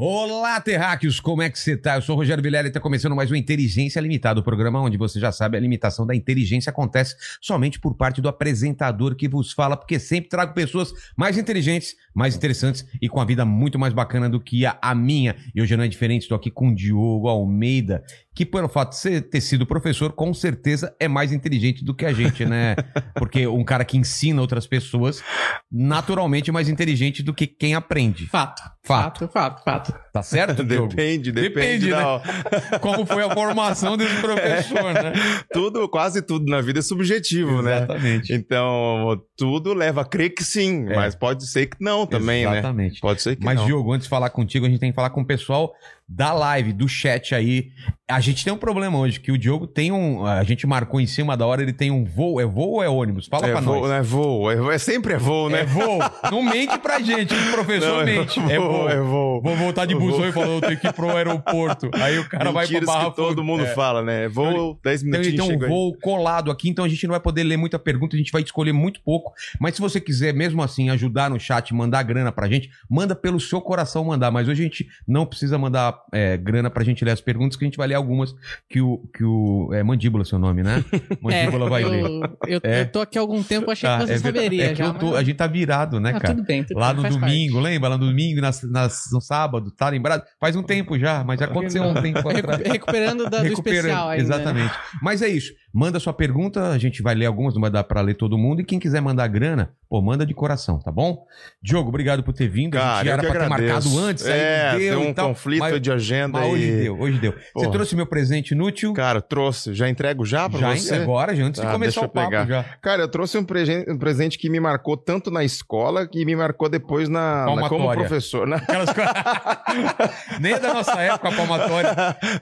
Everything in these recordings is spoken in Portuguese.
Olá, terráqueos, como é que você tá? Eu sou o Rogério Vilela e está começando mais um Inteligência Limitada, o programa onde você já sabe a limitação da inteligência acontece somente por parte do apresentador que vos fala, porque sempre trago pessoas mais inteligentes, mais interessantes e com a vida muito mais bacana do que a, a minha. E hoje não é diferente, estou aqui com o Diogo Almeida, que pelo fato de você ter sido professor, com certeza é mais inteligente do que a gente, né? Porque um cara que ensina outras pessoas, naturalmente é mais inteligente do que quem aprende. Fato. Fato. Fato, fato, fato. Tá certo, Diogo? Depende, depende. Depende, né? Como foi a formação desse professor, né? Tudo, quase tudo na vida é subjetivo, né? Exatamente. Então, tudo leva a crer que sim, É. mas pode ser que não também, né? Exatamente. Pode ser que Mas, não. Diogo, antes de falar contigo, a gente tem que falar com o pessoal da live, do chat aí. A gente tem um problema hoje, que o Diogo tem um. A gente marcou em cima da hora, ele tem um voo. É voo ou é ônibus? Fala é pra voo, nós. né? Voo, é, é sempre é voo, né? É voo. Não mente pra gente, o professor Não, mente. É voo. é voo. Vou voltar de busão e falou, eu tenho que ir pro aeroporto. Aí o cara vai Mentiras pra Barra que todo mundo É. fala, né? Voo, 10 Então minutinhos tem um chego aí. voo colado aqui, então a gente não vai poder ler muita pergunta, a gente vai escolher muito pouco. Mas se você quiser, mesmo assim, ajudar no chat, mandar grana pra gente, manda pelo seu coração mandar. Mas hoje a gente não precisa mandar é, grana pra gente ler as perguntas, que a gente vai ler algumas que o. Que o é Mandíbula seu nome, né? Mandíbula vai eu, ler. Eu, É. eu tô aqui há algum tempo, achei Tá, que você é saberia É já. eu tô- mas- a gente tá virado, né, Ah, cara? tudo bem, tudo Lá bem, no domingo, parte. lembra? Lá no domingo, nas, nas- no sábado, tá lembrado? Faz um tempo já, mas já aconteceu um tempo atrás. Recuperando da, do Recuperando, especial ainda. né? Exatamente. Mas é isso. Manda sua pergunta, a gente vai ler algumas, não vai dar pra ler todo mundo. E quem quiser mandar grana, pô, manda de coração, tá bom? Diogo, obrigado por ter vindo. a Cara, gente eu era pra ter agradeço. marcado antes, é, aí deu tem um tal. conflito mas, de agenda mas hoje e... deu, hoje deu. Você Porra. trouxe meu presente inútil? Cara, trouxe. Já entrego já pra já você? agora, já antes de Tá, começar o papo pegar. já. Cara, eu trouxe um, um presente que me marcou tanto na escola que me marcou depois na, na- como professor. né? Aquelas Nem é da nossa época a palmatória.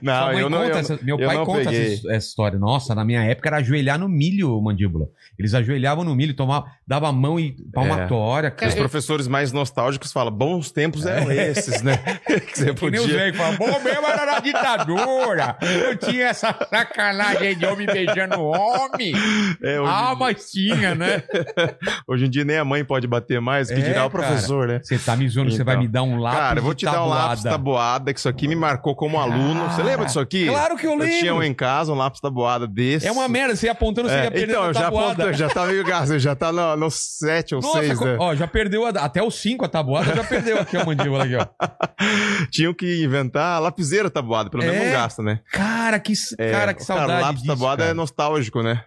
Não, eu não, eu, essa- meu eu pai não conta essa história. Nossa, na minha época era ajoelhar no milho, mandíbula. Eles ajoelhavam no milho, tomavam, dava a mão e palmatória, Os cara. Cara, professores mais nostálgicos falam, bons tempos eram esses, né? que você Que nem os podia... velhos falam, bom mesmo era na ditadura. Eu tinha essa sacanagem de homem beijando homem. É, Ah, mas tinha, né? hoje em dia nem a mãe pode bater mais, que É, dirá o cara. professor, né? Você tá me zoando, você Então. vai me dar um lápis Cara, eu vou te dar um lápis tabuada. tabuada, que isso aqui me marcou como aluno. Você lembra disso aqui? Claro que eu Eu lembro. tinha um em casa, um lápis tabuada desse. É uma merda, você ia apontando, você É, ia perder então, a eu já, tabuada. aponto, já tá meio gasto, já tá no, no 7 ou Nossa, 6, co- né? ó, já perdeu a- até os 5 a tabuada, já perdeu aqui a mandíbula aqui, ó. Tinham que inventar lapiseira tabuada, pelo menos É? não gasta, né? Cara, que, É, cara, que saudade Cara, lápis disso, tabuada cara. é nostálgico, né?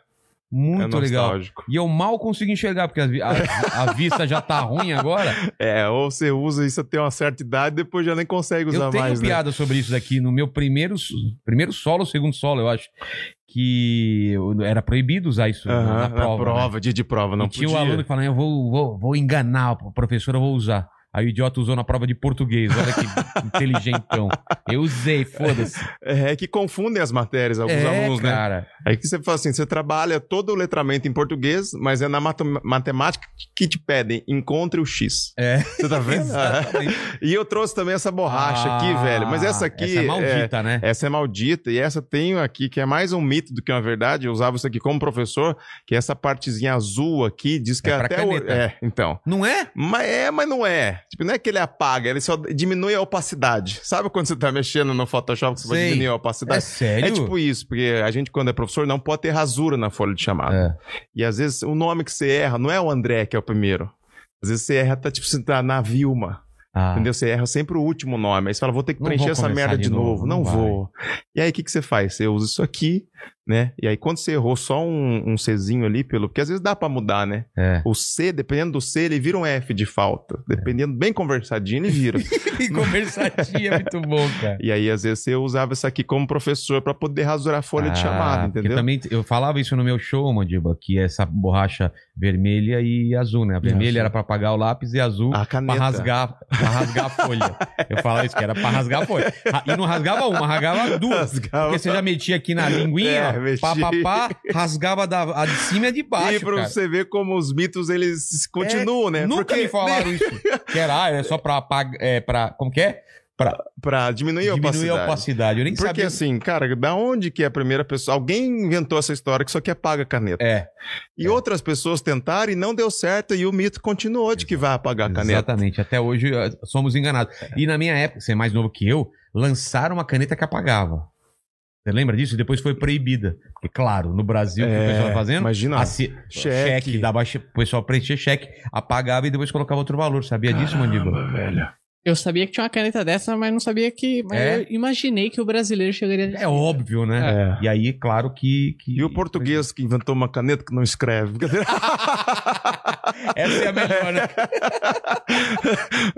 Muito é legal. E eu mal consigo enxergar, porque a, a- a vista já tá ruim agora. É, ou você usa isso até uma certa idade, depois já nem consegue usar eu tenho mais, né? piada sobre isso daqui no meu primeiro, primeiro solo, segundo solo, eu acho. Que era proibido usar isso na, na prova. prova, né? dia de prova, não e tinha podia. um aluno que falava, eu vou, vou, vou enganar o professor, eu vou usar. Aí o idiota usou na prova de português. Olha que inteligentão. Eu usei, foda-se. É que confundem as matérias, alguns É, alunos, né? cara. Aí que você fala assim, você trabalha todo o letramento em português, mas é na matem- matemática que te pedem, encontre o X. É. Você tá vendo? E eu trouxe também essa borracha aqui, Ah, velho. Mas essa aqui... Essa é maldita, né? Essa é maldita, e essa tenho aqui, que é mais um mito do que uma verdade. Eu usava isso aqui como professor, que é essa partezinha azul aqui diz que É pra até o. caneta. É, então. Não é? Mas é, mas não é. Tipo, não é que ele apaga, ele só diminui a opacidade. Sabe quando você tá mexendo no Photoshop que você vai Sei. diminuir a É opacidade? sério? É tipo isso, porque a gente, quando é professor, não pode ter rasura na folha de chamada. É. E às vezes o nome que você erra não é o André, que é o primeiro. Às vezes você erra, tá tipo, você tá na Vilma. Ah. Entendeu? Você erra sempre o último nome. Aí você fala, vou ter que Não preencher essa merda de novo, novo. não Não, vou. E aí o que, que você faz? Você usa isso aqui, né? E aí quando você errou só um, um Czinho ali, pelo... porque às vezes dá pra mudar, né? É. O C, dependendo do C, ele vira um F de falta. Dependendo, bem conversadinho, ele vira. Que conversatinha é muito bom, cara. e aí, às vezes, você usava isso aqui como professor pra poder rasurar a folha de Ah, chamada, porque entendeu? Também, eu falava isso no meu show, Mandiba, que essa borracha Vermelha e azul, né? A vermelha era pra apagar o lápis e azul A pra caneta. rasgar, pra rasgar a folha. Eu falava isso, que era pra rasgar a folha. E não rasgava uma, rasgava duas. Rasgava. Porque você já metia aqui na linguinha, É, ó, pá, pá, pá, rasgava da, a de cima e a de baixo, e pra cara. você ver como os mitos eles continuam, né? Nunca Porque- me falaram isso. Que era, ah, é só pra apagar, é, pra, como que é? Pra Pra diminuir a diminuir opacidade. a opacidade. Eu nem Porque sabia. assim, cara, da onde que é a primeira pessoa? Alguém inventou essa história que só que apaga a caneta. É, E é. outras pessoas tentaram e não deu certo e o mito continuou de que vai apagar a caneta. exatamente. Até hoje eh, somos enganados. E na minha época, você é mais novo que eu, lançaram uma caneta que apagava. Você lembra disso? E depois foi proibida. Porque, claro, no Brasil, o que o pessoal tá fazendo? Imagina. Cheque. cheque, dava o pessoal preenchia cheque, apagava e depois colocava outro valor. Sabia disso, Mandíbula? Caramba, velho. Eu sabia que tinha uma caneta dessa, mas não sabia que. Mas É? eu imaginei que o brasileiro chegaria. É óbvio, né? É. E aí, claro que. que- E o português que inventou uma caneta que não escreve? Essa é a melhor, né?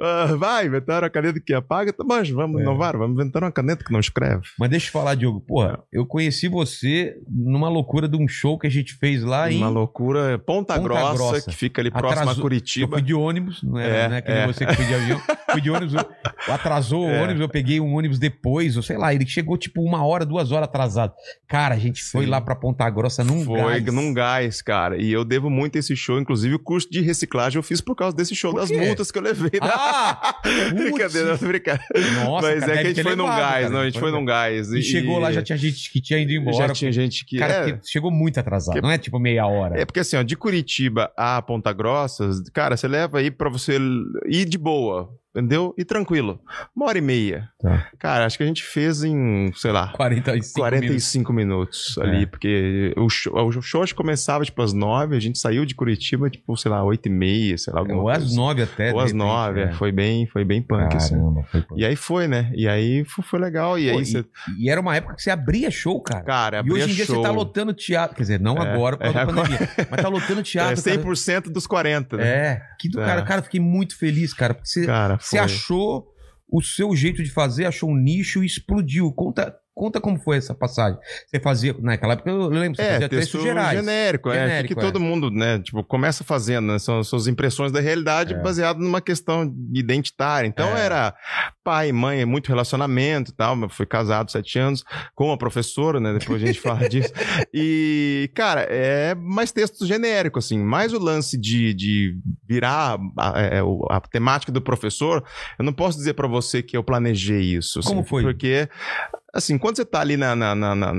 Ah, vai, inventaram a caneta que apaga, tá bom, vamos É. inovar, vamos inventar uma caneta que não escreve. Mas deixa eu falar, Diogo. Porra, eu conheci você numa loucura de um show que a gente fez lá em. Uma loucura. Ponta, Ponta Grossa, Grossa. que fica ali próximo a Atrasou- Eu Curitiba. fui de ônibus, não era É, né, que nem é. você que foi de avião. Fui de ônibus, eu- atrasou É. o ônibus, eu peguei um ônibus depois, ou sei lá, ele chegou tipo uma hora, duas horas atrasado. Cara, a gente foi Sim. lá pra Ponta Grossa num Foi gás. num gás, cara. E eu devo muito esse show. Inclusive, o curso de reciclagem eu fiz por causa desse show, das multas que eu levei. Ah! brincadeira, brincando. Nossa, Mas cara, é que a gente foi num levado, gás, cara. não, a gente foi num gás. E, chegou lá, já tinha gente que tinha ido embora. Já tinha gente que. Cara, é, porque chegou muito atrasado. Que- Não é tipo meia hora. É porque assim, ó, de Curitiba a Ponta Grossa, cara, você leva aí pra você ir de boa, entendeu? E tranquilo. Uma hora e meia. Tá. Cara, acho que a gente fez em, sei lá, 45 minutos. 45 minutos, ali, É. porque o show, o show acho que começava tipo às 9, a gente saiu de Curitiba tipo, sei lá, 8 e meia, sei lá, alguma Ou às coisa. nove até. Ou às 9, é. é, foi bem, foi bem punk, assim. Caramba, foi punk. E aí foi, né? E aí foi, foi legal. E Pô, aí você. E era uma época que você abria show, cara. Cara, e abria hoje em dia show. você tá lotando teatro. Quer dizer, não É, agora por causa é, da pandemia. Mas tá lotando É teatro. cara. 100% dos 40, né? É, que do É. cara, cara, fiquei muito feliz, cara, porque você, Cara, você achou o seu jeito de fazer, achou um nicho e explodiu. Conta, conta como foi essa passagem. Você fazia, naquela época eu lembro, você É, fazia texto textos gerais. genérico, é. Genérico, que é. todo mundo, né, tipo, começa fazendo, né, são suas impressões da realidade É. baseado numa questão identitária. Então É. era pai, mãe, muito relacionamento e tal, fui casado sete anos com uma professora, né, depois a gente fala disso. E, cara, é mais texto genérico, assim, mais o lance de, de virar a, é, o- a temática do professor, eu não posso dizer pra você que eu planejei isso. assim, Como foi? Porque, assim, quando você tá ali na, na- na- na-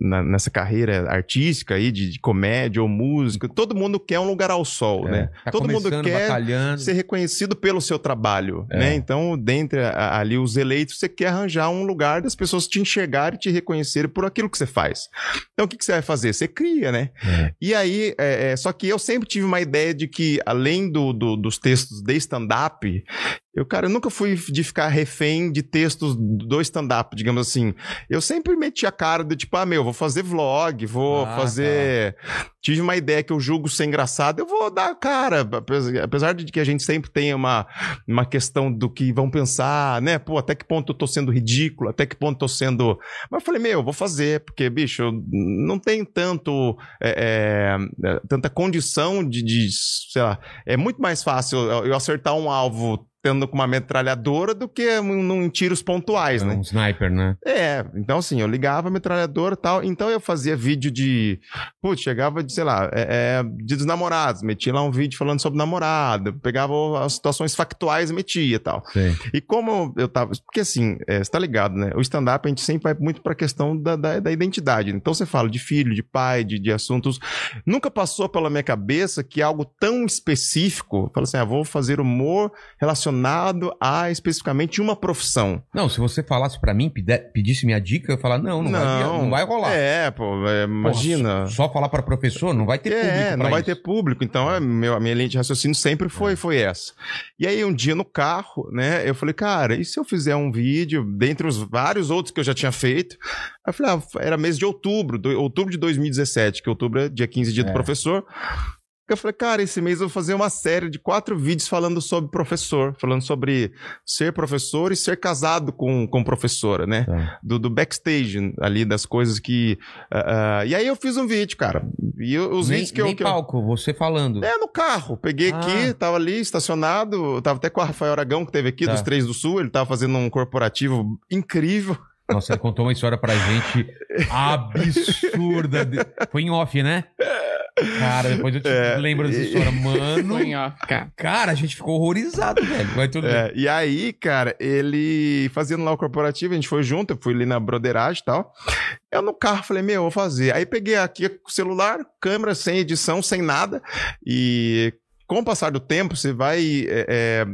na- nessa carreira artística aí, de, de comédia ou música, todo mundo quer um lugar ao sol, É, né? tá todo mundo quer batalhando. ser reconhecido pelo seu trabalho, É. né? Então, dentre a- ali os eleitos, você quer arranjar um lugar das pessoas te enxergarem e te reconhecerem por aquilo que você faz. Então, o que, que você vai fazer? Você cria, né? É. E aí, é, é, só que eu sempre tive uma ideia de que, além do, do- dos textos de stand-up, eu, cara, eu nunca fui de ficar refém de textos do stand-up, digamos assim. Eu sempre meti a cara do tipo, ah, meu, vou fazer vlog, vou Ah, fazer. Tive uma ideia que eu julgo ser engraçado, eu vou dar cara. Apesar- de que a gente sempre tem uma, uma questão do que vão pensar, né? Pô, até que ponto eu tô sendo ridículo, até que ponto eu tô sendo. Mas eu falei, meu, eu vou fazer, porque, bicho, eu não tenho tanto. é, é, é, tanta condição de, de, sei lá, é muito mais fácil eu acertar um alvo com uma metralhadora do que num num tiros pontuais, É né? um sniper, né? É, então assim, eu ligava a metralhadora e tal, então eu fazia vídeo de. Putz, chegava de, sei lá, é, é, dia dos namorados, metia lá um vídeo falando sobre namorada, pegava as situações factuais e metia e tal. Sei. E como eu tava. Porque assim, é, você tá ligado, né? O stand-up a gente sempre vai muito pra questão da, da, da identidade. Então você fala de filho, de pai, de, de assuntos. Nunca passou pela minha cabeça que algo tão específico. Fala assim, ah, vou fazer humor relacionado a especificamente uma profissão. Não, se você falasse pra mim, pedisse minha dica, eu ia falar, não, não, Vai, não vai rolar. É, pô, é, Pô, imagina. Só falar pra professor, não vai ter público É, não vai isso. ter público. Então, é, meu, a minha linha de raciocínio sempre foi, foi essa. E aí, um dia no carro, né, eu falei, cara, e se eu fizer um vídeo, dentre os vários outros que eu já tinha feito? Aí eu falei, ah, era mês de outubro, do- outubro de 2017, que outubro é dia 15 dia do É. professor. Eu falei, cara, esse mês eu vou fazer uma série de quatro vídeos falando sobre professor, falando sobre ser professor e ser casado com, com professora, né? Tá. Do, do backstage ali, das coisas que. ah, ah, e aí eu fiz um vídeo, cara. E eu- os nem vídeos que eu. nem que eu- palco, você falando. é, no carro. Peguei Ah. aqui, tava ali estacionado. Tava até com o Rafael Aragão, que teve aqui, Tá. dos Três do Sul. Ele tava fazendo um corporativo incrível. Nossa, ele contou uma história pra gente absurda. Foi em off, né? Cara, depois eu te É. lembro dessa história. Mano, cara. a gente ficou horrorizado, velho. Vai tudo bem. É, e aí, cara, ele fazendo lá o corporativo, a gente foi junto, eu fui ali na broderagem e tal. Eu no carro falei, meu, eu vou fazer. Aí peguei aqui o celular, câmera sem edição, sem nada. E com o passar do tempo, você vai. é, é,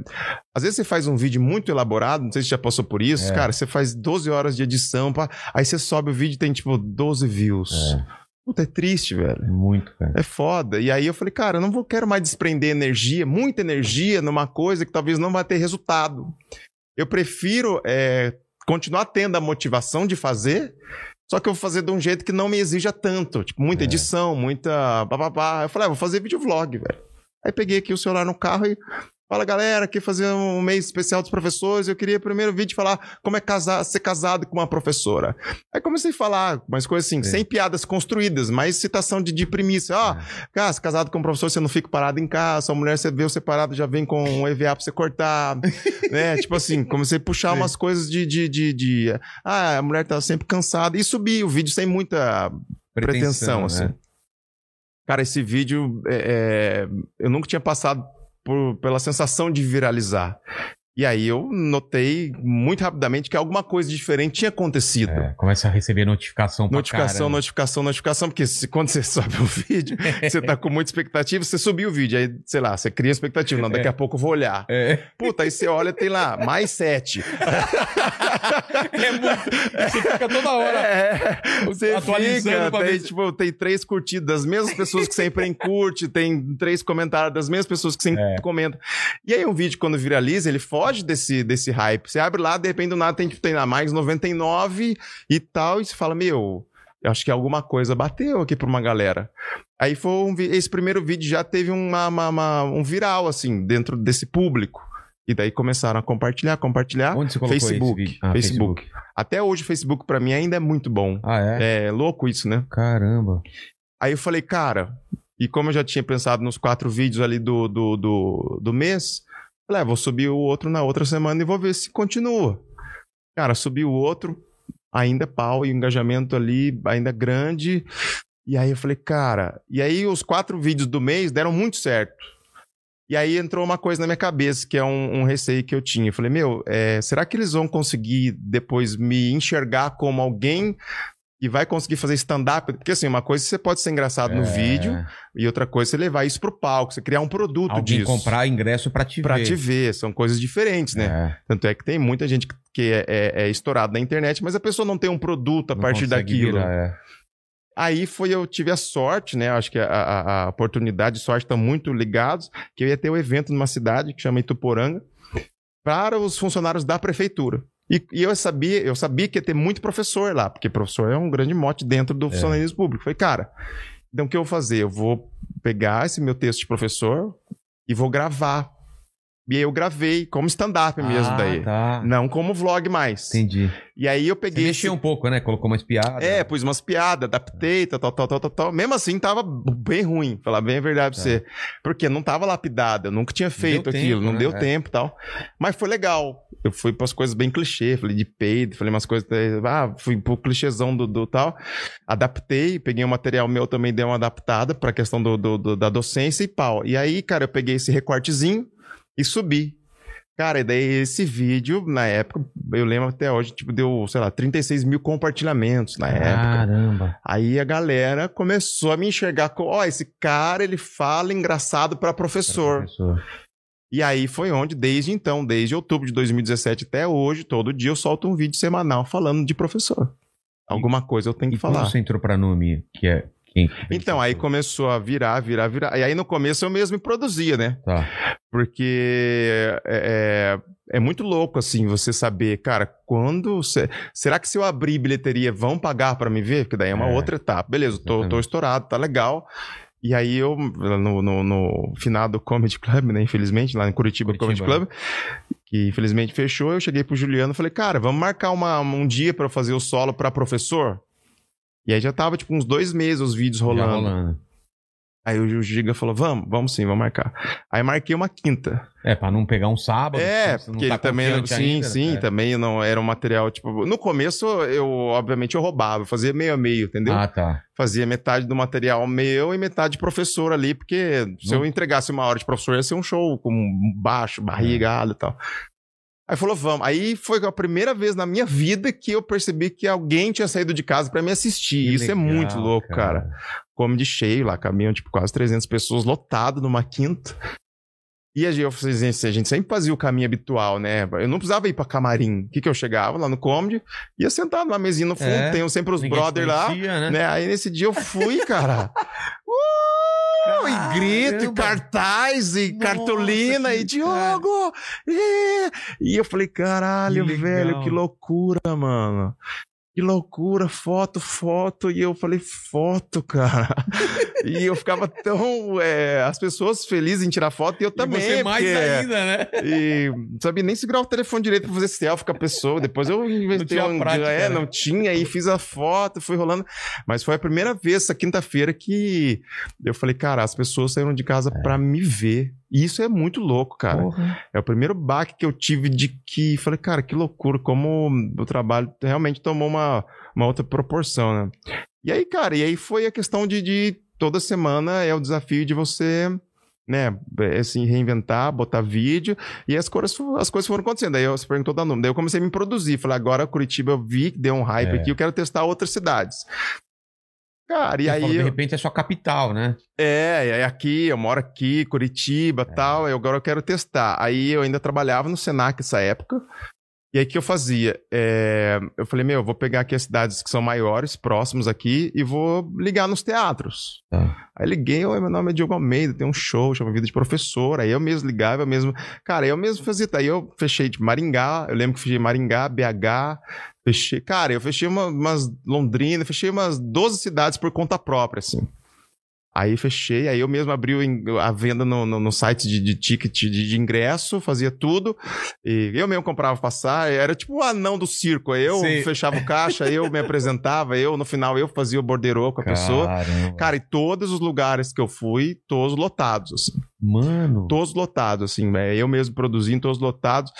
às vezes você faz um vídeo muito elaborado, não sei se já passou por isso, É. cara. Você faz 12 horas de edição, pá, aí você sobe o vídeo e tem tipo 12 views. Puta, é triste, velho. Muito, cara. É foda. E aí eu falei, cara, eu não vou quero mais desprender energia, muita energia numa coisa que talvez não vai ter resultado. Eu prefiro é, continuar tendo a motivação de fazer, só que eu vou fazer de um jeito que não me exija tanto. Tipo, muita É. edição, muita bababá. Eu falei, ah, vou fazer videovlog, velho. Aí peguei aqui o celular no carro e Fala galera, aqui fazer um mês especial dos professores. Eu queria primeiro vídeo falar como é casar, ser casado com uma professora. Aí comecei a falar umas coisas assim, Sim. sem piadas construídas, mas citação de, de primícia. Ó, cara, se casado com um professor, você não fica parado em casa. Sua mulher, você vê o separado, já vem com um EVA pra você cortar. né? Tipo assim, comecei a puxar Sim. umas coisas de, de, de, de- Ah, a mulher tá sempre cansada. E subi o vídeo sem muita pretensão, assim. né? Cara, esse vídeo, é, é, eu nunca tinha passado por- pela sensação de viralizar. E aí eu notei muito rapidamente que alguma coisa diferente tinha acontecido. É, começa a receber notificação pra Notificação, caramba. notificação, notificação, porque se- quando você sobe o vídeo, você tá com muita expectativa, você subiu o vídeo, aí, sei lá, você cria expectativa, não, daqui a pouco eu vou olhar. É, Puta, aí você olha, tem lá, mais sete. é muito. Você fica toda hora. É, você Atualizando fica, tem, ver tipo, tem três curtidas das mesmas pessoas que sempre curte, tem três comentários das mesmas pessoas que sempre É. comentam. E aí um vídeo, quando viraliza, ele foge desse, desse hype. Você abre lá, de repente do nada tem, tem lá mais 99 e tal, e você fala, meu... Eu acho que alguma coisa bateu aqui pra uma galera. Aí foi um, esse primeiro vídeo já teve uma, uma- uma- um viral, assim, dentro desse público. E daí começaram a compartilhar, compartilhar. Onde você colocou Facebook? Ah, Facebook. Até hoje o Facebook pra mim ainda é muito bom. Ah, é? É louco isso, né? Caramba. Aí eu falei, cara, e como eu já tinha pensado nos quatro vídeos ali do, do, do, do mês, falei, ah, vou subir o outro na outra semana e vou ver se continua. Cara, subi o outro, ainda pau e engajamento ali ainda grande. E aí eu falei, cara, e aí os quatro vídeos do mês deram muito certo. E aí entrou uma coisa na minha cabeça, que é um, um receio que eu tinha. Eu falei, meu, é, será que eles vão conseguir depois me enxergar como alguém que vai conseguir fazer stand-up? Porque assim, uma coisa você pode ser engraçado no É. vídeo, e outra coisa é você levar isso pro palco, você criar um produto Alguém disso. comprar ingresso pra te Pra ver. te ver, são coisas diferentes, né? É, Tanto é que tem muita gente que é, é, é estourado na internet, mas a pessoa não tem um produto a não partir daquilo. virar, é. Aí foi, eu tive a sorte, né? Acho que a, a- a oportunidade e sorte estão muito ligados, que eu ia ter um evento numa cidade que chama Ituporanga, para os funcionários da prefeitura. E, e eu sabia, eu sabia que ia ter muito professor lá, porque professor é um grande mote dentro do funcionalismo público. Falei, cara, então o que eu vou fazer? Eu vou pegar esse meu texto de professor e vou gravar. E aí eu gravei como stand-up mesmo Ah, daí. Tá. Não como vlog mais. Entendi. E aí eu Você peguei. esse- mexeu um pouco, né? Colocou umas piadas. é, pus umas piadas, adaptei, tal, tal, tal, tal, tal, tal. Mesmo assim, tava bem ruim, falar bem a verdade pra Tá. você. Porque não tava lapidado, eu nunca tinha feito deu aquilo, tempo, não né? deu É. tempo e tal. Mas foi legal. Eu fui pras coisas bem clichê, falei de peido, falei umas coisas. Ah, fui pro clichêzão do, do tal. Adaptei, peguei um material meu também, dei uma adaptada pra questão do, do- do- da docência e pau. E aí, cara, eu peguei esse recortezinho e subi. Cara, e daí esse vídeo, na época, eu lembro até hoje, tipo, deu, sei lá, 36 mil compartilhamentos na época. Caramba. Aí a galera começou a me enxergar como, ó, esse cara, ele fala engraçado pra professor. Professor. E aí foi onde, desde então, desde outubro de 2017 até hoje, todo dia eu solto um vídeo semanal falando de professor. Alguma coisa eu tenho que E quando falar. você entrou pra Numi, que é Então, aí começou a virar, virar, virar. E aí no começo eu mesmo produzia, né? Tá. Porque é, é, é muito louco, assim, você saber, cara, quando. cê- será que se eu abrir bilheteria vão pagar pra me ver? Porque daí é uma É, outra etapa. Beleza, tô, tô estourado, tá legal. E aí eu, no, no, no final do Comedy Club, né, infelizmente, lá em Curitiba, Curitiba. Comedy Club, que infelizmente fechou, eu cheguei pro Juliano e falei, cara, vamos marcar uma, um dia eu fazer o solo pra professor? E aí já tava, tipo, uns dois meses os vídeos Já rolando. Aí o Giga falou, vamos, vamos sim, vamos marcar. Aí marquei uma quinta. É, pra não pegar um sábado. É, não porque tá ele também, sim, ainda, sim, né? também não era um material, tipo, no começo eu, obviamente, eu roubava, fazia meio a meio, entendeu? Ah, tá. Fazia metade do material meu e metade de professor ali, porque se Não- eu entregasse uma hora de professor ia ser um show com baixo, barriga, É. e tal. Aí falou, vamos. Aí foi a primeira vez na minha vida que eu percebi que alguém tinha saído de casa pra me assistir. Que Isso é legal, muito louco, cara. Come de cheio lá, caminham tipo quase 300 pessoas lotado numa quinta. E a gente, eu falei, gente, a gente sempre fazia o caminho habitual, né? Eu não precisava ir pra camarim. O que que eu chegava lá no comedy, ia sentar numa mesinha no fundo, É, tem sempre os Ninguém te brother lá, né? né? Aí nesse dia eu fui, cara. Uh, e grito, e cartaz, e Nossa, cartolina, que e Diogo! é. E eu falei, caralho, Que velho, que loucura, mano. Que loucura, foto, foto. E eu falei, foto, cara. e eu ficava tão. é, as pessoas felizes em tirar foto e eu também. e você mais porque- ainda, né? e não sabia nem segurar o telefone direito pra fazer selfie com a pessoa. Depois eu inventei tinha um prática, É, né? não tinha, e fiz a foto, fui rolando. Mas foi a primeira vez, essa quinta-feira, que eu falei, cara, as pessoas saíram de casa pra me ver. E isso é muito louco, cara. Porra. É o primeiro baque que eu tive de que falei, cara, que loucura, como o trabalho realmente tomou uma, uma outra proporção, né? E aí, cara, e aí foi a questão de, de toda semana é o desafio de você, né, assim, reinventar, botar vídeo, e as coisas, as coisas foram acontecendo. Aí eu- você perguntou da número, daí eu comecei a me produzir, falei, agora Curitiba eu vi que deu um hype É. aqui, eu quero testar outras cidades. Cara, e aí. falou, de eu- repente é sua capital, né? é, aí aqui, eu moro aqui, Curitiba É. tal, eu agora eu quero testar. Aí eu ainda trabalhava no Senac nessa época. E aí o que eu fazia? É, eu falei, meu, eu vou pegar aqui as cidades que são maiores, próximos aqui, e vou ligar nos teatros. Tá. Aí liguei, oi, meu nome é Diogo Almeida, tem um show, chama Vida de Professor. Aí eu mesmo ligava, eu mesmo. Cara, eu mesmo fazia. Aí eu fechei de Maringá, eu lembro que fechei Maringá, BH, fechei. Cara, eu fechei uma- umas Londrina, fechei umas 12 cidades por conta própria, assim. Aí fechei, aí eu mesmo abri a venda no, no, no site de, de ticket de, de ingresso, fazia tudo. E eu mesmo comprava passagem, era tipo o anão do circo. Eu Sim. fechava o caixa, eu me apresentava, eu no final eu fazia o borderô com a pessoa. Caramba. Cara, e todos os lugares que eu fui, todos lotados, assim. Mano. Todos lotados, assim. né? Eu mesmo produzindo, todos lotados.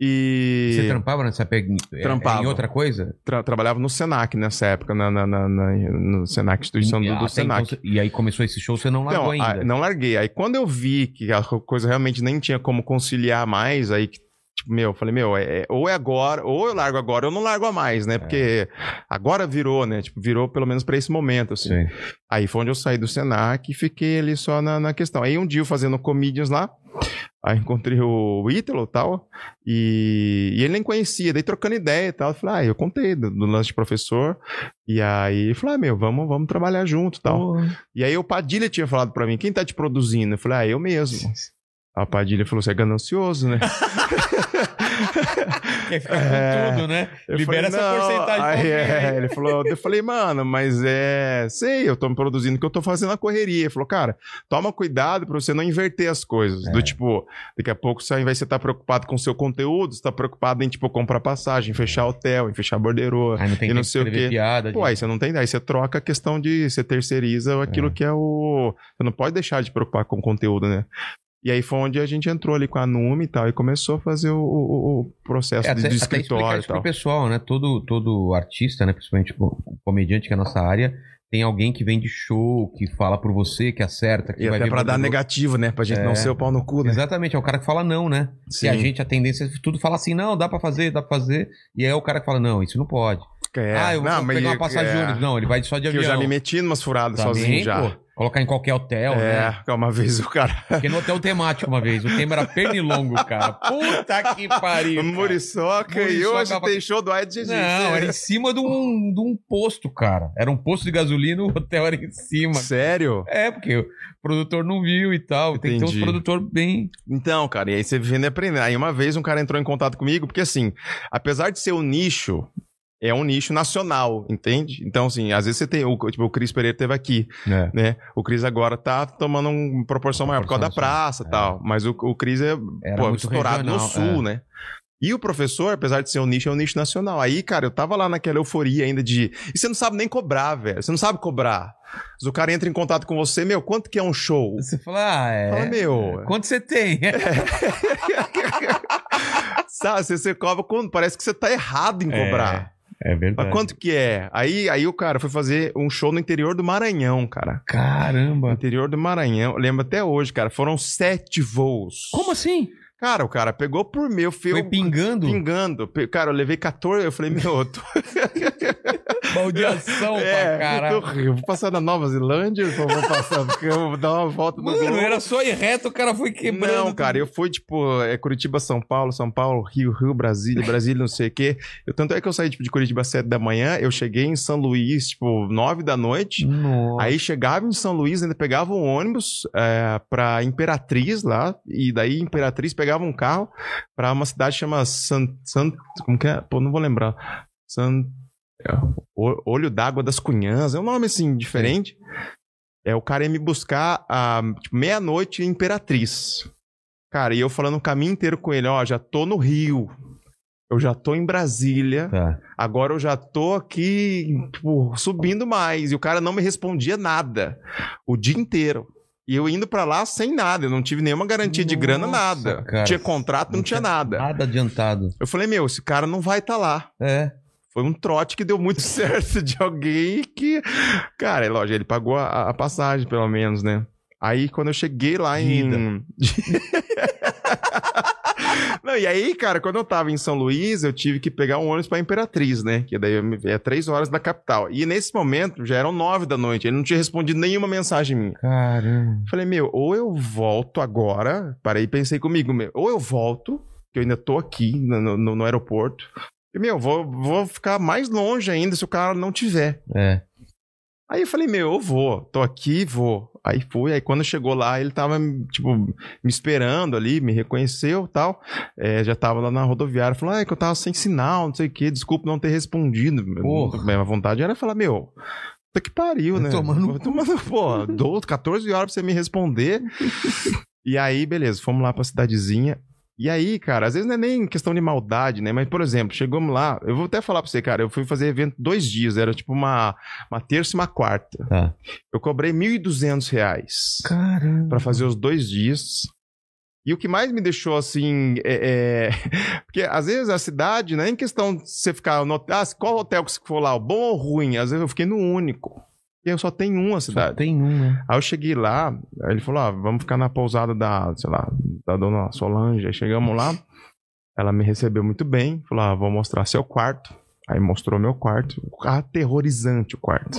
E Você trampava nessa pe... é- Trampava. em outra coisa? tra- trabalhava no Senac nessa época, na, na, na- na- no Senac, instituição do, E do até Senac. então e aí começou esse show, você não largou Então, a- ainda. não larguei. Aí quando eu vi que a coisa realmente nem tinha como conciliar mais, aí que, tipo, meu, eu falei, meu, é, é- ou é agora, ou eu largo agora, ou eu não largo a mais, né? Porque agora virou, né? Tipo, virou pelo menos pra esse momento, assim. Sim. Aí foi onde eu saí do Senac e fiquei ali só na, na questão. Aí um dia eu fazendo comedians lá, aí encontrei o Ítalo e tal, e, e ele nem conhecia, daí trocando ideia e tal. Eu falei, ah, eu contei do, do lance de professor, e aí eu falei, ah, meu, vamos, vamos trabalhar junto e tal. Porra. E aí o Padilha tinha falado pra mim, quem tá te produzindo? Eu falei, ah, eu mesmo. O Padilha falou, você é ganancioso, né? Quer ficar É. com tudo, né? Libera falei, essa porcentagem Aí, é, ele falou, eu falei, mano, mas é. Sei, eu tô me produzindo que eu tô fazendo a correria. Ele falou, cara, toma cuidado pra você não inverter as coisas. É. Do tipo, daqui a pouco você, ao invés de você estar preocupado com o seu conteúdo, você tá preocupado em, tipo, comprar passagem, em fechar hotel, em fechar borderô. Aí não tem E não sei o quê. piada. Pô, aí você não tem. Aí você troca a questão de. Você terceiriza aquilo É. que é o. Você não pode deixar de preocupar com o conteúdo, né? E aí foi onde a gente entrou ali com a Nume e tal, e começou a fazer o, o- o processo É, de, até, de até escritório e isso pro tal. pessoal, né? Todo, todo artista, né? Principalmente comediante que é a nossa área, tem alguém que vem de show, que fala por você, que acerta, que E vai até pra dar negativo, né? Pra gente É. não ser o pau no cu, né? Exatamente, é o cara que fala não, né? Sim. E a gente, a tendência é tudo fala assim, não, dá pra fazer, dá pra fazer. E aí é o cara que fala, não, isso não pode. É. ah, eu vou Não, pegar uma é- passagem de ônibus. Não, ele vai só de Que avião. eu já me meti em umas furadas Também, sozinho já. pô, colocar em qualquer hotel, né? É, uma vez o cara. Porque no hotel temático uma vez, o tema era pernilongo, cara. Puta que pariu. cara. Muriçoca, e Muriçoca hoje pra- tem show do Ed. Não, era em cima de um, de um posto, cara. Era um posto de gasolina, o hotel era em cima. Sério? É, porque o produtor não viu e tal. Tem que ter Entendi. uns produtor bem. Então, cara, e aí você vivendo e aprendendo. Aí uma vez um cara entrou em contato comigo, porque assim, apesar de ser o nicho, é um nicho nacional, entende? Então, assim, às vezes você tem. O, tipo, o Cris Pereira teve aqui, É. né? O Cris agora tá tomando uma proporção maior por causa da praça e é. tal. Mas o, o Cris é pô, estourado no regional, sul, é. né? E o professor, apesar de ser um nicho, é um nicho nacional. Aí, cara, eu tava lá naquela euforia ainda de. E você não sabe nem cobrar, velho. Você não sabe cobrar. Mas o cara entra em contato com você, meu, quanto que é um show? Você fala, ah, é. Fala, meu. Quanto você tem? Sabe, você, você cobra quando parece que você tá errado em cobrar. É verdade. Mas quanto que é? Aí, aí o cara foi fazer um show no interior do Maranhão, cara. No Caramba. interior do Maranhão. Lembro até hoje, cara. Foram sete voos. Como assim? Cara, o cara pegou por meu fio. Foi pingando? Pingando. Cara, eu levei 14. Eu falei, meu, eu tô. Baldeação pra é, eu, caralho. vou passar na Nova Zelândia, eu vou passar, porque eu vou dar uma volta no Mano, globo. era só ir reto, o cara foi quebrando. Não, cara, eu fui, tipo, é Curitiba, São Paulo, São Paulo, Rio, Rio, Brasília, Brasília, não sei o quê. Eu, tanto é que eu saí, tipo, de Curitiba às 7 da manhã, eu cheguei em São Luís, tipo, 9 da noite. Nossa. Aí chegava em São Luís, ainda pegava um ônibus é, pra Imperatriz lá, e daí Imperatriz pegava um carro pra uma cidade que chama San, San, como que é? Pô, não vou lembrar. San, é, Olho d'Água das Cunhãs, é um nome assim, diferente. É, o cara ia me buscar a tipo, meia-noite em Imperatriz. Cara, e eu falando o caminho inteiro com ele, ó, já tô no Rio. Eu já tô em Brasília. Tá. Agora eu já tô aqui, tipo, subindo mais. E o cara não me respondia nada. O dia inteiro. E eu indo pra lá sem nada. Eu não tive nenhuma garantia de grana, Nossa, nada. cara. Tinha contrato, não, tinha, nada. Nada adiantado. Eu falei, meu, esse cara não vai estar lá. É. Foi um trote que deu muito certo de alguém que. Cara, é lógico, ele pagou a, a passagem, pelo menos, né? Aí, quando eu cheguei lá em. Não, e aí, cara, quando eu tava em São Luís, eu tive que pegar um ônibus pra Imperatriz, né? Que daí é três horas da capital. E nesse momento já eram nove da noite. Ele não tinha respondido nenhuma mensagem minha. Caramba. Falei, meu, ou eu volto agora. Parei e pensei comigo, meu, ou eu volto, que eu ainda tô aqui no, no- no aeroporto. E, meu, vou, vou ficar mais longe ainda se o cara não tiver. É. Aí eu falei, meu, eu vou, tô aqui, vou. Aí fui, aí quando chegou lá, ele tava, tipo, me esperando ali, me reconheceu e tal. É, já tava lá na rodoviária, falou, ah, é que eu tava sem sinal, não sei o quê, desculpa não ter respondido. Porra. Minha vontade era falar, meu, puta que pariu, né? Tomando- Tomando, pô, 12, 14 horas pra você me responder. e aí, beleza, fomos lá pra cidadezinha. E aí, cara, às vezes não é nem questão de maldade, né? Mas, por exemplo, chegamos lá, eu vou até falar pra você, cara, eu fui fazer evento dois dias, era tipo uma, uma terça e uma quarta. Tá. Eu cobrei 1.200 reais Caramba. pra fazer os dois dias. E o que mais me deixou assim é, é- Porque às vezes a cidade, não é em questão de você ficar no ah, qual hotel que você for lá, o bom ou ruim? Às vezes eu fiquei no único. E eu só tenho uma Só cidade. tem um, né? Aí eu cheguei lá, ele falou: ah, vamos ficar na pousada da, sei lá, da dona Solange. Aí chegamos lá, ela me recebeu muito bem, falou: ah, vou mostrar seu quarto. Aí mostrou meu quarto. Aterrorizante o quarto.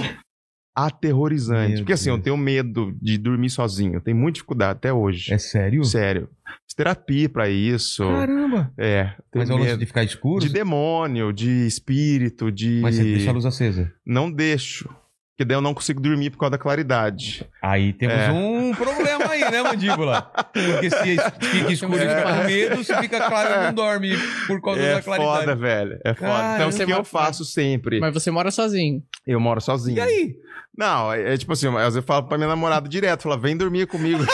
Aterrorizante. Meu Porque assim, eu Deus. tenho medo de dormir sozinho. Eu tenho muita dificuldade até hoje. É sério? Sério. Fiz terapia pra isso. Caramba. É. Mas é o lance de ficar escuro? De demônio, de espírito, de. Mas você deixa a luz acesa. Não deixo. Porque daí eu não consigo dormir por causa da claridade. Aí temos É. um problema aí, né, mandíbula? Porque se fica escuro e fica com medo, se fica claro, não dorme por causa É da claridade. foda, velho. É foda. Cara, então, o você que eu mora- faço sempre? Mas você mora sozinho. Eu moro sozinho. E aí? Não, é, é tipo assim, às vezes eu falo pra minha namorada direto, fala, vem dormir comigo.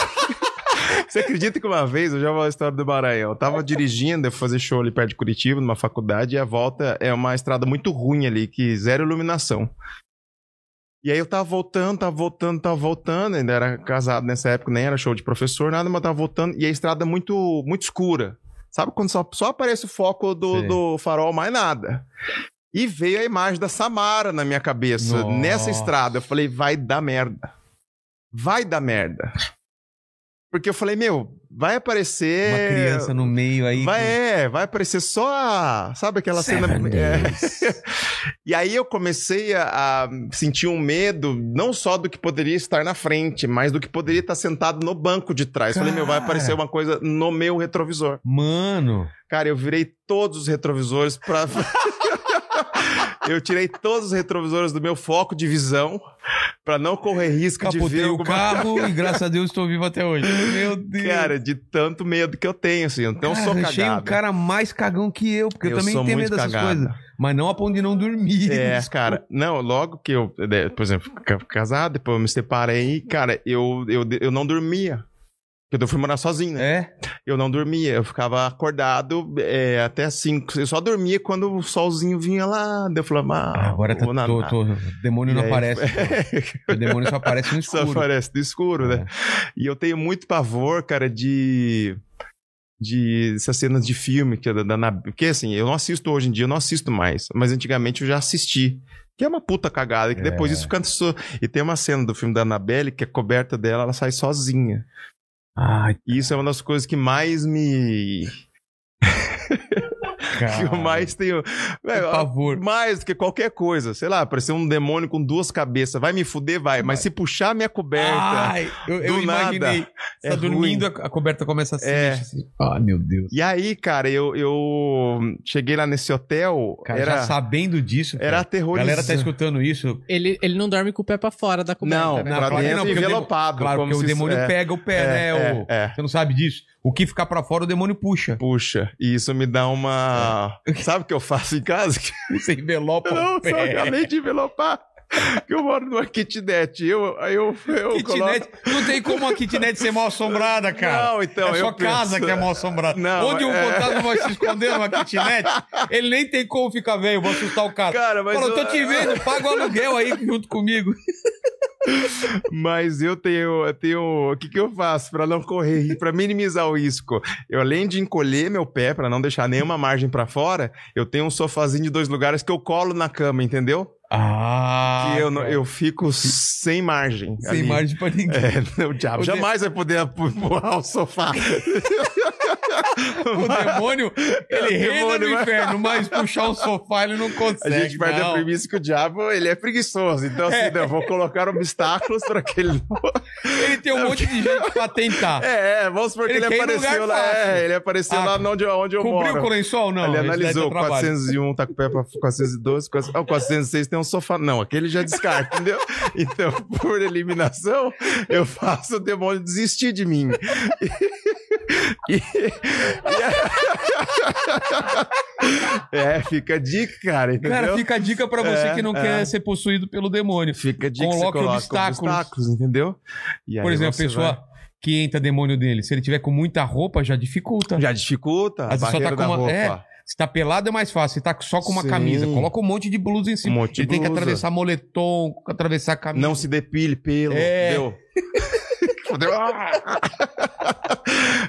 Você acredita que uma vez, eu já vou a história do Maranhão, eu tava dirigindo, eu fui fazer show ali perto de Curitiba, numa faculdade, e a volta é uma estrada muito ruim ali, que zero iluminação. E aí eu tava voltando, tava voltando, tava voltando, ainda era casado nessa época, nem era show de professor, nada, mas tava voltando, e a estrada muito, muito escura. Sabe quando só, só aparece o foco do, do farol, mais nada. E veio a imagem da Samara na minha cabeça, Nossa. nessa estrada. Eu falei, vai dar merda. Vai dar merda. Porque eu falei, meu, vai aparecer. Uma criança no meio aí. Vai, com- é, vai aparecer só a. Sabe aquela Seven cena. É. E aí eu comecei a, a sentir um medo, não só do que poderia estar na frente, mas do que poderia estar sentado no banco de trás. Falei, meu, vai Cara. aparecer uma coisa no meu retrovisor. Mano. Cara, eu virei todos os retrovisores pra. Eu tirei todos os retrovisores do meu foco de visão pra não correr risco de Capotei ver o alguma carro e graças a Deus estou vivo até hoje. Meu Deus. Cara, de tanto medo que eu tenho, assim. Então eu sou Cara, achei um cagado. cara mais cagão que eu, porque eu, Eu também tenho medo dessas cagado. coisas. Mas não a ponto de não dormir. É, Desculpa. cara, não, logo que eu, né, por exemplo, ca- casado, depois eu me separei, cara, eu, eu, eu não dormia. Porque eu fui morar sozinho, né? É? Eu não dormia, eu ficava acordado é, até 5. Eu só dormia quando o solzinho vinha lá. Daí eu falava, ah, Ah, agora tá, na- tô, tô- o demônio não aí- aparece. o demônio só aparece no Só escuro. aparece no escuro, né? E eu tenho muito pavor, cara, de. De essas cenas de filme, que é da, da Porque assim, eu não assisto hoje em dia, eu não assisto mais. Mas antigamente eu já assisti. Que é uma puta cagada, que depois É. isso fica. E tem uma cena do filme da Annabelle que a coberta dela ela sai sozinha. Ai, isso é uma das coisas que mais me. cara. que eu mais tenho. Que Velho, pavor. mais do que qualquer coisa. Sei lá, parecer um demônio com duas cabeças. Vai me fuder, vai. Mas se puxar minha coberta. Ai, eu, eu do imaginei. nada. Você É tá dormindo, a a coberta começa a se É. assim. Ai, meu Deus. E aí, cara, eu, eu cheguei lá nesse hotel. Cara, era já sabendo disso, era cara, a aterrorizante. galera tá escutando isso. Ele, ele não dorme com o pé pra fora da coberta, Não, né? pra dentro não, porque o demo- envelopado. Claro, como porque o demônio é, pega o pé, é, né? é, o... é. Você não sabe disso. O que ficar pra fora, o demônio puxa. Puxa, e isso me dá uma. Sabe o que eu faço em casa? Você envelopa Não, só além de envelopar. Eu moro numa kitnet. Eu, aí eu, eu Kitnet, não tem como a kitnet ser mal assombrada, cara. Não, então, é sua casa penso- que é mal assombrada. Não, Onde um é- fantasma vai se esconder numa kitnet, ele nem tem como ficar velho, vou assustar o cara. Cara, mas Fala, eu tô te vendo, paga o aluguel aí junto comigo. Mas eu tenho, eu tenho. O que, que eu faço pra não correr, pra minimizar o risco? Eu, além de encolher meu pé pra não deixar nenhuma margem pra fora, eu tenho um sofazinho de dois lugares que eu colo na cama, entendeu? Ah, que eu, não- eu fico sem margem. sem ali. margem pra ninguém. É, o diabo O de- jamais vai poder empurrar o sofá. O demônio, ele O reina demônio no inferno, mas puxar o sofá ele não A consegue. gente parte da não. premissa que o diabo ele é preguiçoso. Então, assim, É. não, eu vou colocar obstáculos para que ele. Ele tem um monte de gente pra tentar. É, é, vamos supor que Ele ele, apareceu lá. É, ele apareceu Ah, lá onde, eu- onde eu moro. com o lençol? Não. ele analisou dá trabalho. 401, tá com o pé pra 412, 400, ah, o 406 tem um sofá. Não, aquele já descarta, entendeu? Então, por eliminação, eu faço o demônio desistir de mim. E- e- é, fica a dica, cara, entendeu? Cara, fica a dica pra você É, que não é. quer ser possuído pelo demônio. Fica a dica que você Coloque coloca obstáculos. entendeu? Por exemplo, a pessoa vai- que entra demônio dele, se ele tiver com muita roupa, já dificulta. Já dificulta Às vezes só tá da com uma- roupa. é. Se tá pelado é mais fácil. Se tá só com uma Sim. camisa, coloca um monte de blusa em cima. Um monte de ele tem que atravessar moletom, atravessar camisa. Não se depile pelo. É. Deu. Fudeu.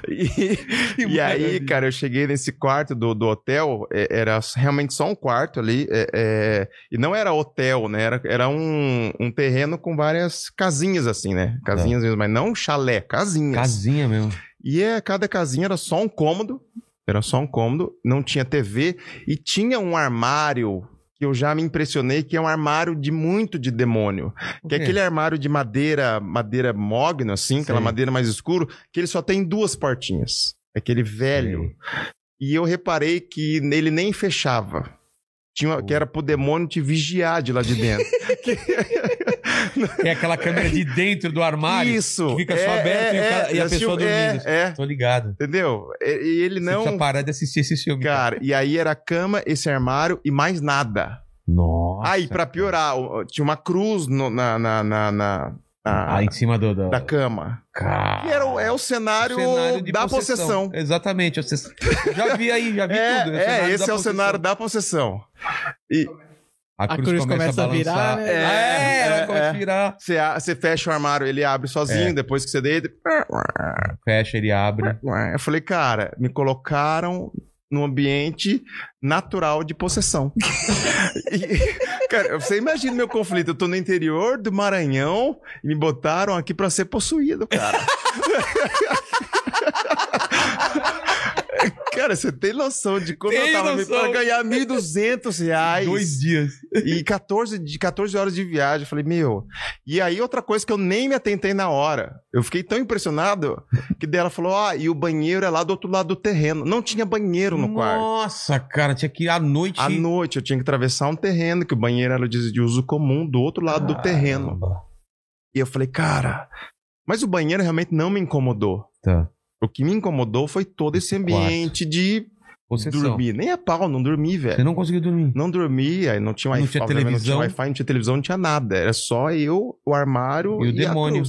e, e aí, cara, eu cheguei nesse quarto do, do hotel, é, era realmente só um quarto ali, é, é, e não era hotel, né? Era, era um, um terreno com várias casinhas, assim, né? Casinhas mesmo, mas não um chalé, casinhas. Casinha mesmo. E é, cada casinha era só um cômodo. Era só um cômodo, não tinha TV e tinha um armário que eu já me impressionei que é um armário de muito de demônio. Que é aquele armário de madeira, madeira mogno, assim, aquela Sei. madeira mais escuro, que ele só tem duas portinhas. Aquele velho. E eu reparei que nele nem fechava. Tinha, que era pro demônio te vigiar de lá de dentro. É aquela câmera de dentro do armário. Isso! que fica só aberto e o cara- e a pessoa é, dormindo. É, Tô ligado. entendeu? E, e ele Você não. precisa parar de assistir esse filme. Cara, e aí era a cama, esse armário e mais nada. Nossa. Aí, pra piorar, o- tinha uma cruz no- na, na, na, na- na- Ah, em cima do, do... da cama. Cara. E era, o- é o cenário, Cenário de da possessão. Exatamente. eu se- Já vi aí, já vi É, tudo. é, cenário esse é o possessão. cenário da possessão. E A cruz, cruz começa, começa a a virar, né? É, É, ela é, começa a é. virar. você, a- você fecha o armário, ele abre sozinho, É. depois que você deita. Fecha, ele abre. Eu falei, cara, me colocaram num ambiente natural de possessão. E, cara, você imagina meu conflito. Eu tô no interior do Maranhão e me botaram aqui pra ser possuído, cara. Cara, você tem noção de como Tenho eu tava noção. pra ganhar 1.200 reais. Dois dias. E 14, de 14 horas de viagem. Eu falei, meu. E aí, outra coisa que eu nem me atentei na hora. Eu fiquei tão impressionado que daí ela falou: ah, e o banheiro é lá do outro lado do terreno. Não tinha banheiro no quarto. Nossa, cara, tinha que ir à noite. À noite eu tinha que atravessar um terreno, que o banheiro era de de uso comum, do outro lado do terreno. E eu falei, cara. Mas o banheiro realmente não me incomodou. Tá. O que me incomodou foi todo esse ambiente de Possessão. dormir. Nem a pau, não dormi, velho. Você não conseguiu dormir. Não dormia, não tinha Não Wi-Fi, tinha obviamente televisão. Não tinha Wi-Fi, não tinha televisão, não tinha nada. Era só eu, o armário E o a demônio.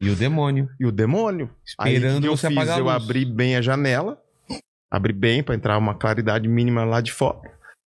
E o demônio. E o demônio. Aí, o Esperando que eu você fiz? apagar Eu abri bem a janela, abri bem pra entrar uma claridade mínima lá de fora.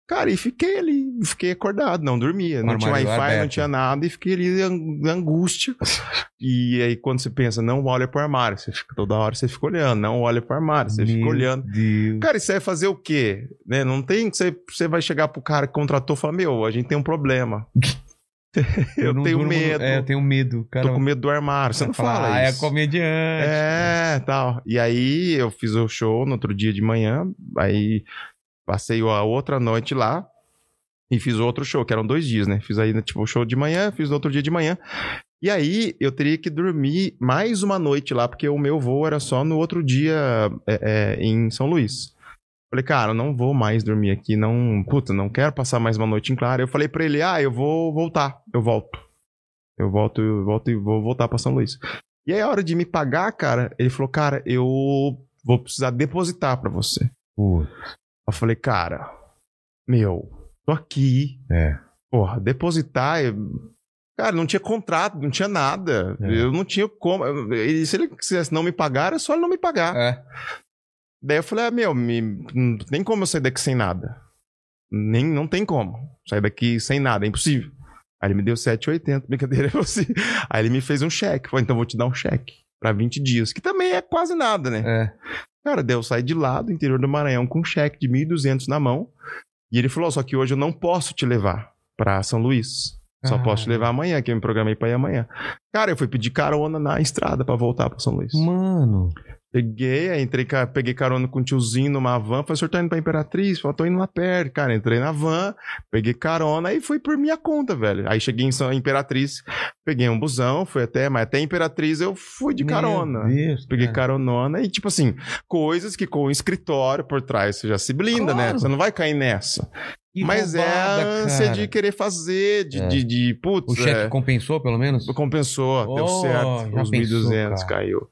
Cara, e fiquei ali, fiquei acordado, não dormia. Não tinha Wi-Fi, não tinha nada, e fiquei ali ang- angústia. e aí, quando você pensa, não olha pro armário, você fica toda hora, você fica olhando, não olha pro armário, você fica Meu olhando. Deus. Cara, isso aí é fazer o quê? Né? Não tem você, você vai chegar pro cara que contratou e falar: Meu, a gente tem um problema. eu tenho durmo medo. É, eu tenho medo. Cara, Tô com medo do armário. Você não Vai falar, fala ah, é isso. comediante. É, tal. E aí eu fiz o show no outro dia de manhã, aí passei a outra noite lá e fiz outro show, que eram dois dias, né? Fiz aí, tipo, o show de manhã, fiz outro dia de manhã. E aí eu teria que dormir mais uma noite lá, porque o meu voo era só no outro dia é, é, em São Luís. Falei, cara, não vou mais dormir aqui, não. Puta, não quero passar mais uma noite em claro. Eu falei pra ele, ah, eu vou voltar, eu volto. Eu volto, eu volto e vou voltar pra São Luís. E aí, a hora de me pagar, cara, ele falou, cara, eu vou precisar depositar pra você. Pô, Eu falei, cara, meu, tô aqui. é. Porra, depositar. eu- Cara, não tinha contrato, não tinha nada. É. Eu não tinha como. E se ele quisesse não me pagar, era só ele não me pagar. É. Daí eu falei, ah, meu, me, não tem como eu sair daqui sem nada. Nem, não tem como. Sair daqui sem nada, é impossível. Aí ele me deu 7,80, brincadeira é você. Aí ele me fez um cheque. Falei, então vou te dar um cheque pra 20 dias, que também é quase nada, né? É. Cara, daí eu saí de lá do interior do Maranhão com um cheque de 1.200 na mão. E ele falou, só que hoje eu não posso te levar pra São Luís. Só Ah. posso te levar amanhã, que eu me programei pra ir amanhã. Cara, eu fui pedir carona na estrada pra voltar pra São Luís. Mano. Peguei, entrei, peguei carona com um tiozinho numa van. Falei, o senhor tá indo pra Imperatriz? Falei, tô indo lá perto. Cara, entrei na van, peguei carona e fui por minha conta, velho. Aí cheguei em São Imperatriz, peguei um busão, fui até, mas até Imperatriz eu fui de carona. Deus, Peguei cara. caronona e, tipo assim, coisas que com o escritório por trás você já se blinda, né? Claro. Você não vai cair nessa. Que Mas é a roubada, ânsia cara. de querer fazer, de, É. de, de, putz, O cheque é, compensou, pelo menos? compensou, deu Oh, certo, já os pensou, 1.200 cara. caiu.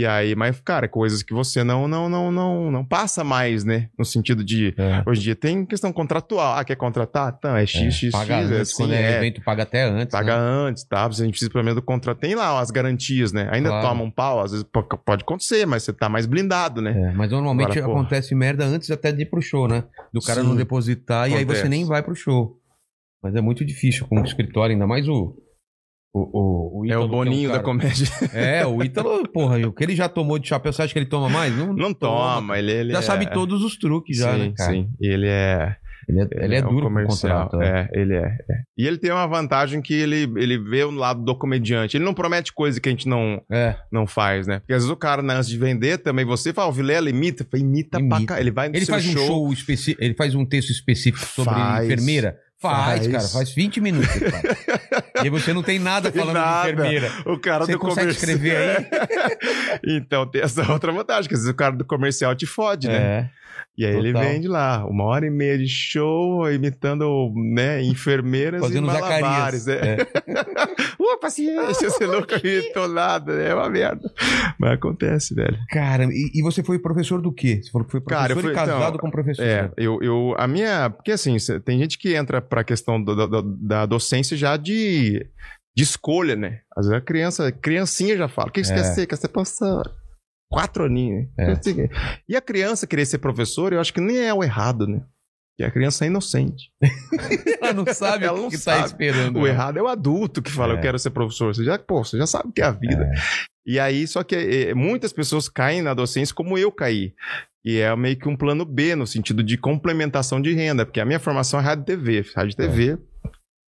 E aí, mas, cara, coisas que você não, não, não, não, não passa mais, né? No sentido de, É. hoje em dia tem questão contratual. Ah, quer contratar? Então, é X, É. X, paga X, é antes, assim, quando é, é. evento, paga até antes. Paga né? antes, tá? A gente precisa pelo menos do contrato. Tem lá as garantias, né? Ainda Claro. toma um pau, às vezes po- pode acontecer, mas você tá mais blindado, né? É, mas normalmente Agora, porra. acontece merda antes até de ir pro show, né? Do cara Sim. não depositar e aí você Acontece. nem vai pro show. Mas é muito difícil com o escritório, ainda mais o. O, o, o É o que um boninho da cara- comédia. É, o Ítalo, porra, o que ele já tomou de chapéu, você acha que ele toma mais? Não, Não toma, ele, ele Já é... sabe todos os truques, já, sim, né, cara? sim. E ele é. Ele é, ele é um duro com o comercial. contrato. é. É, ele é, é. E ele tem uma vantagem que ele, ele vê o lado do comediante. Ele não promete coisa que a gente não, É. não faz, né? Porque às vezes o cara, né, antes de vender, também você fala, o Vilela imita, fala, imita, pra Imita. cá. Ele vai no Ele seu faz um show específico, ele faz um texto específico sobre Faz. enfermeira. Faz, Faz. cara, faz 20 minutos. E você não tem nada falando nada. de enfermeira. O cara Você do consegue comercial. escrever aí? então tem essa outra vantagem, que às vezes o cara do comercial te fode, né? E aí ele Total. vende lá, uma hora e meia de show, imitando, né, enfermeiras Fazendo e malabares. Zacarias. É. Ô, paciência, você nunca imitou nada, né? é uma merda. Mas acontece, velho. Cara, e, e você foi professor do quê? Você falou que foi professor Cara, eu fui- e casado então, com professor. É, né? eu, eu, a minha, porque assim, tem gente que entra pra questão do- do- da docência já de, de escolha, né? Às vezes a criança, criancinha já fala, o que que você É. quer ser? Quer ser professor? Quatro aninhos, É. E a criança querer ser professor, eu acho que nem é o errado, né? Porque a criança é inocente. Ela não sabe Ela o não que tá sabe. esperando. O né? errado é o adulto que fala, É. eu quero ser professor. Você já, pô, você já sabe o que é a vida. É. E aí, só que eh, muitas pessoas caem na docência como eu caí. E é meio que um plano B, no sentido de complementação de renda, porque a minha formação é rádio e TV. Rádio e TV,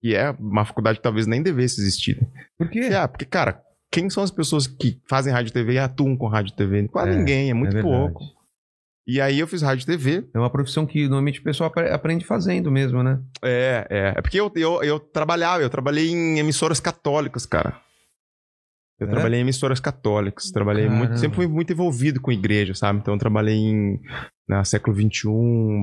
e é uma faculdade que talvez nem devesse existir. Por quê? Ah, porque, cara, quem são as pessoas que fazem rádio e TV e atuam com rádio e TV? Quase É, ninguém, é muito é pouco. E aí eu fiz rádio e TV. É uma profissão que normalmente o pessoal apre- aprende fazendo mesmo, né? É, é. É porque eu, eu, eu trabalhava, eu trabalhei em emissoras católicas, cara. Eu É? trabalhei em emissoras católicas, trabalhei muito, Caramba. sempre fui muito envolvido com igreja, sabe? Então eu trabalhei em na século XXI,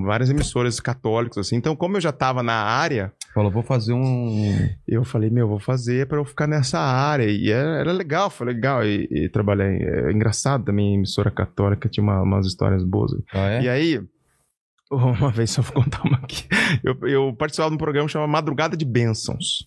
várias emissoras católicas, assim. Então, como eu já tava na área, Falou, vou fazer um. eu falei, meu, vou fazer pra eu ficar nessa área. E era, era legal, foi legal. E, e trabalhar. em- É engraçado também, emissora católica, tinha uma- umas histórias boas. Ah, é? E aí, uma vez, só vou contar uma aqui. Eu, eu participava de um programa chamado Madrugada de Bênçãos.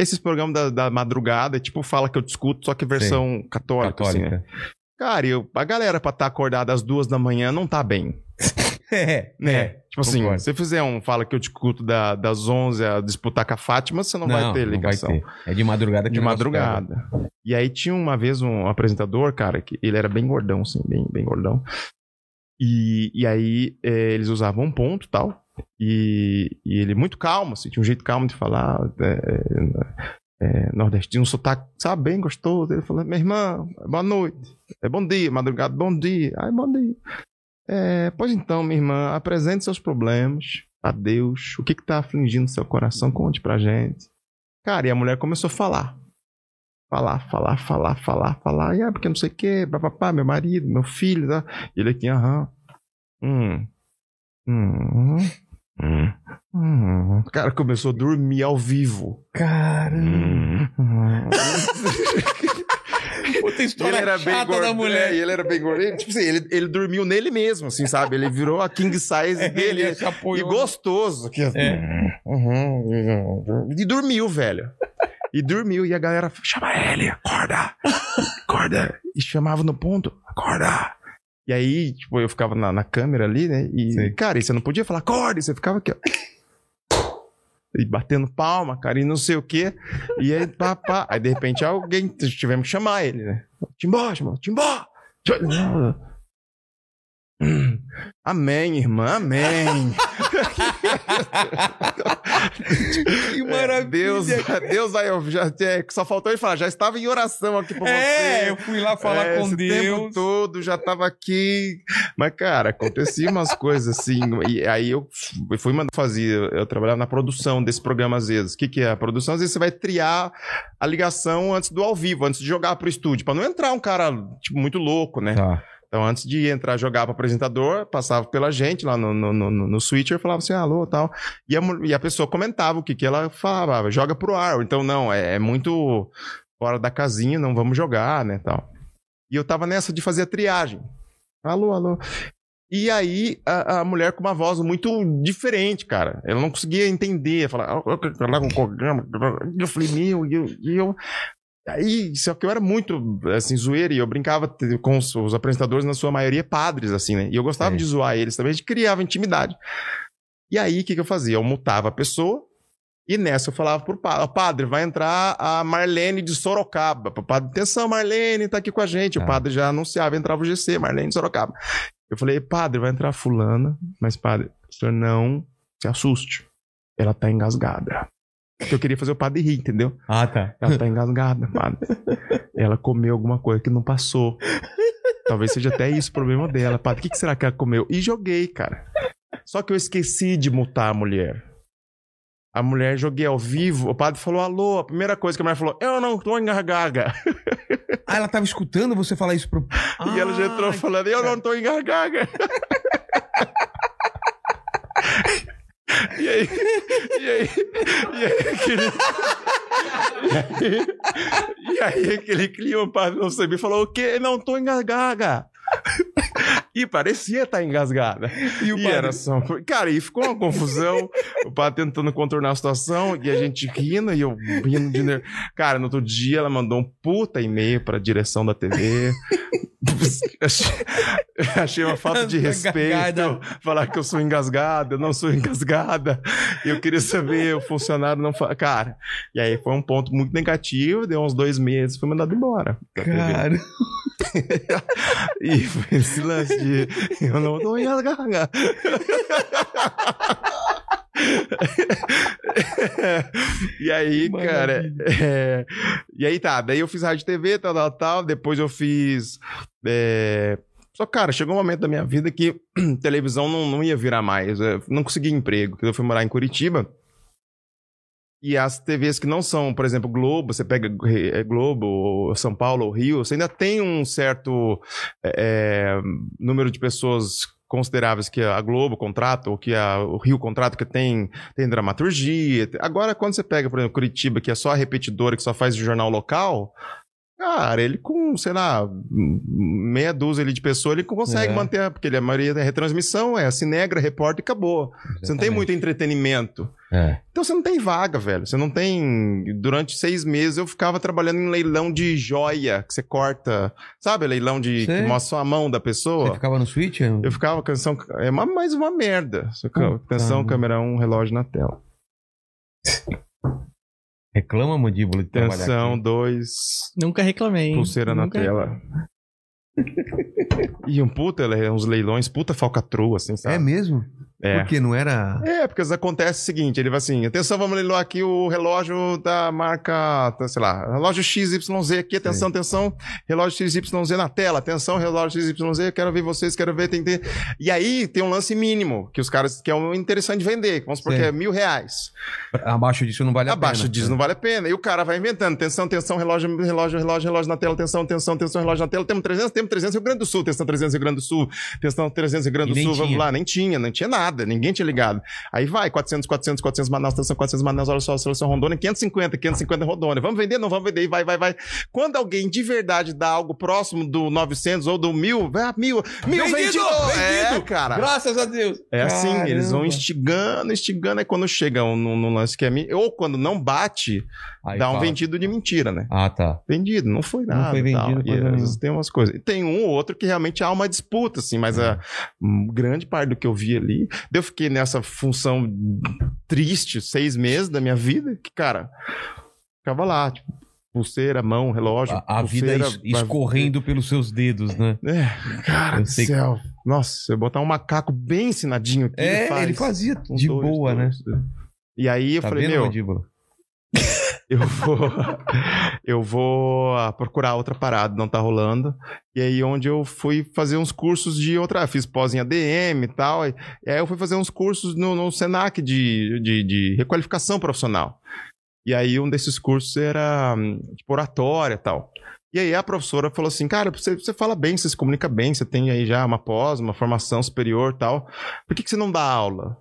Esses programas da, da madrugada, é tipo, fala que eu discuto, só que versão católica, assim, né? Católica. Cara, eu, a galera pra estar acordada às duas da manhã não tá bem, É, né? tipo assim, concordo. se você fizer um fala que eu discuto da, das 11 a disputar com a Fátima, você não, vai ter ligação. Não vai ter. É de madrugada que De madrugada. E aí tinha uma vez um apresentador, cara, que ele era bem gordão, assim, bem, bem gordão. E, e aí eh, eles usavam um ponto e tal. E, e ele muito calmo, assim, tinha um jeito calmo de falar. é, é, nordestino, um sotaque, sabe, bem gostoso. Ele falou, minha irmã, boa noite. É bom dia, madrugada, bom dia. Ai, bom dia. É, pois então, minha irmã, apresente seus problemas a Deus. O que que tá afligindo seu coração? Conte pra gente. Cara, e a mulher começou a falar. Falar, falar, falar, falar, falar. E é porque não sei o quê, papapá, meu marido, meu filho, tá? E ele aqui, aham. Hum. Hum. Hum. Hum. O cara começou a dormir ao vivo. Caramba. Hum. Hum. Puta história ele era bem chata gordo. da mulher. é, e ele era bem gordo. Ele, tipo assim, ele, ele dormiu nele mesmo, assim, sabe? Ele virou a king size dele. Ele se E gostoso. Que... É. Uhum. E dormiu, velho. E dormiu. E a galera chama ele, acorda, acorda. E chamava no ponto, acorda. E aí, tipo, eu ficava na, na câmera ali, né? E, Sim. cara, e você não podia falar, acorda. E você ficava aqui, ó. E batendo palma, cara, e não sei o quê. E aí, pá, pá. Aí, de repente, alguém, tivemos que chamar ele, né? Timbó, Timbó, Timbó. Amém, irmã, amém. Que É, maravilha. Deus, Deus vai, eu já, é, só faltou ele falar, já estava em oração aqui por É, você. eu fui lá falar É, com esse tempo Deus. todo, já tava aqui. Mas, cara, acontecia umas coisas assim. E aí eu fui- mandar fazer. Eu trabalhava na produção desse programa às vezes. O que, que é a produção? Às vezes você vai triar a ligação antes do ao vivo, antes de jogar pro estúdio, pra não entrar um cara, tipo, muito louco, né? Tá. Então, antes de entrar jogar para apresentador, passava pela gente lá no, no, no, no switcher, falava assim, alô, tal. E a, e a pessoa comentava o que, que ela falava, joga pro ar. Então, não, é, é muito fora da casinha, não vamos jogar, né, tal. E eu tava nessa de fazer a triagem. Alô, alô. E aí, a, a mulher com uma voz muito diferente, cara. Ela não conseguia entender. Falar, "Ah, com o programa. Eu falei, meu, e eu, e eu. Aí, só que eu era muito, assim, zoeiro, e eu brincava com os, os apresentadores, na sua maioria, padres, assim, né? E eu gostava Sim. de zoar eles também, a gente criava intimidade. E aí, o que, que eu fazia? Eu mutava a pessoa, e nessa eu falava pro padre, "Ó, padre, vai entrar a Marlene de Sorocaba. Pro padre, atenção, Marlene, tá aqui com a gente. Ah. O padre já anunciava, entrava o GC, Marlene de Sorocaba. Eu falei, padre, vai entrar fulana, mas padre, o senhor não se assuste. Ela tá engasgada. Porque eu queria fazer o padre rir, entendeu? Ah, tá. Ela tá engasgada, padre. Ela comeu alguma coisa que não passou. Talvez seja até isso o problema dela. Padre, o que, que será que ela comeu? E joguei, cara. Só que eu esqueci de mutar a mulher. A mulher joguei ao vivo. O padre falou alô. A primeira coisa que a mulher falou: Eu não tô engasgada. Ah, ela tava escutando você falar isso pro. e ela já entrou falando: Eu não tô engasgada. E aí, e aí, e aí, aquele, e aí, e aí aquele clima, o padre não sabia, falou, o quê? Não tô engasgada. E parecia estar engasgada. E o E padre? era só. Cara, e ficou uma confusão. o padre tentando contornar a situação e a gente rindo e eu rindo de nervo. Cara, no outro dia ela mandou um puta e-mail pra direção da TV. achei, uma falta de respeito. Falar que eu sou engasgada, eu não sou engasgada. Eu queria saber, o funcionário não fala. Cara, e aí foi um ponto muito negativo. Deu uns dois meses, foi mandado embora. Cara. E foi esse lance de eu não tô engasgada. e aí, Que cara, maravilha. é, e aí tá, daí eu fiz rádio TV, tal, tal, tal, depois eu fiz é, Só cara, chegou um momento da minha vida que televisão não, não ia virar mais. Eu não consegui emprego. Eu fui morar em Curitiba. E as TVs que não são, por exemplo, Globo, você pega é, Globo, ou São Paulo ou Rio, você ainda tem um certo é, número de pessoas consideráveis que a Globo contrata ou que a, o Rio contrata que tem, tem dramaturgia. Agora, quando você pega, por exemplo, Curitiba, que é só a repetidora, que só faz jornal local, Cara, ele com, sei lá, meia dúzia ali de pessoas, ele consegue é. manter, porque ele, a maioria da retransmissão é assim, negra, repórter e acabou. Exatamente. Você não tem muito entretenimento. É. Então você não tem vaga, velho. Você não tem. Durante seis meses eu ficava trabalhando em leilão de joia, que você corta. Sabe, leilão de. Sei. que mostra só a mão da pessoa. Você ficava no switch? Eu ficava, canção. É uma, mais uma merda. Atenção, câmera 1, um, relógio na tela. Reclama, mandíbula, de Atenção, dois. Nunca reclamei. Pulseira Nunca... na tela. e um puta, uns leilões, puta falcatrua, assim, sabe? É mesmo? É. Porque não era. É, porque acontece o seguinte: ele vai assim, atenção, vamos leiloar aqui o relógio da marca, tá, sei lá, relógio XYZ aqui, atenção, Sim. atenção, relógio XYZ na tela, atenção, relógio XYZ, quero ver vocês, quero ver, tem que. E aí tem um lance mínimo, que os caras, que é um interessante de vender, vamos supor que é mil reais. Abaixo disso não vale a Abaixo pena. Abaixo disso não vale a pena. E o cara vai inventando, atenção, atenção, relógio, relógio, relógio, relógio na tela, atenção, atenção, atenção, relógio na tela, temos 300, temos 300 Rio Grande do Sul, atenção, 300 Rio Grande do Sul, atenção, 300 Rio Grande do Sul, vamos lá, nem tinha, não tinha nada, ninguém tinha ligado. Aí vai, 400, 400, 400 Manaus, atenção, 400 Manaus, olha só, seleção Rondônia, 550, 550 Rondônia. Vamos vender? Não vamos vender. E vai, vai, vai. Quando alguém de verdade dá algo próximo do 900 ou do 1000, vai, mil, mil vendido! vendido. É, cara. Graças a Deus. É assim, Caramba. eles vão instigando, instigando, aí quando chegam no, no lance que é mim, ou quando não bate, Aí dá um fala. vendido de mentira, né? Ah, tá. Vendido, não foi nada. Não foi vendido. E, às vezes tem umas coisas. Tem um ou outro que realmente há uma disputa, assim, mas é. a grande parte do que eu vi ali, eu fiquei nessa função triste seis meses da minha vida, que, cara, ficava lá, tipo, pulseira, mão, relógio. A, a pulseira, vida es escorrendo pelos seus dedos, né? É, cara do céu. Que... Nossa, você botar um macaco bem ensinadinho aqui. É, ele, faz. ele fazia de dois, boa, dois, né? E aí eu tá falei, meu eu vou eu vou ah, procurar outra parada, não tá rolando. E aí onde eu fui fazer uns cursos de outra, fiz pós em ADM e tal. E aí eu fui fazer uns cursos no, no Senac de, de, de requalificação profissional. E aí um desses cursos era tipo oratória e tal. E aí a professora falou assim, cara, você, você fala bem, você se comunica bem, você tem aí já uma pós, uma formação superior tal. Por que, que você não dá aula?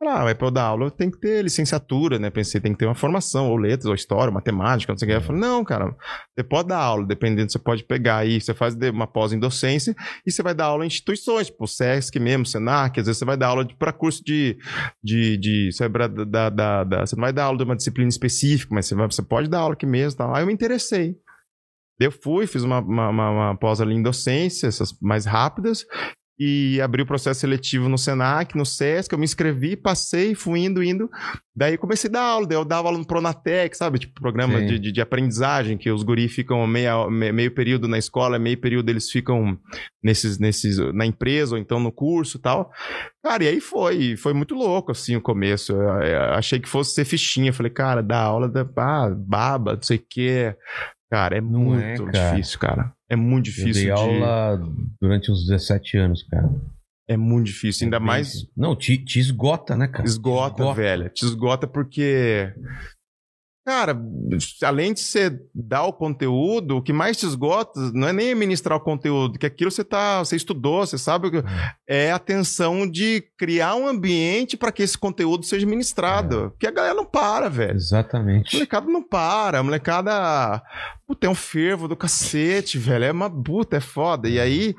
Ah, mas para eu dar aula tem que ter licenciatura, né? Pensei, tem que ter uma formação, ou letras, ou história, matemática, não sei o que. Eu falei, não, cara, você pode dar aula, dependendo, você pode pegar aí, você faz uma pós em docência e você vai dar aula em instituições, tipo o SESC mesmo, Senac, às vezes você vai dar aula para curso de. de, de você, vai dar, dar, dar, você não vai dar aula de uma disciplina específica, mas você, vai, você pode dar aula aqui mesmo. Tal. Aí eu me interessei. Eu fui, fiz uma, uma, uma, uma pós ali em docência, essas mais rápidas, e abri o processo seletivo no Senac, no SESC, eu me inscrevi, passei, fui indo, indo. Daí comecei a dar aula, daí eu dava aula no Pronatec, sabe? Tipo, programa de, de, de, aprendizagem, que os guris ficam meia, meio período na escola, meio período eles ficam nesses, nesses, na empresa ou então no curso e tal. Cara, e aí foi, foi muito louco, assim, o começo. Eu, eu achei que fosse ser fichinha. Falei, cara, dar aula, da, ah, baba, não sei o quê. Cara, é não muito é, cara. difícil, cara. É muito difícil. Eu dei de... aula durante uns 17 anos, cara. É muito difícil, ainda é mais. Não, te, te, esgota, né, cara? Esgota, esgota, velho. Te esgota porque Cara, além de você dar o conteúdo, o que mais te esgota não é nem ministrar o conteúdo, que aquilo você tá, você estudou, você sabe é, é a atenção de criar um ambiente para que esse conteúdo seja ministrado. É. Porque a galera não para, velho. Exatamente. A molecada não para, a molecada puta, é um fervo do cacete, velho. É uma puta, é foda. E aí,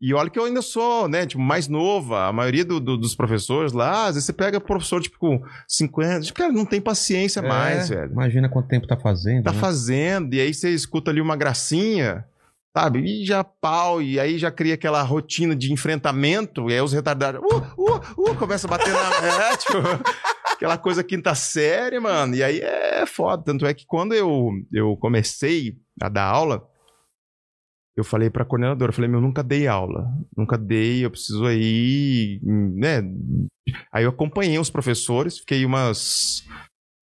e olha que eu ainda sou, né, tipo, mais nova. A maioria do, do, dos professores lá, às vezes você pega professor, tipo, com 50, tipo, cara, não tem paciência é, mais, velho. Imagina quanto tempo tá fazendo. Tá né? fazendo, e aí você escuta ali uma gracinha, sabe? E já pau, e aí já cria aquela rotina de enfrentamento, e aí os retardados, uh, uh, uh, começa a bater na. é, tipo, aquela coisa quinta série, mano. E aí é foda. Tanto é que quando eu, eu comecei a dar aula, eu falei para a coordenadora, eu falei, meu, nunca dei aula, nunca dei, eu preciso aí, né? Aí eu acompanhei os professores, fiquei umas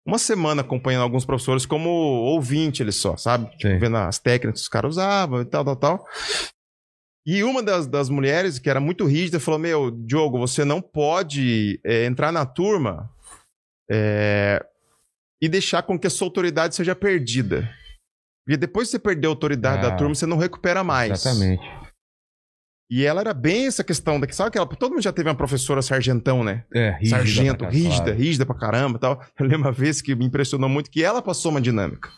uma semana acompanhando alguns professores como ouvinte eles só, sabe? Tipo, vendo as técnicas que os caras usavam e tal, tal, tal. E uma das, das mulheres, que era muito rígida, falou: Meu, Diogo, você não pode é, entrar na turma é, e deixar com que a sua autoridade seja perdida. Porque depois que você perder a autoridade Ah, da turma, você não recupera mais. Exatamente. E ela era bem essa questão daqui. Sabe aquela. Todo mundo já teve uma professora sargentão, né? É, rígida Sargento, rígida, rígida pra caramba tal. Eu lembro uma vez que me impressionou muito que ela passou uma dinâmica.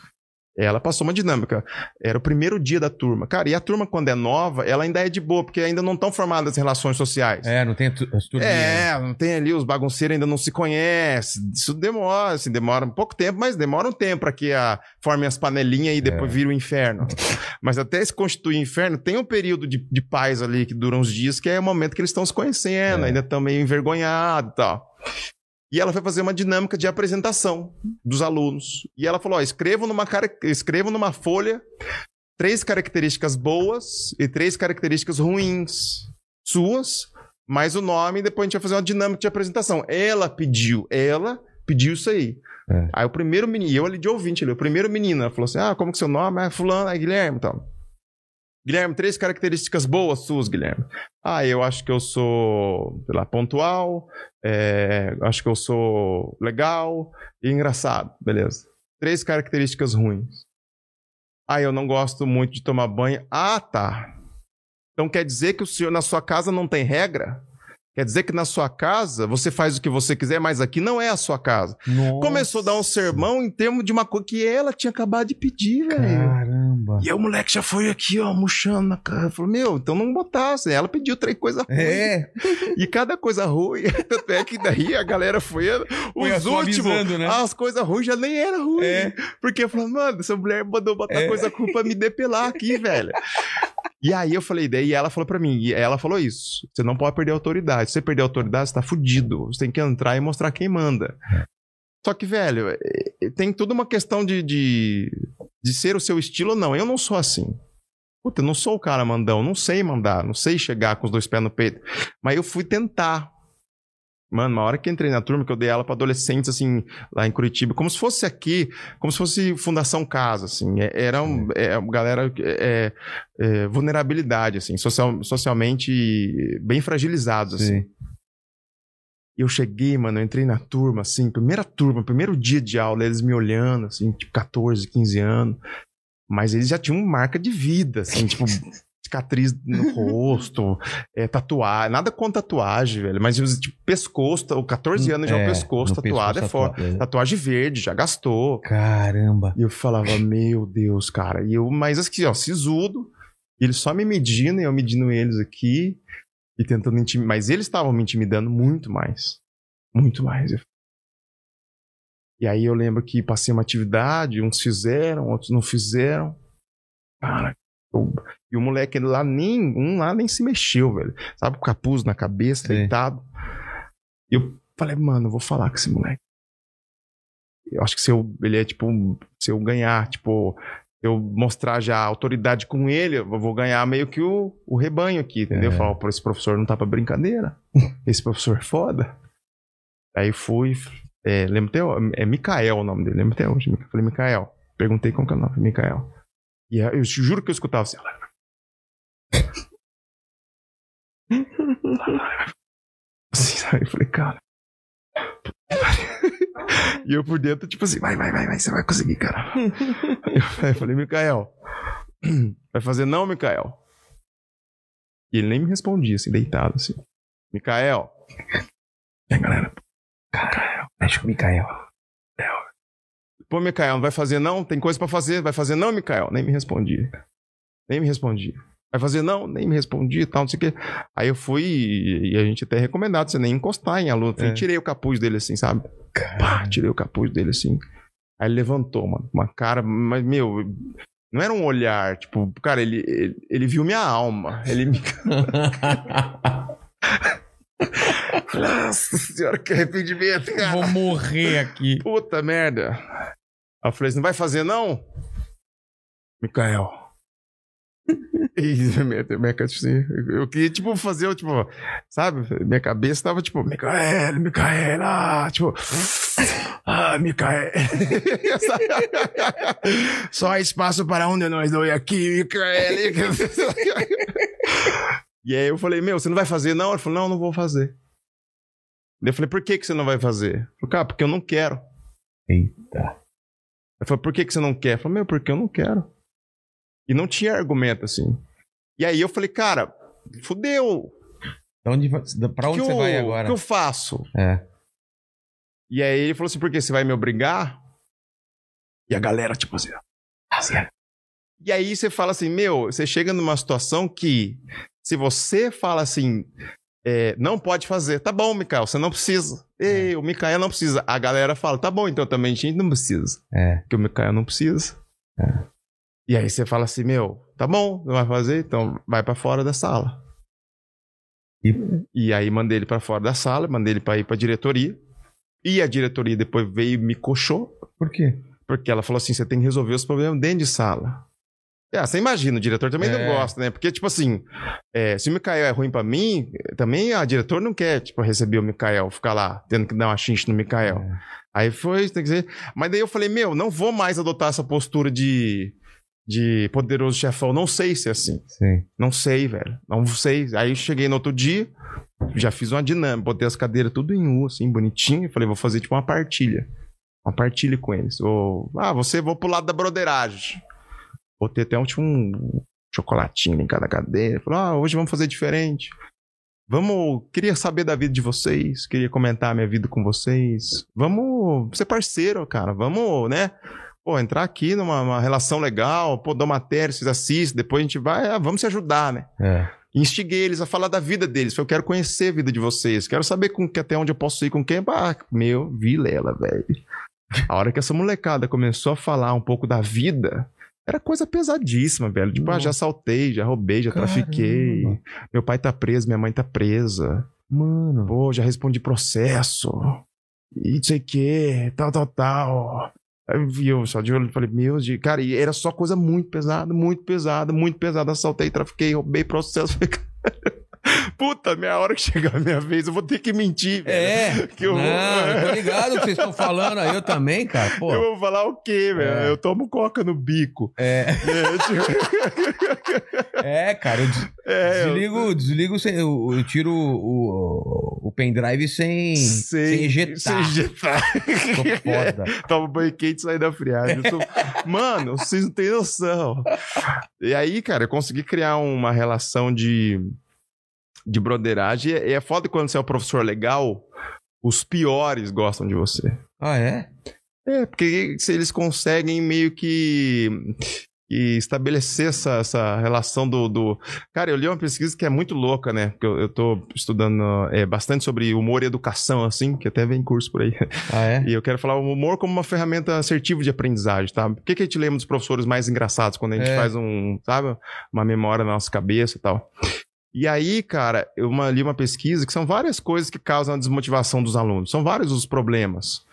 Ela passou uma dinâmica. Era o primeiro dia da turma. Cara, e a turma, quando é nova, ela ainda é de boa, porque ainda não estão formadas as relações sociais. É, não tem as turminhas. É, não tem ali, os bagunceiros ainda não se conhecem. Isso demora, assim, demora um pouco tempo, mas demora um tempo para que a, formem as panelinhas e depois É. vira o inferno. mas até se constituir inferno, tem um período de, de paz ali que dura uns dias, que é o momento que eles estão se conhecendo, É. ainda estão meio envergonhados e tal. E ela foi fazer uma dinâmica de apresentação dos alunos. E ela falou: ó, escrevam numa, escrevam numa folha três características boas e três características ruins suas, mais o nome, e depois a gente vai fazer uma dinâmica de apresentação. Ela pediu, ela pediu isso aí. É. Aí o primeiro menino, eu ali de ouvinte, o primeiro menino, ela falou assim: Ah, como que é seu nome? É Fulano, é Guilherme e tal. Guilherme, três características boas suas, Guilherme. Ah, eu acho que eu sou, sei lá, pontual, é, acho que eu sou legal e engraçado, beleza. Três características ruins. Ah, eu não gosto muito de tomar banho. Ah, tá. Então quer dizer que o senhor na sua casa não tem regra? Quer dizer que na sua casa você faz o que você quiser, mas aqui não é a sua casa. Nossa. Começou a dar um sermão em termos de uma coisa que ela tinha acabado de pedir, velho. Caramba. E aí o moleque já foi aqui, ó, murchando na cara. Falou, meu, então não botasse. Ela pediu três coisas ruins. É, E cada coisa ruim, tanto é que daí a galera foi. Foi Os últimos, né? as coisas ruins já nem era ruim. É. Porque falei, mano, essa mulher mandou botar É. coisa pra me depelar aqui, velho. E aí eu falei, daí ela falou pra mim, e ela falou isso: você não pode perder a autoridade. Se você perder a autoridade, você tá fudido. Você tem que entrar e mostrar quem manda. Só que, velho, é- tem toda uma questão de, de, de ser o seu estilo ou não. Eu não sou assim. Puta, eu não sou o cara mandão, não sei mandar, não sei chegar com os dois pés no peito. Mas eu fui tentar. Mano, uma hora que entrei na turma, que eu dei aula pra adolescentes, assim, lá em Curitiba, como se fosse aqui, como se fosse Fundação Casa, assim. É- Era um, é, uma galera, é, é, vulnerabilidade, assim, social, socialmente bem fragilizados, assim. Sim. E eu cheguei, mano, eu entrei na turma, assim, primeira turma, primeiro dia de aula, eles me olhando, assim, tipo, 14, 15 anos. Mas eles já tinham marca de vida, assim, tipo, cicatriz no rosto, é, tatuagem, nada com tatuagem, velho, mas tipo, pescoço, tá- 14 anos já o pescoço no tatuado é pescoço forte. tatuado, é. Tatuagem verde, já gastou. Caramba. E eu falava, meu Deus, cara. E eu, mas assim, ó, sisudo, eles só me medindo e eu medindo eles aqui e tentando intimidar. Mas eles estavam me intimidando muito mais. Muito mais. E aí eu lembro que passei uma atividade, uns fizeram, outros não fizeram. Cara, e o moleque lá nem, um lá nem se mexeu, velho. Sabe, com o capuz na cabeça, Sim. deitado. E eu falei, mano, eu vou falar com esse moleque. Eu acho que se eu, ele é tipo, se eu ganhar, tipo, eu mostrar já a autoridade com ele, eu vou ganhar meio que o, o rebanho aqui, entendeu? É. Falar, esse professor não tá pra brincadeira. Esse professor é foda. Aí fui, é, lembro até, é Mikael o nome dele, lembro até hoje. Falei, Mikael. Perguntei como que é o nome, Mikael. E aí, eu juro que eu escutava assim. assim sabe? Eu falei, cara. E eu por dentro, tipo assim, vai, vai, vai, vai, você vai conseguir, cara. Eu falei, Mikael, vai fazer não, Mikael? E ele nem me respondia, assim, deitado, assim. Mikael. Vem, galera. Mikael. Mexe com o Mikael. Pô, Mikael, não vai fazer não? Tem coisa pra fazer. Vai fazer não, Mikael? Nem me respondia. Nem me respondia. Vai fazer não? Nem me respondia e tal, não sei o quê. Aí eu fui e, a gente até recomendado você nem encostar em aluno. É. Tirei o capuz dele assim, sabe? Pá, tirei o capuz dele assim. Aí ele levantou, mano, uma cara, mas, meu, não era um olhar, tipo, cara, ele, ele, ele viu minha alma. Ele me. Nossa senhora, que arrependimento, cara. Vou morrer aqui. Puta merda. Aí eu falei, não vai fazer, não? Minha, tipo assim, eu queria, tipo, fazer, tipo, sabe? Minha cabeça tava, tipo, Mikael, Mikael, ah, tipo, ah, Mikael. Só espaço para um de nós dois aqui, Mikael. e aí eu falei, meu, você não vai fazer não? Ele falou, não, não vou fazer. Eu falei, por que, que você não vai fazer? Falou, cara, porque eu não quero. Eita. Eu falei, por que, que você não quer? Eu falei, meu, porque eu não quero. E não tinha argumento assim. E aí eu falei, cara, fudeu. Pra onde, pra onde que você eu, vai O agora? que eu faço? É. E aí ele falou assim, por quê? Você vai me obrigar? E a galera, tipo assim, assim. E aí você fala assim, meu, você chega numa situação que se você fala assim, é, não pode fazer, tá bom, Mikael, você não precisa. Ei, o Mikael não precisa. A galera fala, tá bom, então também a gente não precisa. É. Porque o Mikael não precisa. E aí você fala assim, meu, tá bom, não vai fazer, então vai pra fora da sala. E- E aí mandei ele pra fora da sala, mandei ele pra ir pra diretoria. E a diretoria depois veio e me coxou, Por quê? porque ela falou assim: você tem que resolver os problemas dentro de sala. É, você imagina, o diretor também É. não gosta, né? Porque, tipo assim, é, se o Mikael é ruim pra mim, também a diretora não quer, tipo, receber o Mikael, ficar lá, tendo que dar uma xinche no Mikael. É. Aí foi, tem que dizer. Mas daí eu falei, meu, não vou mais adotar essa postura de, de poderoso chefão. Não sei se é assim. Sim. Não sei, velho. Não sei. Aí cheguei no outro dia, já fiz uma dinâmica, botei as cadeiras tudo em U, assim, bonitinho. e Falei, vou fazer tipo uma partilha. Uma partilha com eles. Ou, ah, você vou pro lado da broderagem. Botei até um, tipo, um chocolatinho em cada cadeira. Falei, ah, hoje vamos fazer diferente. Vamos. Queria saber da vida de vocês. Queria comentar a minha vida com vocês. Vamos ser parceiro, cara. Vamos, né? Pô, entrar aqui numa uma relação legal. Pô, dou matéria, vocês assistem. Depois a gente vai. ah, vamos se ajudar, né? É. Instiguei eles a falar da vida deles. Falei, Eu quero conhecer a vida de vocês. Quero saber com que, até onde eu posso ir com quem. Ah, meu, vilela, velho. A hora que essa molecada começou a falar um pouco da vida, era coisa pesadíssima, velho. Tipo, ah, já assaltei, já roubei, já trafiquei. Caramba. Meu pai tá preso, minha mãe tá presa. Mano. Pô, já respondi processo. E não sei o que, tal, tal, tal. Aí eu só de olho e falei, meu Deus, cara, e era só coisa muito pesada, muito pesada, muito pesada. Assaltei, trafiquei, roubei processo. Falei, cara, Puta, minha hora que chegar a minha vez, eu vou ter que mentir, velho. É. Que eu- Não, eu tô ligado o que vocês estão falando aí, eu também, cara. Pô. Eu vou falar o quê, velho? É. Eu tomo coca no bico. É, É, cara, eu des- é, eu- desligo, desligo sem, eu, eu tiro o, o pendrive sem, sem, injetar. Sem injetar. Tô foda. Toma banho quente e sai da friagem. Sou- Mano, vocês não têm noção. E aí, cara, eu consegui criar uma relação de, de broderagem. E é foda quando você é um professor legal, os piores gostam de você. Ah, é? É, porque se eles conseguem meio que, que estabelecer essa, essa relação do, do. Cara, eu li uma pesquisa que é muito louca, né? Porque eu, eu tô estudando é, bastante sobre humor e educação, assim, que até vem curso por aí. Ah, é? E eu quero falar o humor como uma ferramenta assertiva de aprendizagem, tá? Por que, que a gente lembra dos professores mais engraçados quando a gente É. faz um, sabe, uma memória na nossa cabeça e tal? E aí, cara, eu li uma pesquisa que são várias coisas que causam a desmotivação dos alunos. São vários os problemas.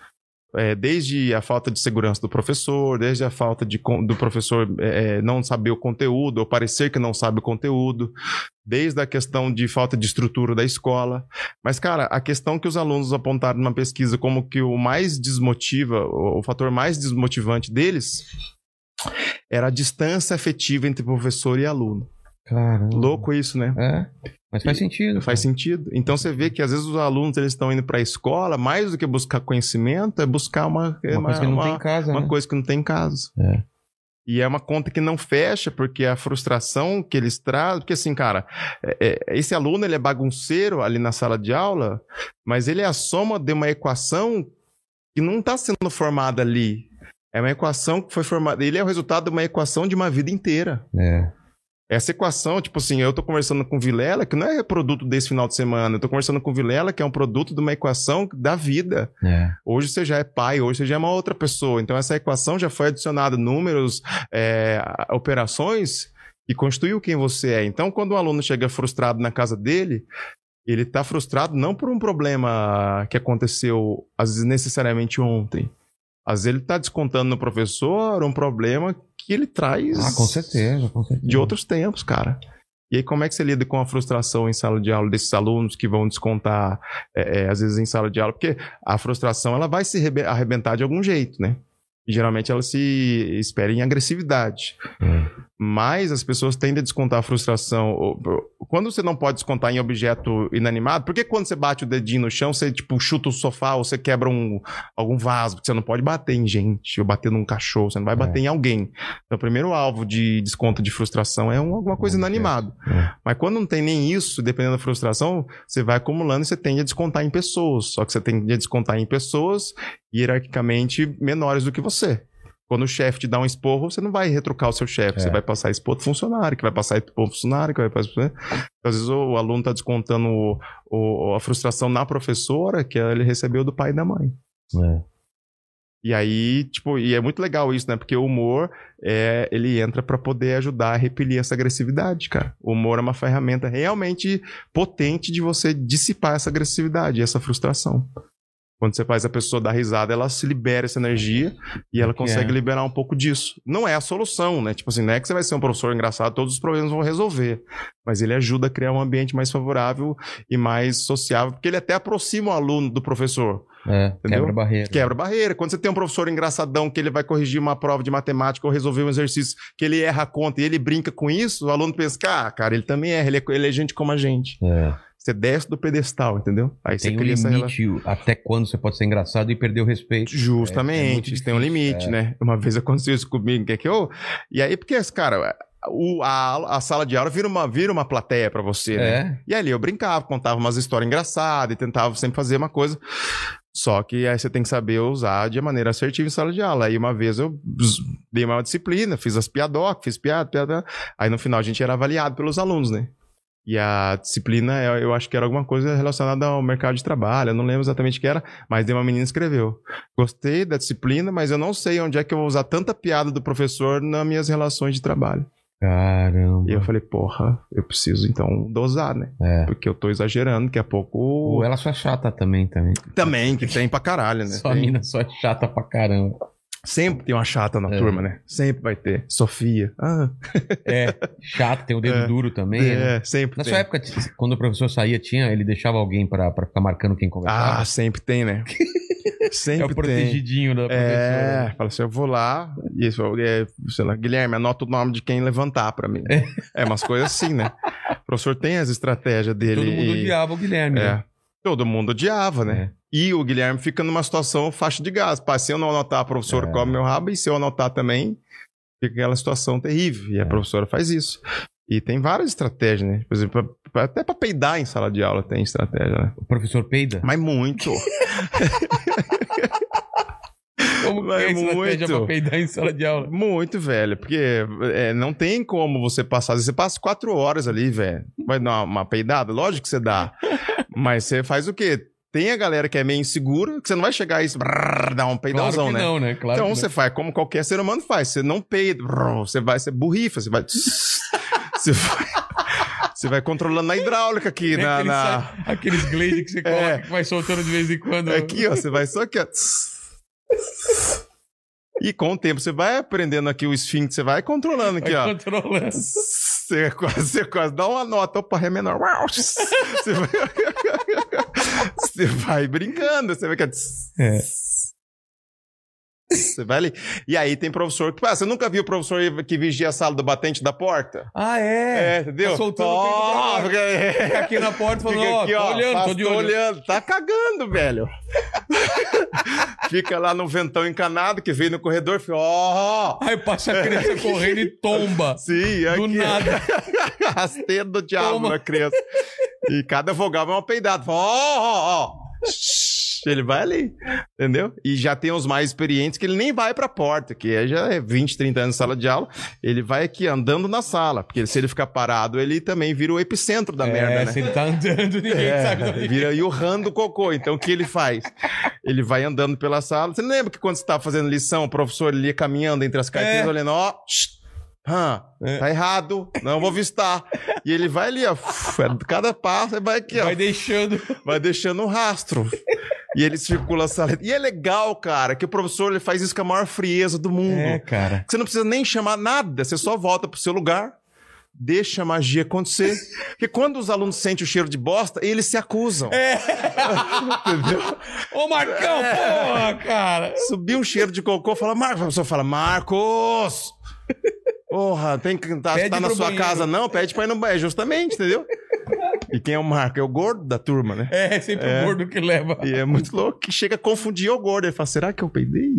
É, desde a falta de segurança do professor, desde a falta de, do professor é, é, não saber o conteúdo, ou parecer que não sabe o conteúdo, desde a questão de falta de estrutura da escola. Mas, cara, a questão que os alunos apontaram numa pesquisa como que o mais desmotiva, o, o fator mais desmotivante deles, era a distância afetiva entre professor e aluno. Caramba. Louco isso, né? É, mas faz sentido. Faz sentido. Então você vê que às vezes os alunos eles estão indo para a escola, mais do que buscar conhecimento, é buscar uma, Uma coisa que não tem em casa, uma né? coisa que não tem em casa. É. E é uma conta que não fecha, porque a frustração que eles trazem. Porque, assim, cara, é- é- esse aluno ele é bagunceiro ali na sala de aula, mas ele é a soma de uma equação que não está sendo formada ali. É uma equação que foi formada. Ele é o resultado de uma equação de uma vida inteira. É. Essa equação, tipo assim, eu tô conversando com o Vilela, que não é produto desse final de semana. Eu tô conversando com o Vilela, que é um produto de uma equação da vida. É. Hoje você já é pai, hoje você já é uma outra pessoa. Então essa equação já foi adicionada números, é, operações e constituiu quem você é. Então quando um aluno chega frustrado na casa dele, ele está frustrado não por um problema que aconteceu, às vezes, necessariamente ontem. Às vezes ele está descontando no professor um problema que ele traz Ah, com certeza, com certeza. de outros tempos, cara. E aí, como é que você lida com a frustração em sala de aula desses alunos que vão descontar, é, é, às vezes, em sala de aula? Porque a frustração, ela vai se rebe- arrebentar de algum jeito, né? E geralmente ela se espera em agressividade. É. Mas as pessoas tendem a descontar a frustração. Quando você não pode descontar em objeto inanimado, por que quando você bate o dedinho no chão, você tipo chuta o sofá ou você quebra um, algum vaso? Porque você não pode bater em gente ou bater num cachorro, você não vai bater em alguém. Então, o primeiro alvo de desconto de frustração é um- alguma coisa Um inanimada. É. Mas quando não tem nem isso, dependendo da frustração, você vai acumulando e você tende a descontar em pessoas. Só que você tende a descontar em pessoas hierarquicamente menores do que você. Quando o chefe te dá um esporro, você não vai retrucar o seu chefe. É. Você vai passar expor pro funcionário, que vai passar expor pro funcionário, que vai passar. Às vezes o, o aluno está descontando o- o- a frustração na professora que ele recebeu do pai e da mãe. É. E aí, tipo, e é muito legal isso, né? Porque o humor, é, ele entra pra poder ajudar a repelir essa agressividade, cara. O humor é uma ferramenta realmente potente de você dissipar essa agressividade, essa frustração. Quando você faz a pessoa dar risada, ela se libera essa energia e ela Que consegue é. liberar um pouco disso. Não é a solução, né? Tipo assim, não é que você vai ser um professor engraçado, todos os problemas vão resolver. Mas ele ajuda a criar um ambiente mais favorável e mais sociável, porque ele até aproxima o aluno do professor É, Entendeu? quebra barreira. quebra barreira. Quando você tem um professor engraçadão que ele vai corrigir uma prova de matemática ou resolver um exercício que ele erra a conta e ele brinca com isso, o aluno pensa, ah, cara, ele também erra, ele é, ele é gente como a gente. É. Você desce do pedestal, entendeu? Aí você Tem um cria relação. limite até quando você pode ser engraçado e perder o respeito. Justamente, É- é tem um limite, é. né? Uma vez aconteceu isso comigo, que é que eu... E aí, porque, cara, o- a, a sala de aula vira uma, vira uma plateia pra você, né? É. E ali eu brincava, contava umas histórias engraçadas e tentava sempre fazer uma coisa. Só que aí você tem que saber usar de maneira assertiva em sala de aula. Aí uma vez eu dei uma disciplina, fiz as piadocas, fiz piada, piada. Aí no final a gente era avaliado pelos alunos, né? E a disciplina, eu, eu acho que era alguma coisa relacionada ao mercado de trabalho. Eu não lembro exatamente o que era, mas uma menina escreveu. Gostei da disciplina, mas eu não sei onde é que eu vou usar tanta piada do professor nas minhas relações de trabalho. Caramba. E eu falei, porra, eu preciso então dosar, né? É. Porque eu tô exagerando, daqui a pouco. Ou ela só é chata também, também. Também, que tem pra caralho, né? Só a Tem- mina só é chata pra caramba. Sempre tem uma chata na É. turma, né? Sempre vai ter. Sofia. Ah, É, chato, tem o dedo É. duro também. né? é, sempre Na tem. sua época, quando o professor saía, tinha, ele deixava alguém pra, pra ficar marcando quem conversava? Ah, sempre tem, né? sempre é o tem. protegidinho da É, professora. fala assim, eu vou lá e isso, é, sei lá, Guilherme, anota o nome de quem levantar pra mim. É, umas coisas assim, né? O professor tem as estratégias dele. Todo mundo e- odiava o Guilherme, É. né? Todo mundo odiava, né? E o Guilherme fica numa situação faixa de gás. Pá, se eu não anotar, a professora É. come meu rabo, e se eu anotar também, fica aquela situação terrível. E a É. professora faz isso. E tem várias estratégias, né? Por exemplo, pra- até pra peidar em sala de aula tem estratégia, né? O professor peida? Mas muito. Como que é a estratégia muito. pra peidar em sala de aula? muito, velho. Porque é, não tem como você passar. Você passa quatro horas ali, velho. Vai dar uma, uma peidada? Lógico que você dá. Mas você faz o quê? Tem a galera que é meio insegura, que você não vai chegar e brrr, dar um peidãozão, claro né? não, né? Claro então você faz como qualquer ser humano faz. Você não peida, brrr, você vai, você burrifa, você vai. você vai. Você vai controlando na hidráulica aqui, não. na. Aqueles, na- aqueles glade que você coloca, É. que vai soltando de vez em quando. Aqui, ó, você vai só aqui, ó. E com o tempo você vai aprendendo aqui o esfíncter, você vai controlando aqui, vai ó. controlando. Você quase, você quase dá uma nota, opa, ré menor. Você vai, você vai brincando, você vai. É. Você vai ali. E aí tem professor que. Ah, você nunca viu o professor que vigia a sala do batente da porta? Ah, é? É, entendeu? Tá soltando o Ó, peito pra fora. fica- Fica aqui na porta falando, Fica ó, aqui, tô ó, olhando, tô de olho. olhando. Tá cagando, velho. fica lá no ventão encanado que veio no corredor, fica, ó. Aí passa a criança correndo e tomba. Sim, Do aqui. nada. Rasteiro do diabo Toma. na criança. E cada vogal é uma peidada. Fala, Ó, ó, ó. Ele vai ali, entendeu? E já tem os mais experientes que ele nem vai pra porta, que é já é 20, 30 anos de sala de aula. Ele vai aqui andando na sala, porque se ele ficar parado, ele também vira o epicentro da é, merda, né? se ele tá andando, ninguém É, sabe onde vira e o ran do cocô. Então, o que ele faz? Ele vai andando pela sala. Você lembra que quando você estava fazendo lição, o professor ele ia caminhando entre as cartinhas, É. olhando, ó, shh, É. tá errado, não vou vistar. E ele vai ali, ó, é, cada passo, vai aqui, ó, Vai deixando. vai deixando um rastro. E ele circula a sala. E é legal, cara, que o professor ele faz isso com a maior frieza do mundo. É, cara. Você não precisa nem chamar nada, você só volta pro seu lugar, deixa a magia acontecer. Porque quando os alunos sentem o cheiro de bosta, eles se acusam. É. Entendeu? Ô, Marcão, é. porra, cara. Subiu um cheiro de cocô, fala, Marcos. A pessoa fala, Marcos! Porra, tem que estar tá, tá na sua banheiro. casa, não? Pede pra ir no banheiro, justamente, entendeu? E quem é o Marco? É o gordo da turma, né? É, sempre é. o gordo que leva. E é muito louco que chega a confundir o gordo. Ele fala, será que eu peidei?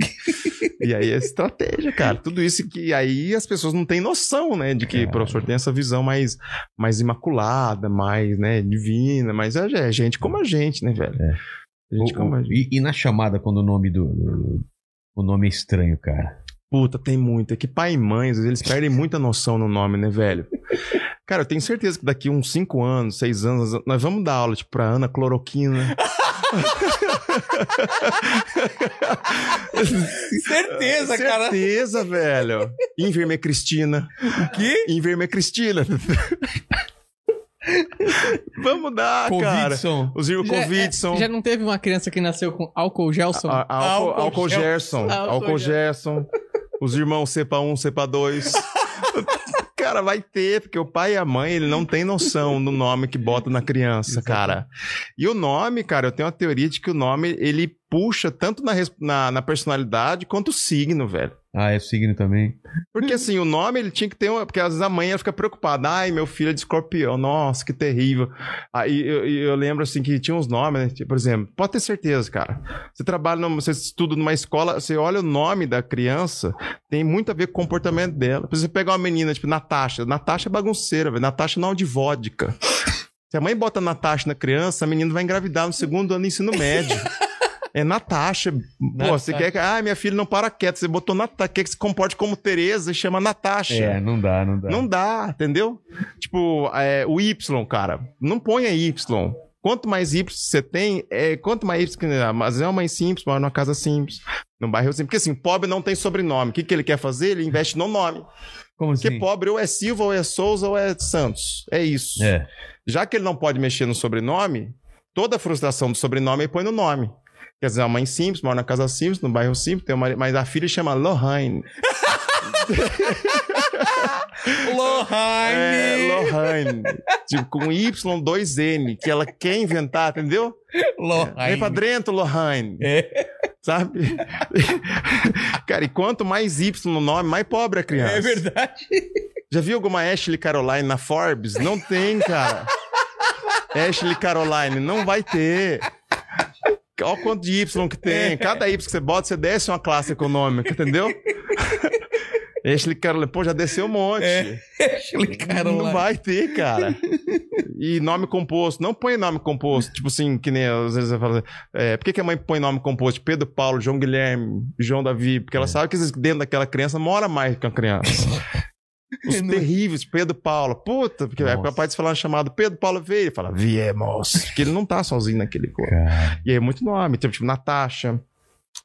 e aí é estratégia, cara. Tudo isso que aí as pessoas não têm noção, né? De que o professor tem essa visão mais, mais imaculada, mais, né, divina. Mas é, é gente como a gente, né, velho? É. Gente o, como a gente. E, e, na chamada, quando o nome do, do... O nome é estranho, cara. Puta, tem muito. É que pai e mãe, às vezes, eles perdem muita noção no nome, né, velho? Cara, eu tenho certeza que daqui uns 5 anos, 6 anos, nós vamos dar aula, tipo, pra Ana Cloroquina. certeza, cara. Certeza, velho. Enfermeira Cristina. O quê? Enfermeira Cristina. Vamos dar, Covidson. cara. Os irmãos Covidson. É, já não teve uma criança que nasceu com álcool Gelson? A, a, álcool, álcool Gerson. Álcool Gerson. Os irmãos Cepa 1, Cepa 2. cara, vai ter, porque o pai e a mãe, ele não tem noção do nome que bota na criança, cara. E o nome, cara, eu tenho uma teoria de que o nome, ele puxa tanto na, na, na personalidade quanto o signo, velho. Ah, é signo também. Porque assim, o nome ele tinha que ter uma. Porque às vezes a mãe ela fica preocupada. Ai, meu filho é de escorpião. Nossa, que terrível. Aí eu, eu lembro assim que tinha uns nomes, né? Tipo, por exemplo, pode ter certeza, cara. Você trabalha, numa, você estuda numa escola, você olha o nome da criança, tem muito a ver com o comportamento dela. Por você pegar uma menina, tipo, Natasha. Natasha é bagunceira, velho. Natasha não é de vodka. Se a mãe bota Natasha na criança, a menina vai engravidar no segundo ano do ensino médio. É Natasha. Pô, você quer que. Ah, minha filha não para quieta. Você botou Natasha. Quer que se comporte como Tereza e chama Natasha. É, não dá, não dá. Não dá, entendeu? Tipo, é, o Y, cara. Não ponha Y. Quanto mais Y você tem, é, quanto mais Y. Mas é uma mãe simples, mora numa casa simples, num bairro simples. Porque assim, pobre não tem sobrenome. O que, que ele quer fazer? Ele investe no nome. Como assim? Porque pobre ou é Silva, ou é Souza, ou é Santos. É isso. É. Já que ele não pode mexer no sobrenome, toda a frustração do sobrenome ele põe no nome. Quer dizer, a mãe simples, mora na casa simples, no bairro simples, tem uma, mas a filha chama Lohane. Lohane. É, Lohane. Tipo, com Y, 2N, que ela quer inventar, entendeu? Lohane. Vem pra dentro, Lohane. É. Sabe? Cara, e quanto mais Y no nome, mais pobre a criança. É verdade. Já viu alguma Ashley Caroline na Forbes? Não tem, cara. Ashley Caroline, não vai ter. Olha o quanto de Y que tem. É. Cada Y que você bota, você desce uma classe econômica, entendeu? Ashley Caroline, pô, já desceu um monte. É. Ashley Caroline. Não vai ter, cara. E nome composto. Não põe nome composto. Tipo assim, que nem às vezes você fala. É, por que, que a mãe põe nome composto? Pedro Paulo, João Guilherme, João Davi. Porque ela é. sabe que dentro daquela criança mora mais que a criança. Os não... terríveis, Pedro Paulo. Puta, porque Nossa. é capaz de falar chamado Pedro Paulo veio. Fala, viemos. Porque ele não tá sozinho naquele corpo. E aí é muito nome. Tipo, tipo Natasha.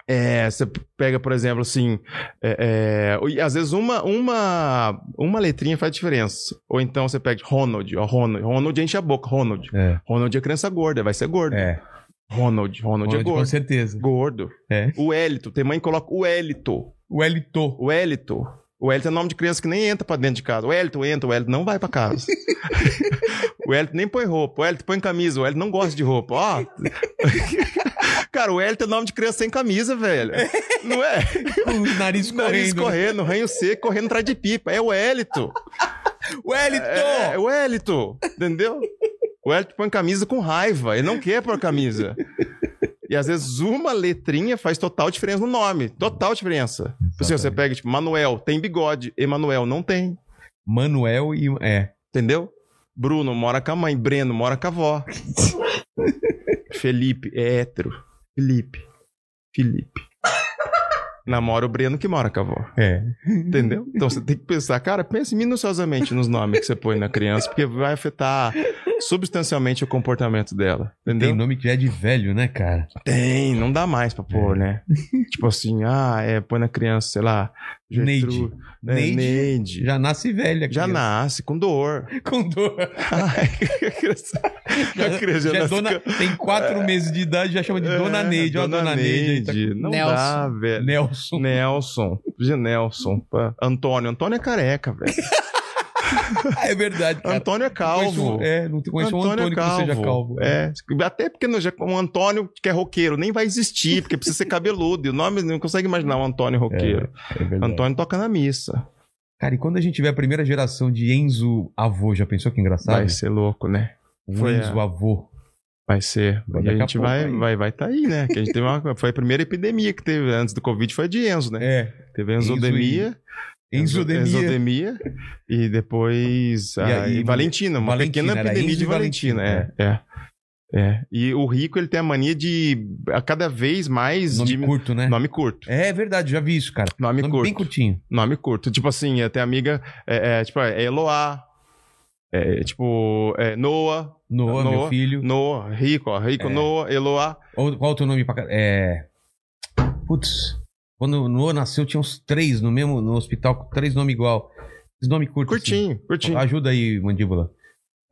É, você pega, por exemplo, assim, é, é, às vezes uma, uma, uma letrinha faz diferença. Ou então você pega Ronald, ó, Ronald, Ronald enche a boca, Ronald. É. Ronald é criança gorda, vai ser gordo. É. Ronald, Ronald, é Ronald é gordo. Com certeza. Gordo. É. O Elito, tem mãe que coloca o Elito. O Elito. O Elito. O Elton é nome de criança que nem entra pra dentro de casa. O Elton entra, o Elton não vai pra casa. o Elton nem põe roupa. O Elton põe camisa. O Elton não gosta de roupa. Ó. Cara, o Elton é nome de criança sem camisa, velho. Não é? O nariz correndo. Nariz correndo, ranho seco, correndo atrás de pipa. É o Elton. o Elton! É, é o Elton. Entendeu? O Elton põe camisa com raiva. Ele não quer pôr camisa. E às vezes uma letrinha faz total diferença no nome. Total diferença. Assim, você pega, tipo, Manuel, tem bigode. Emanuel não tem. Manuel e. É. Entendeu? Bruno mora com a mãe. Breno mora com a avó. Felipe é hétero. Felipe. Felipe namora o Breno que mora com a avó. É. Entendeu? Então você tem que pensar, cara, pense minuciosamente nos nomes que você põe na criança, porque vai afetar substancialmente o comportamento dela. Entendeu? Tem nome que é de velho, né, cara? Tem, não dá mais pra pôr, é. né? tipo assim, ah, é, põe na criança, sei lá, Neide. Né? Neide. Neide. Já nasce velha. Já nasce, com dor. com dor. Ai, a criança, a criança já, já é dona, tem quatro é. meses de idade, já chama de Dona é, Neide. Dona, dona Neide. Neide. Tá... Não Nelson. dá, velho. Nelson. Nelson. Nelson. Nelson. Antônio. Antônio é careca, velho. é verdade, cara. Antônio é Conheço calvo. um- é, não conheço um Antônio que não seja calvo. É, até porque no, um Antônio que é roqueiro nem vai existir, porque precisa ser cabeludo. E o nome não consegue imaginar um Antônio roqueiro. É verdade. Antônio toca na missa. Cara, e quando a gente tiver a primeira geração de Enzo avô, já pensou que engraçado? Vai ser louco, né? Um Foi, Enzo avô. Vai ser. Vai E a a gente pouco vai, aí. vai, vai tá aí, né? Que a gente teve uma, foi a primeira epidemia que teve antes do Covid, foi de Enzo, né? É. Teve enzodemia. Enzodemia. Enzodemia. E depois. E a- aí, Valentina, uma Valentina, pequena epidemia de Valentina. Valentina, é, é. É. E o rico, ele tem a mania de a cada vez mais. Nome de, curto, né? Nome curto. É verdade, já vi isso, cara. Nome, Nome curto. bem curtinho. Nome curto. Tipo assim, até amiga. É, é, tipo, é Eloá. É, tipo, é Noah. Noah, meu Noah. filho. Noah, rico, ó. Rico, É. Noah, Eloá. Qual o teu nome pra? É. Putz. Quando o Noah nasceu, tinha uns três no mesmo no hospital, com três nomes igual. Esse nome curto. assim. Curtinho, curtinho. Ajuda aí, mandíbula.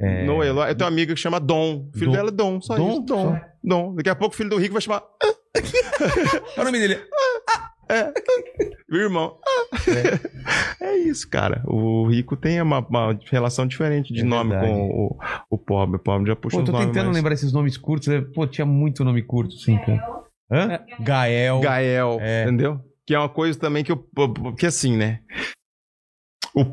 É... Noah. Eu tenho uma amiga que chama Dom. O filho Dom. dela é Dom, só Dom? isso. Dom. Só? Dom. Daqui a pouco o filho do rico vai chamar Qual é o nome dele? meu irmão. É. isso, cara. O rico tem uma, uma relação diferente de É nome verdade. com o, o pobre. O pobre já puxa Pô, tô tentando mais... lembrar esses nomes curtos. né? Pô, tinha muito nome curto, sim, cara. Hã? Gael. Gael, É. entendeu? Que é uma coisa também que eu. Que assim, né? O,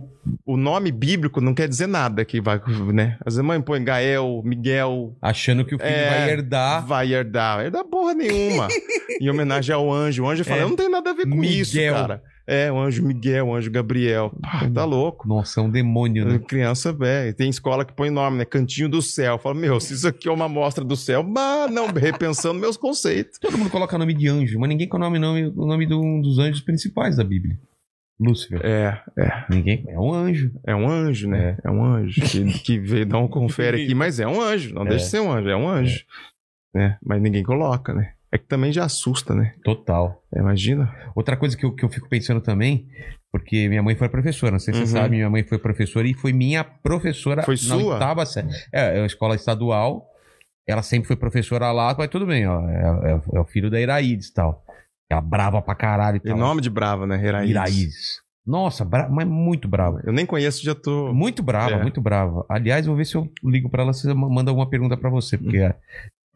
o nome bíblico não quer dizer nada que vai, né? Às vezes a mãe põe Gael, Miguel, Achando que o filho É, vai herdar. vai herdar. Herdar porra nenhuma. em homenagem ao anjo. O anjo fala, É. eu não tem nada a ver com Miguel. isso, cara. É, o anjo Miguel, o anjo Gabriel. Pá, tá louco. Nossa, é um demônio, né? Criança, velho. Tem escola que põe nome, né? Cantinho do céu. Fala, meu, se isso aqui é uma amostra do céu, mas não, repensando meus conceitos. Todo mundo coloca nome de anjo, mas ninguém coloca o nome, o nome de um dos anjos principais da Bíblia. Lúcifer. É, é. Ninguém. É um anjo. É um anjo, né? É, um anjo que, que veio dar um confere aqui, mas é um anjo. Não É. deixa de ser um anjo, é um anjo. Né? Mas ninguém coloca, né? É que também já assusta, né? Total. É, imagina. Outra coisa que eu, que eu fico pensando também, porque minha mãe foi professora, não sei se Uhum. você sabe, minha mãe foi professora e foi minha professora Foi na sua? oitava série. É, é uma escola estadual, ela sempre foi professora lá, mas tudo bem, ó. É, é- é o filho da Iraídes e tal. Ela brava pra caralho e E tal. nome de brava, né? Iraídes. Iraídes. Nossa, bra- mas muito brava. Eu nem conheço, já tô. Muito brava, É. muito brava. Aliás, vou ver se eu ligo pra ela se manda alguma pergunta pra você, porque a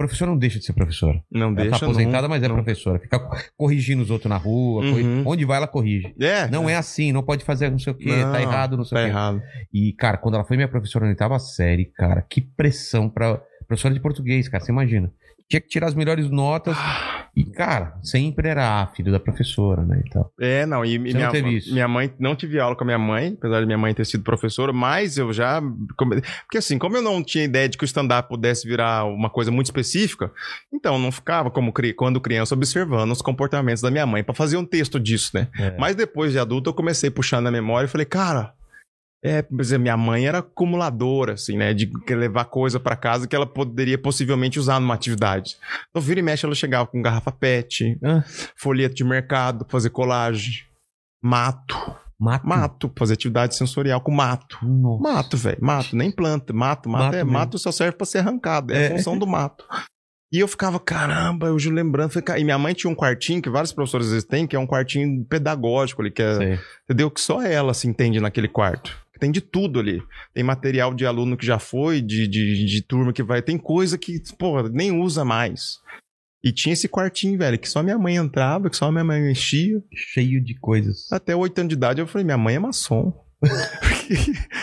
professora não deixa de ser professora. Não Ela deixa. tá aposentada, não, mas é não. professora. Fica corrigindo os outros na rua. corri- Uhum. Onde vai, ela corrige. É. Não é assim, não pode fazer não sei o quê, Não, tá errado, não sei Tá o quê. errado. E, cara, quando ela foi minha professora na oitava série, cara, que pressão pra professora de português, cara, você imagina. Tinha que tirar as melhores notas. E, cara, sempre era ah, filho da professora, né? E tal. É, não, e minha, não minha mãe, não tive aula com a minha mãe, apesar de minha mãe ter sido professora, mas eu já, porque assim, como eu não tinha ideia de que o stand-up pudesse virar uma coisa muito específica, então não ficava como quando criança observando os comportamentos da minha mãe pra fazer um texto disso, né? É. Mas depois de adulto eu comecei a puxar na memória e falei, cara, é, por exemplo, minha mãe era acumuladora, assim, né? De levar coisa pra casa que ela poderia possivelmente usar numa atividade. Então, vira e mexe, ela chegava com garrafa PET, Ah, folheto de mercado, fazer colagem, mato, mato. mato, fazer atividade sensorial com mato. Nossa. Mato, velho, mato, nem planta, mato, mato, Mato é, mesmo. mato só serve pra ser arrancado, é, É. a função do mato. E eu ficava, caramba, eu lembrando, cara, e minha mãe tinha um quartinho que vários professores às vezes têm, que é um quartinho pedagógico ali, que é, Sei. entendeu? Que só ela se entende naquele quarto. Tem de tudo ali. Tem material de aluno que já foi, de, de, de turma que vai. Tem coisa que, pô, nem usa mais. E tinha esse quartinho, velho, que só minha mãe entrava, que só minha mãe mexia. Cheio de coisas. Até oito anos de idade eu falei, minha mãe é maçom. porque,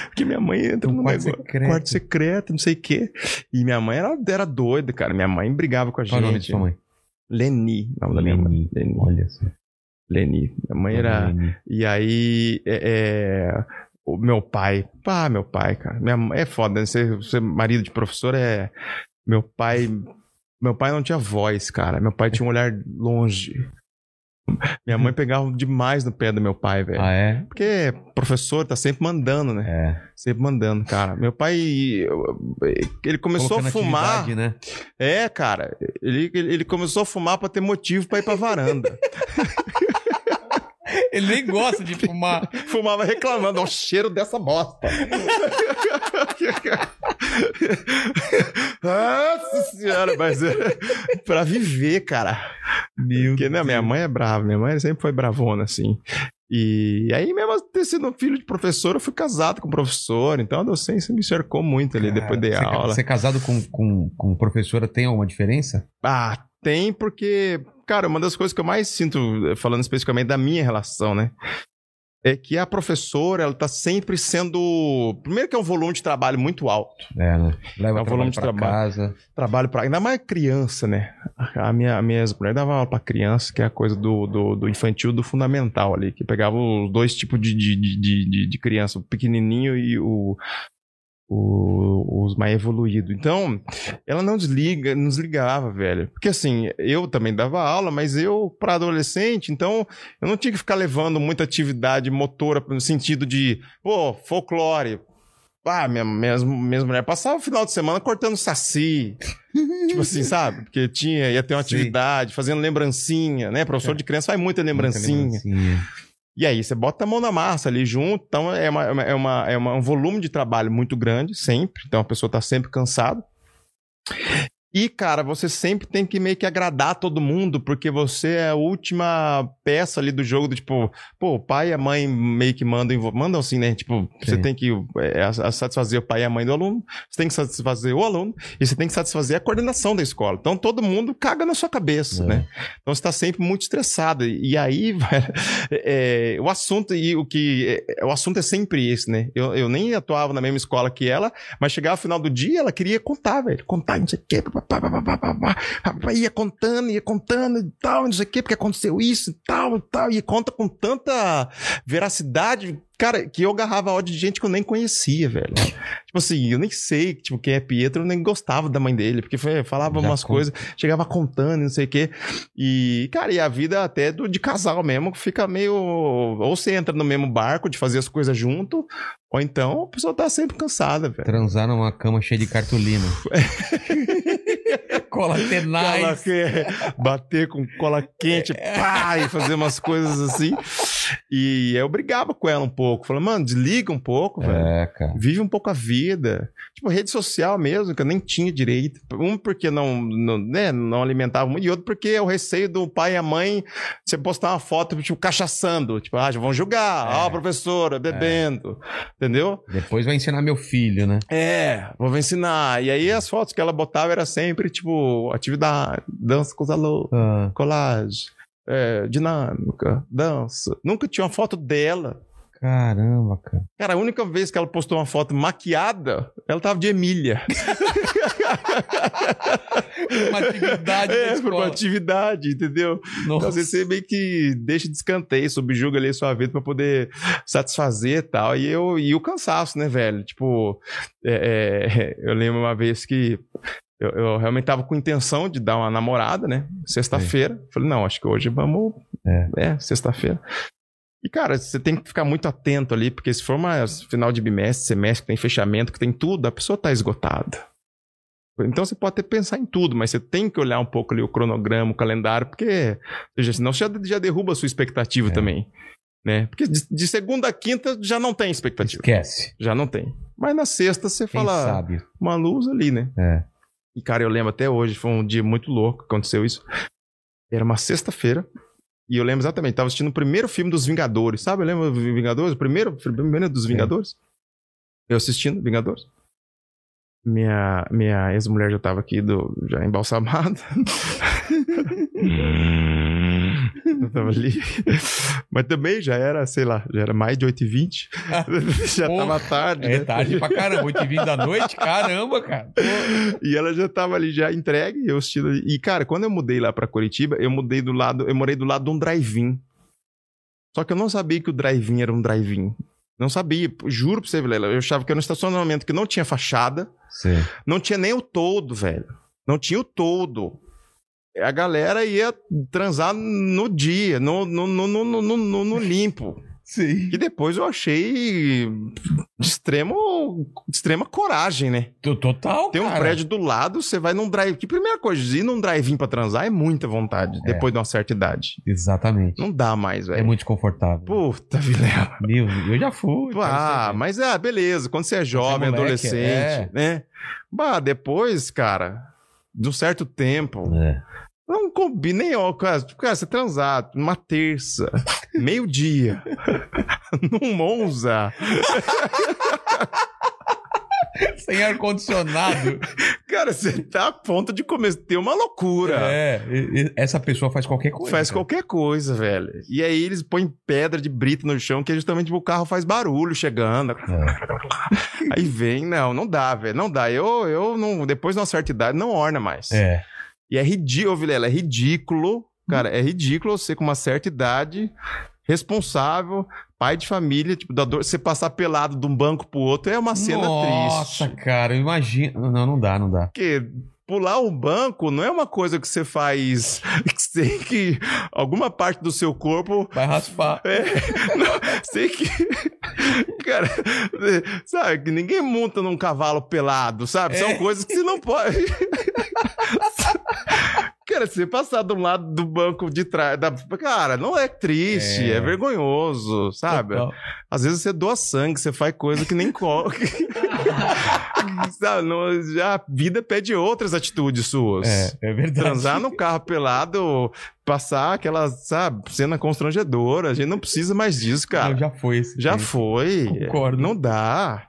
porque minha mãe entra Um no quarto negócio- secreto. quarto secreto, não sei o quê. E minha mãe era, era doida, cara. Minha mãe brigava com a Qual gente. o nome de sua mãe? Leni, o nome da minha mãe. Leni. Olha só. Leni. Minha mãe era. Leni. E aí, é, é, o meu pai, pá, meu pai, cara, minha, é foda, né? Ser, ser marido de professor é. Meu pai, meu pai não tinha voz, cara. Meu pai tinha um olhar longe. Minha mãe pegava demais no pé do meu pai, velho. Ah, é? Porque professor tá sempre mandando, né? É. Sempre mandando, cara. Meu pai, ele começou Colocando a fumar. Né? É, cara, ele ele começou a fumar pra ter motivo pra ir pra varanda. Ele nem gosta de fumar. Fumava reclamando, ó, o cheiro dessa bosta. Nossa senhora, mas é pra viver, cara. Meu Porque, né, minha mãe é brava, minha mãe sempre foi bravona, assim. E aí, mesmo ter sido filho de professor, eu fui casado com professor, então a docência me cercou muito ali depois da aula. Você casado com, com, com professora tem alguma diferença? Ah, tem, porque, cara, uma das coisas que eu mais sinto, falando especificamente da minha relação, né? É que a professora, ela tá sempre sendo. Primeiro, que é um volume de trabalho muito alto. É, né? Leva É um volume de trabalho. casa. Trabalho para Ainda mais criança, né? A minha, a minha ex-mulher dava aula pra criança, que é a coisa do, do, do infantil do fundamental ali, que pegava os dois tipos de, de, de, de, de criança, o pequenininho e o, o, os mais evoluídos. Então, ela não desliga, não desligava, velho. Porque assim, eu também dava aula, mas eu, para adolescente, então eu não tinha que ficar levando muita atividade motora no sentido de, pô, folclore. Ah, minha, minha, minha mulher passava o final de semana cortando saci. tipo assim, sabe? Porque tinha, ia ter uma Sim. atividade, fazendo lembrancinha, né? Professor de criança faz muita lembrancinha. Lembrancinha. E aí você bota a mão na massa ali junto, então é, uma, é, uma- é, uma- é um volume de trabalho muito grande, sempre. Então a pessoa tá sempre cansada. E, cara, você sempre tem que meio que agradar todo mundo, porque você é a última peça ali do jogo, do tipo, pô, o pai e a mãe meio que mandam, mandam assim, né? Tipo, você Sim. tem que é, satisfazer o pai e a mãe do aluno, você tem que satisfazer o aluno, e você tem que satisfazer a coordenação da escola. Então todo mundo caga na sua cabeça, É. né? Então você tá sempre muito estressado. E aí, é, o assunto e o que é, o assunto é sempre esse, né? Eu, eu nem atuava na mesma escola que ela, mas chegava no final do dia, ela queria contar, velho, contar, não sei o quê, ia contando, ia contando e tal, não sei o que, porque aconteceu isso e tal, e tal, e conta com tanta veracidade cara, que eu agarrava ódio de gente que eu nem conhecia, velho. Tipo assim, eu nem sei, tipo, quem é Pietro, eu nem gostava da mãe dele, porque foi, falava Já umas coisas, chegava contando, não sei o quê. E, cara, e a vida até do, de casal mesmo fica meio. Ou você entra no mesmo barco de fazer as coisas junto, ou então a pessoa tá sempre cansada, velho. Transar numa cama cheia de cartolina. Cola tenaz. que- bater com cola quente, pá, e fazer umas coisas assim. E eu brigava com ela um pouco. Falei, mano, desliga um pouco, velho. É, cara. Vive um pouco a vida. Tipo, rede social mesmo, que eu nem tinha direito. Um, porque não, não, né, não alimentava muito, e outro porque é o receio do pai e a mãe você postar uma foto, tipo, cachaçando. Tipo, ah, já vão julgar. É. Ó, a professora, bebendo. Entendeu? Depois vai ensinar meu filho, né? É, vou ensinar. E aí as fotos que ela botava era sempre, tipo, atividade, dança com os alunos, Ah, colagem, é, dinâmica, dança. Nunca tinha uma foto dela. Caramba, cara. Cara, a única vez que ela postou uma foto maquiada, ela tava de Emília. Uma atividade da É, uma atividade, entendeu? Então, Nossa. às vezes você meio que deixa de escanteio, subjuga ali a sua vida pra poder satisfazer e tal. E, eu, e o cansaço, né, velho? Tipo, é, é, eu lembro uma vez que eu, eu realmente tava com intenção de dar uma namorada, né? Sexta-feira. Falei, não, acho que hoje vamos. É. É, sexta-feira. E, cara, você tem que ficar muito atento ali, porque se for uma final de bimestre, semestre, que tem fechamento, que tem tudo, a pessoa tá esgotada. Então você pode até pensar em tudo, mas você tem que olhar um pouco ali o cronograma, o calendário, porque seja, senão você já, já derruba a sua expectativa É. também. Né? Porque de, de segunda a quinta já não tem expectativa. Esquece. Já não tem. Mas na sexta você Quem fala sabe? uma luz ali, né? É. E, cara, eu lembro até hoje, foi um dia muito louco que aconteceu isso. Era uma sexta-feira. E eu lembro exatamente, tava assistindo o primeiro filme dos Vingadores, sabe? Eu lembro dos Vingadores, o primeiro, primeiro dos. Vingadores. Eu assistindo Vingadores. Minha, minha ex-mulher já tava aqui do, já embalsamada. eu tava ali. Mas também já era, sei lá, já era mais de 8h20. já Pô, tava tarde, É né? tarde pra caramba. 8 h da noite? Caramba, cara. E ela já tava ali, já entregue, eu assistindo. E, cara, quando eu mudei lá pra Curitiba, eu mudei do lado, eu morei do lado de um drive-in. Só que eu não sabia que o drive-in era um drive-in. Não sabia, juro pra você, Vilela. Eu achava que era um estacionamento que não tinha fachada, Sim. não tinha nem o todo, velho. Não tinha o todo. A galera ia transar no dia, no, no, no, no, no, no- no limpo. Sim. Que depois eu achei de extremo, extrema coragem, né? Total, Tem um cara. prédio do lado, você vai num drive. Que primeira coisa, ir num drive-in pra transar é muita vontade, É. depois de uma certa idade. Exatamente. Não dá mais, É velho. muito desconfortável. Puta, Vilela. Meu, eu já fui. Ah, você vê. mas é, beleza. Quando você é jovem, moleque, adolescente, é. né? Bah, depois, cara, de um certo tempo, É. Não combina nem ó, cara. Tipo, cara, você transar numa terça, meio-dia, num Monza. Sem ar-condicionado. Cara, você tá a ponto de cometer uma loucura. É, essa pessoa faz qualquer coisa. Faz cara. qualquer coisa, velho. E aí eles põem pedra de brita no chão, que é justamente o carro faz barulho chegando. Aí vem, não, não dá, velho. Não dá. Eu, eu não, depois de uma certa idade, não orna mais. É. E é ridículo, Vilela, é ridículo. Cara, é ridículo você com uma certa idade, responsável, pai de família, tipo, da dor, você passar pelado de um banco pro outro é uma cena Nossa, triste. cara, imagina. Não, não dá, não dá. Porque pular um banco não é uma coisa que você faz sem que alguma parte do seu corpo Vai raspar. é, não, sei que. Cara, sabe, que ninguém monta num cavalo pelado, sabe? São É. coisas que você não pode. Cara, você passar do lado do banco de trás. Da... Cara, não é triste, É. é, vergonhoso, sabe? Total. Às vezes você doa sangue, você faz coisa que nem co... sabe? Não, já a vida pede outras atitudes suas. É, é verdade. Transar no carro pelado, passar aquela, sabe, cena constrangedora. A gente não precisa mais disso, cara. Não, já foi esse. Já tempo. foi. Concordo. Não dá.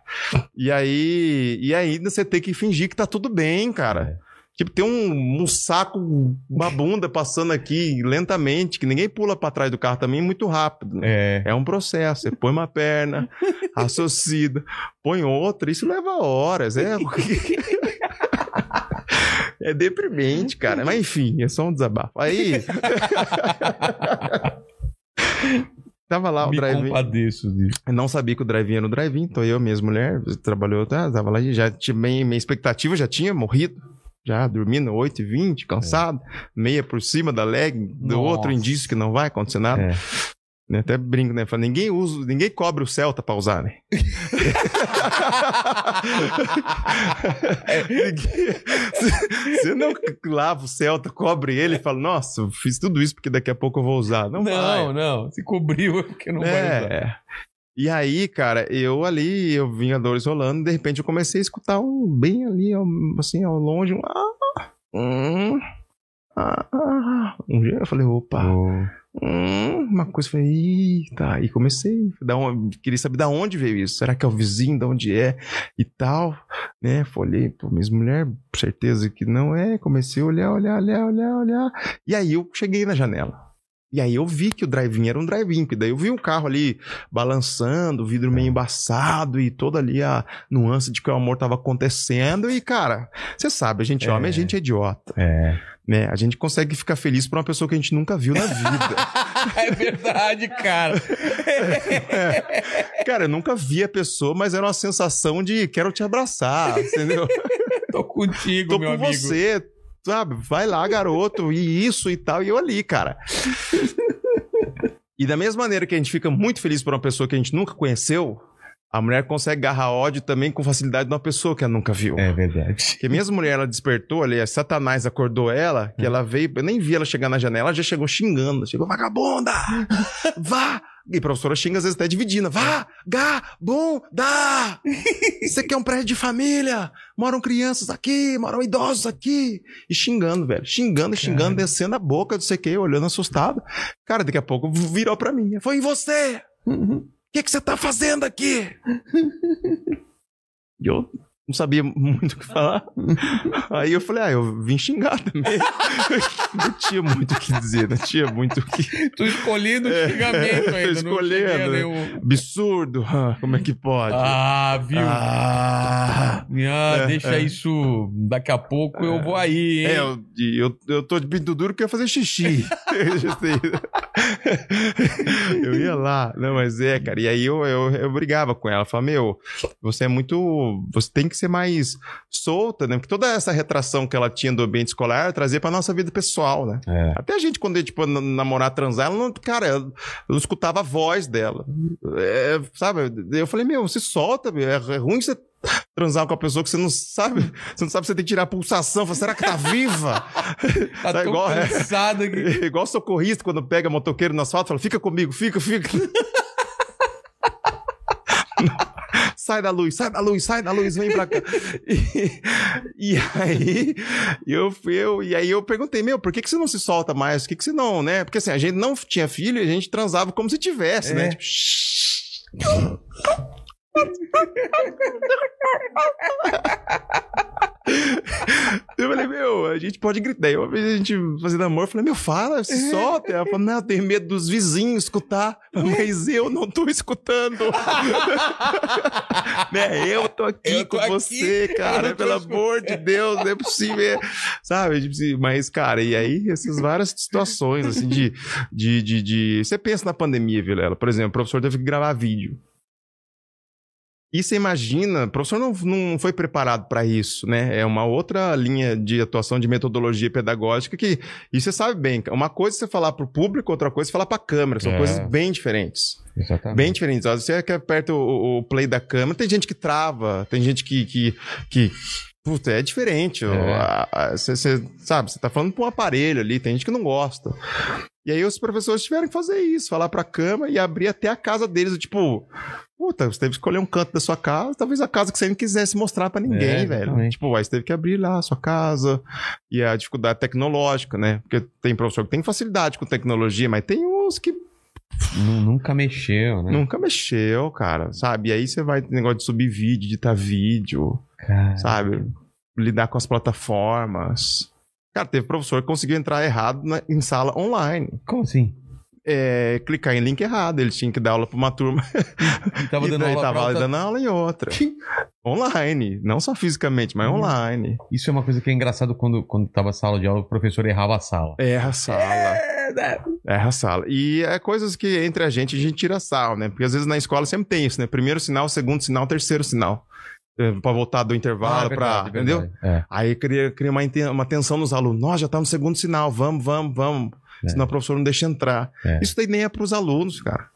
E aí, e ainda você tem que fingir que tá tudo bem, cara. É. Tipo, tem um, um saco, uma bunda passando aqui lentamente, que ninguém pula pra trás do carro também muito rápido. né? É. É um processo. Você põe uma perna, associa, põe outra, isso leva horas. É, é deprimente, cara. Mas enfim, é só um desabafo. Aí. Tava lá o Me drive compadeço disso. eu não sabia que o drive ia no drive-in, então eu, minha mulher, trabalhou, tá, tava lá e já tinha minha expectativa já tinha morrido. Já dormindo 8 e 20 cansado, meia por cima da leg, do Nossa. outro indício que não vai acontecer nada. É. Né, Até brinco, né? Fala, ninguém usa, ninguém cobre o Celta pra usar, né? Você não lava o Celta, cobre ele e fala, nossa, eu fiz tudo isso porque daqui a pouco eu vou usar. Não, vai. Não, não. Se cobriu é porque não vai usar. E aí, cara, eu ali, eu vinha dores rolando, de repente eu comecei a escutar um bem ali, assim, ao longe, um. Ah, hum, ah, ah. Um dia eu falei, opa, hum, uma coisa, falei, eita, e comecei, da onde, queria saber da onde veio isso, será que é o vizinho, da onde é e tal, né? Falei, pô, minha mulher, certeza que não é, comecei a olhar, olhar, olhar, olhar, olhar, e aí eu cheguei na janela. E aí eu vi que o drive-in era um drive-in, daí eu vi um carro ali balançando, o vidro meio embaçado e toda ali a nuance de que o amor tava acontecendo. E, cara, você sabe, a gente é É. homem, a gente é idiota, É. né? A gente consegue ficar feliz por uma pessoa que a gente nunca viu na vida. É verdade, cara. cara, eu nunca vi a pessoa, mas era uma sensação de quero te abraçar, entendeu? Tô contigo, Tô meu com amigo. você, sabe? Vai lá, garoto, e isso e tal. E eu ali, cara. e da mesma maneira que a gente fica muito feliz por uma pessoa que a gente nunca conheceu, a mulher consegue agarrar ódio também com facilidade de uma pessoa que ela nunca viu. É verdade. Porque a mesma mulher, ela despertou ali, Satanás acordou ela, que ela veio, eu nem vi ela chegar na janela, ela já chegou xingando, chegou, vagabunda, vá! E a professora xinga às vezes até dividindo, vá, gá, bom, dá! Você quer um prédio de família? Moram crianças aqui, moram idosos aqui. E xingando, velho, xingando, xingando, descendo a boca, não sei o que, olhando assustado. Cara, daqui a pouco virou pra mim, foi, e você? O que, que você tá fazendo aqui? Eu não sabia muito o que falar. Aí eu falei, ah, eu vim xingar também. não tinha muito o que dizer, não tinha muito o que. Tô escolhendo o É, xingamento ainda. escolhendo, né? nenhum- Absurdo. Ah, Como é que pode? Ah, viu? Ah. Ah, É, deixa é. isso. Daqui a pouco eu vou aí, hein? É, eu, eu, eu tô de pinto duro que eu ia fazer xixi. Eu ia lá. Não, mas é, cara. E aí eu, eu, eu brigava com ela. Falava, meu, você é muito. Você tem que ser mais solta, né? Porque toda essa retração que ela tinha do ambiente escolar trazia pra nossa vida pessoal, né? É. Até a gente, quando ia, tipo, namorar, transar, ela não, cara, eu não escutava a voz dela. É, sabe? Eu falei, meu, se solta, meu. É, é ruim você transar com a pessoa que você não sabe. Você não sabe se você tem que tirar a pulsação. Fala, Será que tá viva? Tá Tá igual, é. cansado que... Igual socorrista quando pega motoqueiro no asfalto, fala, fica comigo, fica, fica. sai da luz, sai da luz, sai da luz, vem pra cá. e, e aí eu, eu, e aí eu perguntei, meu, por que, que você não se solta mais? Por que, que você não, né? Porque assim, a gente não tinha filho e a gente transava como se tivesse, né? É. Tipo, Eu falei, meu, a gente pode gritar. Aí uma vez a gente fazendo amor, eu falei, meu, fala, se solta. Ela falou, não, eu tenho medo dos vizinhos escutar, mas eu não tô escutando. né? Eu tô aqui Eu tô com aqui, você, eu cara, pelo escutando. amor de Deus, não é possível. Sabe? Mas, cara, e aí essas várias situações, assim, de, de, de, de... Você pensa na pandemia, Vilela, por exemplo, o professor teve que gravar vídeo. E você imagina, o professor não, não foi preparado para isso, né? É uma outra linha de atuação de metodologia pedagógica que, e você sabe bem, uma coisa é você falar para o público, outra coisa é falar para a câmera, são É. coisas bem diferentes. Exatamente. Bem diferentes. Às vezes você aperta o, o play da câmera, tem gente que trava, tem gente que. que, que Puta, é diferente. É. A- a- Você você- sabe, você tá falando pra um aparelho ali, tem gente que não gosta. E aí os professores tiveram que fazer isso, falar pra cama e abrir até a casa deles, tipo, puta, você teve que escolher um canto da sua casa, talvez a casa que você não quisesse mostrar pra ninguém, É, velho. Tipo, aí você teve que abrir lá a sua casa e a dificuldade tecnológica, né? Porque tem professor que tem facilidade com tecnologia, mas tem uns que Nu- Nunca mexeu, né? Nunca mexeu, cara, sabe? E aí você vai ter negócio de subir vídeo, editar vídeo, Cara, sabe? Lidar com as plataformas. Cara, teve professor que conseguiu entrar errado na- em sala online. Como assim? É, clicar em link errado. Ele tinha que dar aula pra uma turma E tava e dando aula tava outra- dando aula em outra. online. Não só fisicamente, mas Hum. online. Isso é uma coisa que é engraçado quando, quando tava sala de aula, o professor errava a sala. Erra a sala. Erra a sala. E é coisas que entre a gente a gente tira sal, né? Porque às vezes na escola sempre tem isso, né? Primeiro sinal, segundo sinal, terceiro sinal. É, Pra voltar do intervalo, Ah, pra. verdade, Entendeu? verdade. É. Aí cria, cria uma, uma tensão nos alunos. Nós já tá no segundo sinal, vamos, vamos, vamos. É. Senão o professor não deixa entrar. É. Isso daí nem é pros alunos, cara.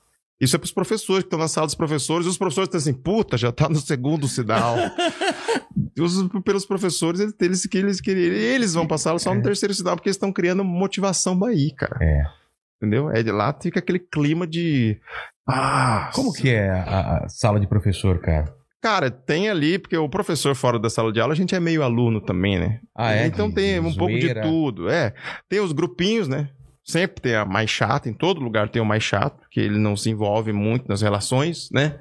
Isso é pros professores que estão na sala dos professores, e os professores estão assim, puta, já tá no segundo sinal. Os- pelos professores, eles, eles, que eles, eles vão passar só no terceiro sinal, porque eles estão criando motivação aí, cara. É. Entendeu? É de lá fica aquele clima de. Ah, Como que é a, a sala de professor, cara? Cara, tem ali, porque o professor fora da sala de aula, a gente é meio aluno também, né? Ah, é? Então tem um pouco de tudo. É. Tem os grupinhos, né? Sempre tem a mais chata, em todo lugar tem o mais chato, que ele não se envolve muito nas relações, né?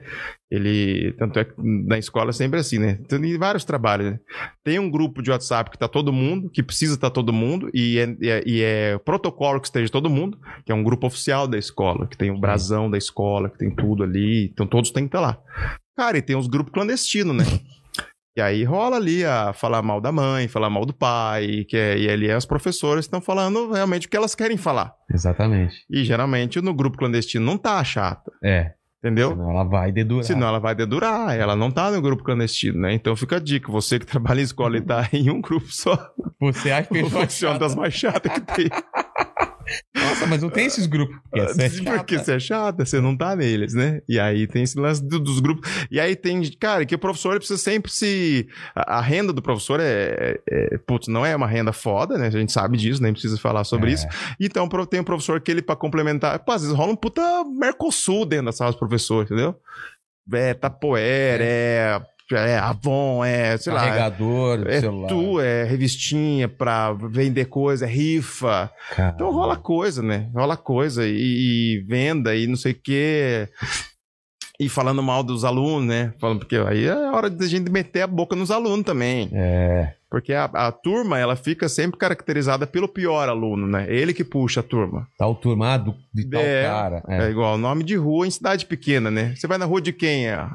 Ele, tanto é que na escola é sempre assim, né? Tem vários trabalhos, né? Tem um grupo de WhatsApp que tá todo mundo, que precisa estar todo mundo, e é, e é- e é protocolo que esteja todo mundo, que é um grupo oficial da escola, que tem o brasão da escola, que tem tudo ali, então todos têm que estar lá. Cara, e tem os grupos clandestinos, né? E aí rola ali a falar mal da mãe, falar mal do pai, que é, e ali as professoras estão falando realmente o que elas querem falar. Exatamente. E geralmente no grupo clandestino não tá chata, É. entendeu? Senão ela vai dedurar. Senão ela vai dedurar, ela não tá no grupo clandestino, né? Então fica a dica, você que trabalha em escola e tá em um grupo só, Você acha que você é uma das mais chatas que tem. Nossa, mas não tem esses grupos. Porque essa é chata. Porque você é chata, você não tá neles, né? E aí tem esse lance do- dos grupos. E aí tem, cara, que o professor ele precisa sempre se. A, a renda do professor é, é, é- Putz, não é uma renda foda, né? A gente sabe disso, nem precisa falar sobre É. isso. Então tem um professor que ele, pra complementar. Pô, às vezes rola um puta Mercosul dentro da sala dos professores, entendeu? É Tapoer, é. É Avon, é. Sei lá. Carregador, É celular. tu, é revistinha pra vender coisa, é rifa. Cara. Então rola coisa, né? Rola coisa e, e venda e não sei o quê. E falando mal dos alunos, né? Falando, porque aí é hora de a gente meter a boca nos alunos também. É. Porque a, a turma, ela fica sempre caracterizada pelo pior aluno, né? Ele que puxa a turma. Tal turma ah, do, de tal É, cara. É. É. igual nome de rua em cidade pequena, né? Você vai na rua de quem? A,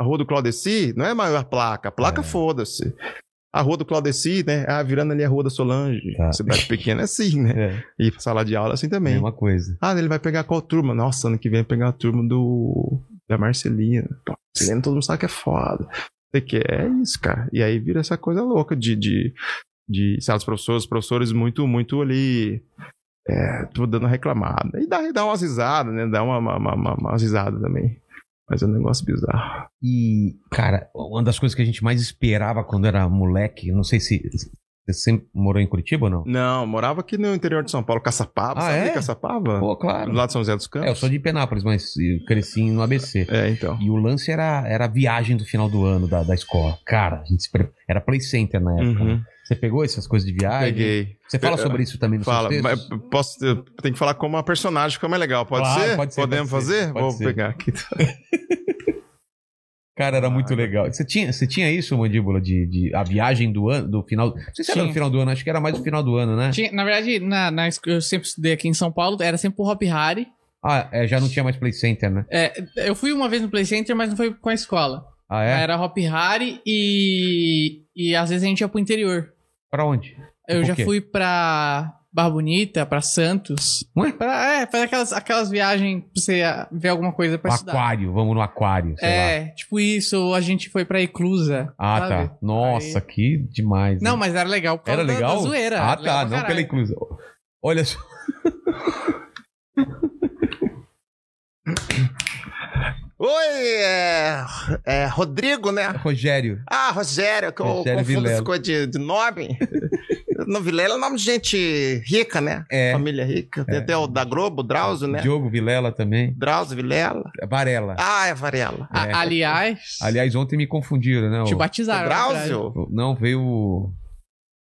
a rua do Claudeci? Não é maior placa. A placa, É. foda-se. A rua do Claudeci, né? Ah, virando ali a rua da Solange. Tá. Cidade pequena é assim, né? É. E sala de aula é assim também. Mesma coisa. Ah, ele vai pegar qual turma? Nossa, ano que vem pegar a turma do. Da Marcelina. Pô, Marcelina todo mundo sabe que é foda. Sei que é isso, cara. E aí vira essa coisa louca de. de, de sabe, os professores, professores muito, muito ali. É, tudo dando reclamada. E dá, dá umas risadas, né? Dá uma, uma, uma, uma, umas risadas também. Mas é um negócio bizarro. E, cara, uma das coisas que a gente mais esperava quando era moleque, não sei se você sempre morou em Curitiba ou não? Não, morava aqui no interior de São Paulo, Caçapava. Ah, sabe é? Caçapava? Pô, claro. Lado de São José dos Campos. É, eu sou de Penápolis, mas cresci no ABC. É, então. E o lance era, era a viagem do final do ano da, da escola. Cara, a gente se pre- era play center na época. Uhum. né? Você pegou essas coisas de viagem? Peguei. Você fala Eu- sobre isso também no Fala, mas posso, eu tenho que falar como uma personagem, fica mais legal. Pode, Claro, ser? pode ser, Podemos pode ser, fazer? pode Vou ser. pegar aqui. Cara, era muito legal. Você tinha, você tinha isso, Mandíbula, de, de a viagem do ano, do final... Não sei se era Tinha. no final do ano, acho que era mais no final do ano, né? Tinha- na verdade, na, na, eu sempre estudei aqui em São Paulo, era sempre o Hop Harry. Ah, é, já não tinha mais play center, né? É, eu fui uma vez no Play Center, mas não foi com a escola. Ah, é? Era Hop Harry e. E às vezes a gente ia pro interior. Pra onde? Eu Tipo já fui pra Barra Bonita, pra Santos. Ué? Pra, é, fazer aquelas, aquelas viagens pra você ver alguma coisa pra estudar. Aquário, vamos no aquário, sei lá. É, tipo isso, ou a gente foi pra Eclusa. Ah, sabe? tá. Nossa, Aí- que demais. Não, hein? mas era legal por Era causa da- legal? da zoeira. Ah, Era legal tá. pra Não pela caralho. inclusão. Olha só. Oi, é, é Rodrigo, né? Rogério. Ah, Rogério, que eu Rogério confundo Vilela. essa coisa de, de nome. no Vilela é nome de gente rica, né? É. Família rica. Tem até o da Globo, o Drauzio, né? Diogo Vilela também. Drauzio Vilela. Varela. Ah, é Varela. É. Aliás, Aliás, ontem me confundiram, né? te O- O batizaram. na verdade. Drauzio? Não, veio o.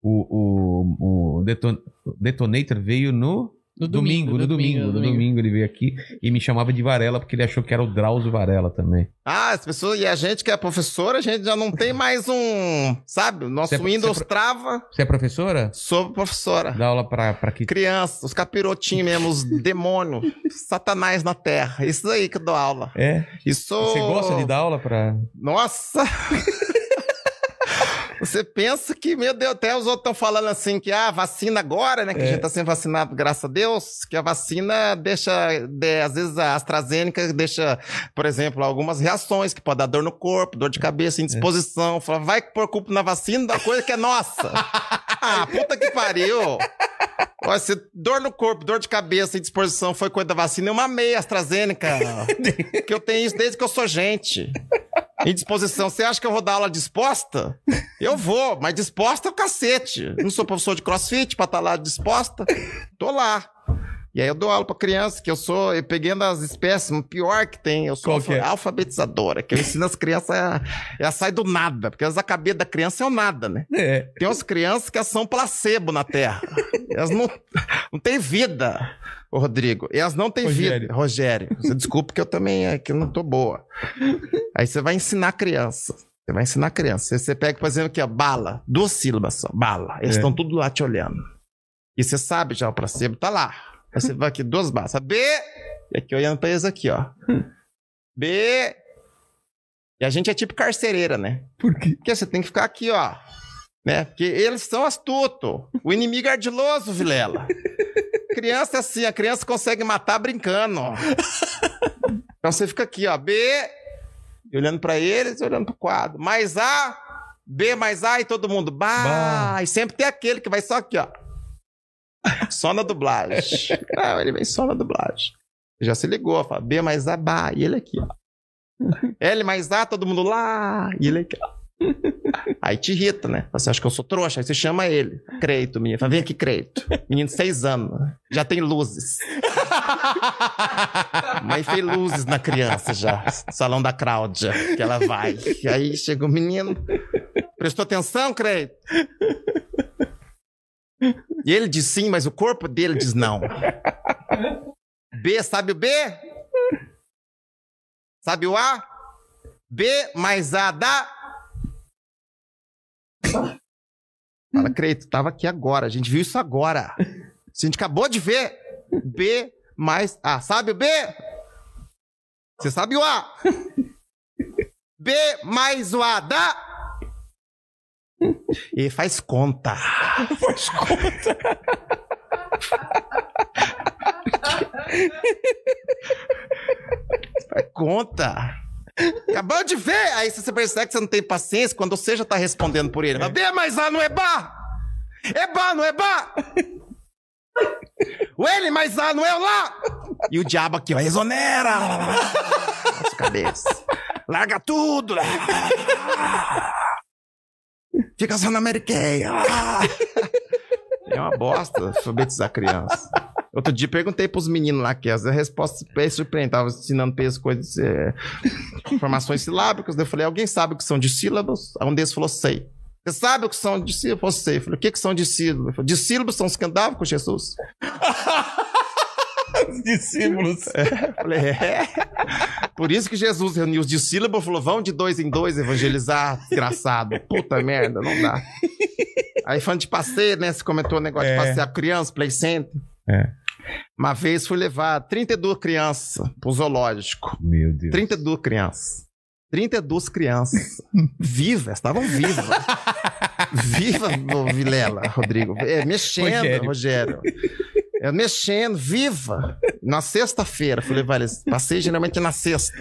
O, o, o deton- Detonator veio no No domingo, no domingo, no domingo ele veio aqui e me chamava de Varela porque ele achou que era o Drauzio Varela também. Ah, as pessoas. E a gente que é professora, a gente já não tem mais um. Sabe? Nosso é- Windows você é trava. Você é professora? Sou professora. Dá aula pra, pra que. Crianças, os capirotinhos mesmo, os demônios, satanás na terra. Isso aí que eu dou aula. É? Isso. Você gosta de dar aula pra. Nossa! Você pensa que, meu Deus, até os outros estão falando assim que a ah, vacina agora, né? Que a É. gente tá sendo vacinado, graças a Deus, que a vacina deixa, de- às vezes a AstraZeneca deixa, por exemplo, algumas reações que pode dar dor no corpo, dor de cabeça, indisposição. Fala, vai pôr culpa na vacina da coisa que é nossa. ah, puta que pariu! Olha, se dor no corpo, dor de cabeça e disposição foi coisa da vacina, eu mamei a AstraZeneca. que eu tenho isso desde que eu sou gente. Indisposição. Você acha que eu vou dar aula disposta? Eu vou, mas disposta é o cacete. Não sou professor de crossfit pra estar lá disposta. Tô lá. E aí eu dou aula pra criança, que eu sou, eu peguei das espécies, o pior que tem, eu sou é? alfa- alfabetizadora, que eu ensino as crianças, a, elas saem do nada, porque elas, a cabeça da criança é o nada, né? É. Tem umas crianças que são placebo na Terra. Elas não, não têm vida, ô Rodrigo. Elas não têm Rogério. vida. Rogério, você desculpa que eu também é, que eu não tô boa. Aí você vai ensinar a criança. Você vai ensinar a criança. Você, pega, por exemplo, aqui, ó, bala. Duas sílabas só. Bala. Eles É. estão tudo lá te olhando. E você sabe já o placebo, tá lá. Aí você vai aqui, duas balas. B. E aqui olhando pra eles aqui, ó. B. E a gente é tipo carcereira, né? Por quê? Porque você tem que ficar aqui, ó. Né? Porque eles são astutos. O inimigo é ardiloso, Vilela. Criança é assim, a criança consegue matar brincando. Então você fica aqui, ó. B, olhando pra eles, e olhando pro quadro. Mais A, B mais A e todo mundo. Bah! Bah. E sempre tem aquele que vai só aqui, ó. Só na dublagem. Não, ele vem só na dublagem. Já se ligou, fala B mais A, bah. E ele aqui, ó. L mais A, todo mundo lá. E ele aqui, ó. Aí te irrita, né? Você acha que eu sou trouxa? Aí você chama ele. Creito, menino. Fala, vem aqui, Creito. Menino de seis anos. Já tem luzes. Mãe fez luzes na criança já. Salão da Cláudia, que ela vai. E aí chega o menino. Prestou atenção, Creito? E ele diz sim, mas o corpo dele diz não. B, sabe o B? Sabe o A? B mais A dá. Fala, Creito, tava aqui agora. A gente viu isso agora. A gente acabou de ver. B mais A. Sabe o B? Você sabe o A? B mais o A dá. E faz conta. Faz conta. Faz conta. Acabou de ver. Aí você percebe que você não tem paciência quando você já tá respondendo por ele. B mais A não é Bá. É Bá, não é Bá. O L mais A não é Lá. E o diabo aqui, ó, exonera. Nossa cabeça. Larga tudo. Fica só na Mary Kay. É uma bosta alfabetizar criança. Outro dia perguntei pros meninos lá que as respostas bem surpreendentes. Tava ensinando pra eles coisas, é, informações silábicas. Daí Eu falei, alguém sabe o que são dissílabos? Aí um deles falou, sei. Você sabe o que são? Eu sei. Eu falei, o que, que são discílabos? Ele falou, discílabos são os que andavam com Jesus. Os discípulos. Eu falei, é. Por isso que Jesus reuniu os discípulos e falou: vão de dois em dois evangelizar, desgraçado. Puta merda, não dá. Aí falando de passeio, né? Você comentou o negócio É. de passear criança, play center. É. Uma vez fui levar 32 crianças pro zoológico. Meu Deus. 32 crianças. 32 crianças. Vivas, estavam vivas. Viva, Vilela, Rodrigo. É, mexendo, Rogério. Rogério. É, mexendo, viva. Na sexta-feira, fui levar eles. Passei geralmente na sexta.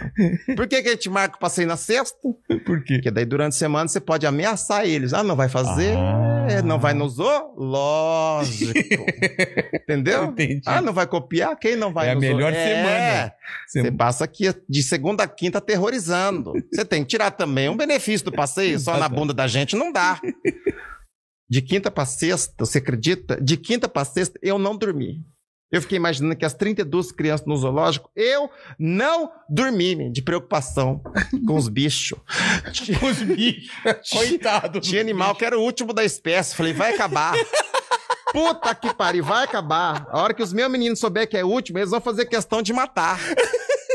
Por que, que a gente marca o passeio na sexta? Por quê? Porque daí durante a semana você pode ameaçar eles. Ah, não vai fazer? Ah. Não vai no zoo? Lógico. Entendeu? Entendi. Ah, não vai copiar? Quem não vai É a no zoo? melhor É. semana. Você- Você passa aqui de segunda a quinta aterrorizando. Você tem que tirar também um benefício do passeio, só na bunda da gente não dá. De quinta pra sexta, você acredita? De quinta pra sexta, eu não dormi. Eu fiquei imaginando que as 32 crianças no zoológico, eu não dormi, de preocupação com os bichos. Os bichos. Coitado. Tinha animal que era o último da espécie. Falei, vai acabar. Puta que pariu, vai acabar. A hora que os meus meninos souberem que é o último, eles vão fazer questão de matar.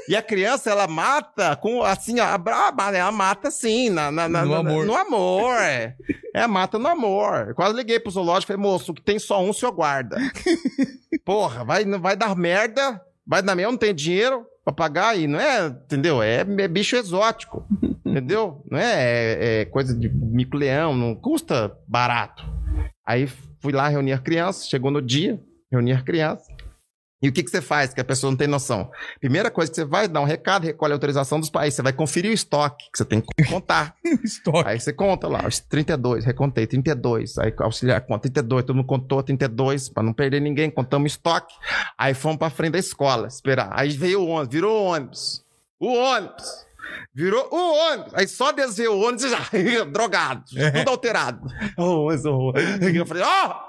E a criança, ela mata com, assim, a braba, ela mata assim, na, na- na- No na- amor. No amor, é. É, mata no amor. Eu quase liguei pro zoológico e falei, moço, que tem só um, o senhor guarda. Porra, vai, vai dar merda, vai dar merda, não tenho dinheiro pra pagar aí, não é, entendeu? É, é bicho exótico, entendeu? Não é, é- é coisa de mico-leão, não custa barato. Aí fui lá reunir a criança, chegou no dia, reunir a criança. E o que, que você faz, que a pessoa não tem noção? Primeira coisa que você vai dar um recado, recolhe a autorização dos pais, você vai conferir o estoque, que você tem que contar. Estoque. Aí você conta lá, os 32, recontei 32. Aí o auxiliar conta 32, todo mundo contou 32, pra não perder ninguém, contamos estoque. Aí fomos pra frente da escola, esperar. Aí veio o ônibus, virou o ônibus. O ônibus. Virou o ônibus. Aí só desceu o ônibus e já, drogado, tudo alterado. Oh, ônibus, oh. Eu falei, ó,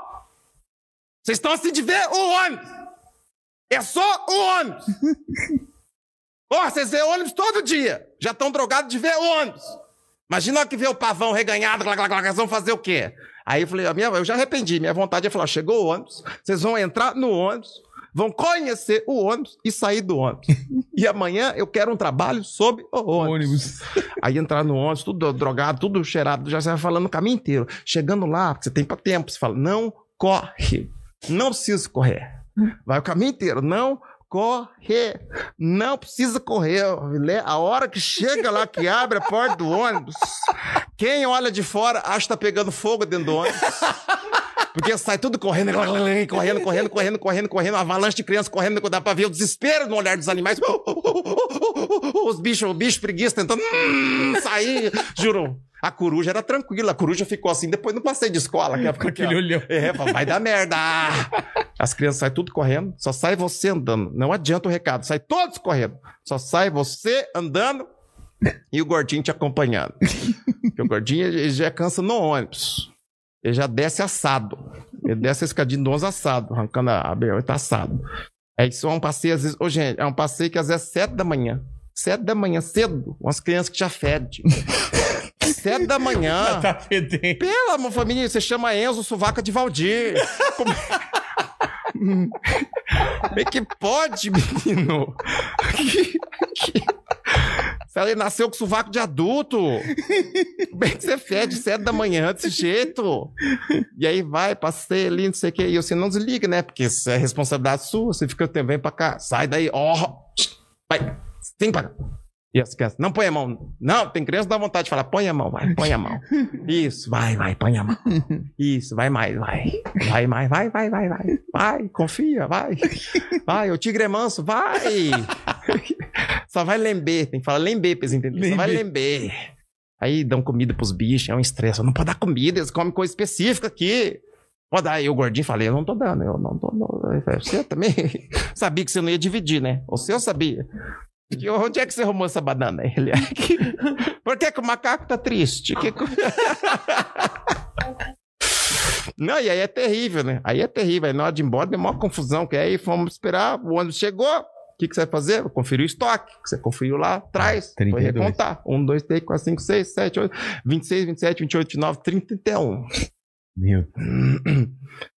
vocês estão assim de ver o ônibus. É só o ônibus. Ó, vocês vê ônibus todo dia. Já estão drogados de ver ônibus. Imagina que vê o pavão reganhado, glá, glá, glá, eles vão fazer o quê? Aí eu falei, a minha, eu já arrependi, minha vontade é falar, chegou o ônibus, vocês vão entrar no ônibus, vão conhecer o ônibus e sair do ônibus. e amanhã eu quero um trabalho sobre o ônibus. Ônibus. Aí entrar no ônibus, tudo drogado, tudo cheirado, já você vai falando o caminho inteiro. Chegando lá, porque você tem pra tempo, você fala, não corre. Não precisa correr. Vai o caminho inteiro, não correr. Não precisa correr. A hora que chega lá, que abre a porta do ônibus, quem olha de fora acha que tá pegando fogo dentro do ônibus. Porque sai tudo correndo, correndo, correndo, correndo, correndo, correndo, uma avalanche de crianças correndo, dá pra ver o desespero no olhar dos animais. Os bichos, o bicho preguiça tentando hum, sair. Juro, a coruja era tranquila, a coruja ficou assim, depois não passei de escola. Que Com aquele olhão. é, vai dar merda. As crianças saem tudo correndo, só sai você andando. Não adianta o recado, sai todos correndo. Só sai você andando e o gordinho te acompanhando. Porque o gordinho ele já cansa no ônibus. Ele já desce assado. Ele desce a escadinha do ônibus assado, arrancando a ele tá assado. É isso é um passeio, às vezes. Ô, gente, é um passeio que às vezes é sete da manhã. Sete da manhã, cedo. Umas crianças que já fedem. sete da manhã. Tá fedendo. Pela amor, família, você chama Enzo Suvaca de Valdir. Como Como é que pode, menino? Que- nasceu com sovaco de adulto, como é que você fede sete da manhã desse jeito? E aí vai, passei ali, não sei o que, e você não desliga, né? Porque isso é responsabilidade sua, você fica vem pra cá, sai daí, ó, vai, vem pra cá. E as crianças, não põe a mão. Não, tem criança que dá vontade de falar, põe a mão, vai, põe a mão. Isso, vai, vai, põe a mão. Isso, vai mais, vai. Vai mais, vai, vai, vai, vai. Vai, confia, vai. Vai, o tigre é manso, vai. Só vai lember, tem que falar lember pra eles entenderem. Só vai lember. Aí dão comida pros bichos, é um estresse. Não pode dar comida, eles comem coisa específica aqui. Pode dar. O gordinho falei, eu não tô dando, eu não tô dando. Você também sabia que você não ia dividir, né? Você eu sabia. Que- Onde é que você arrumou essa banana? Ele aqui. Por que, que o macaco tá triste? Que... Não, e aí é terrível, né? Aí é terrível. Aí na hora de ir embora, deu uma confusão, que aí fomos esperar, o ônibus chegou. O que, que você vai fazer? Conferir o estoque, que você conferiu lá atrás. Foi 32. recontar. 1, 2, 3, 4, 5, 6, 7, 8, 26, 27, 28, 29, 30, 31. Meu.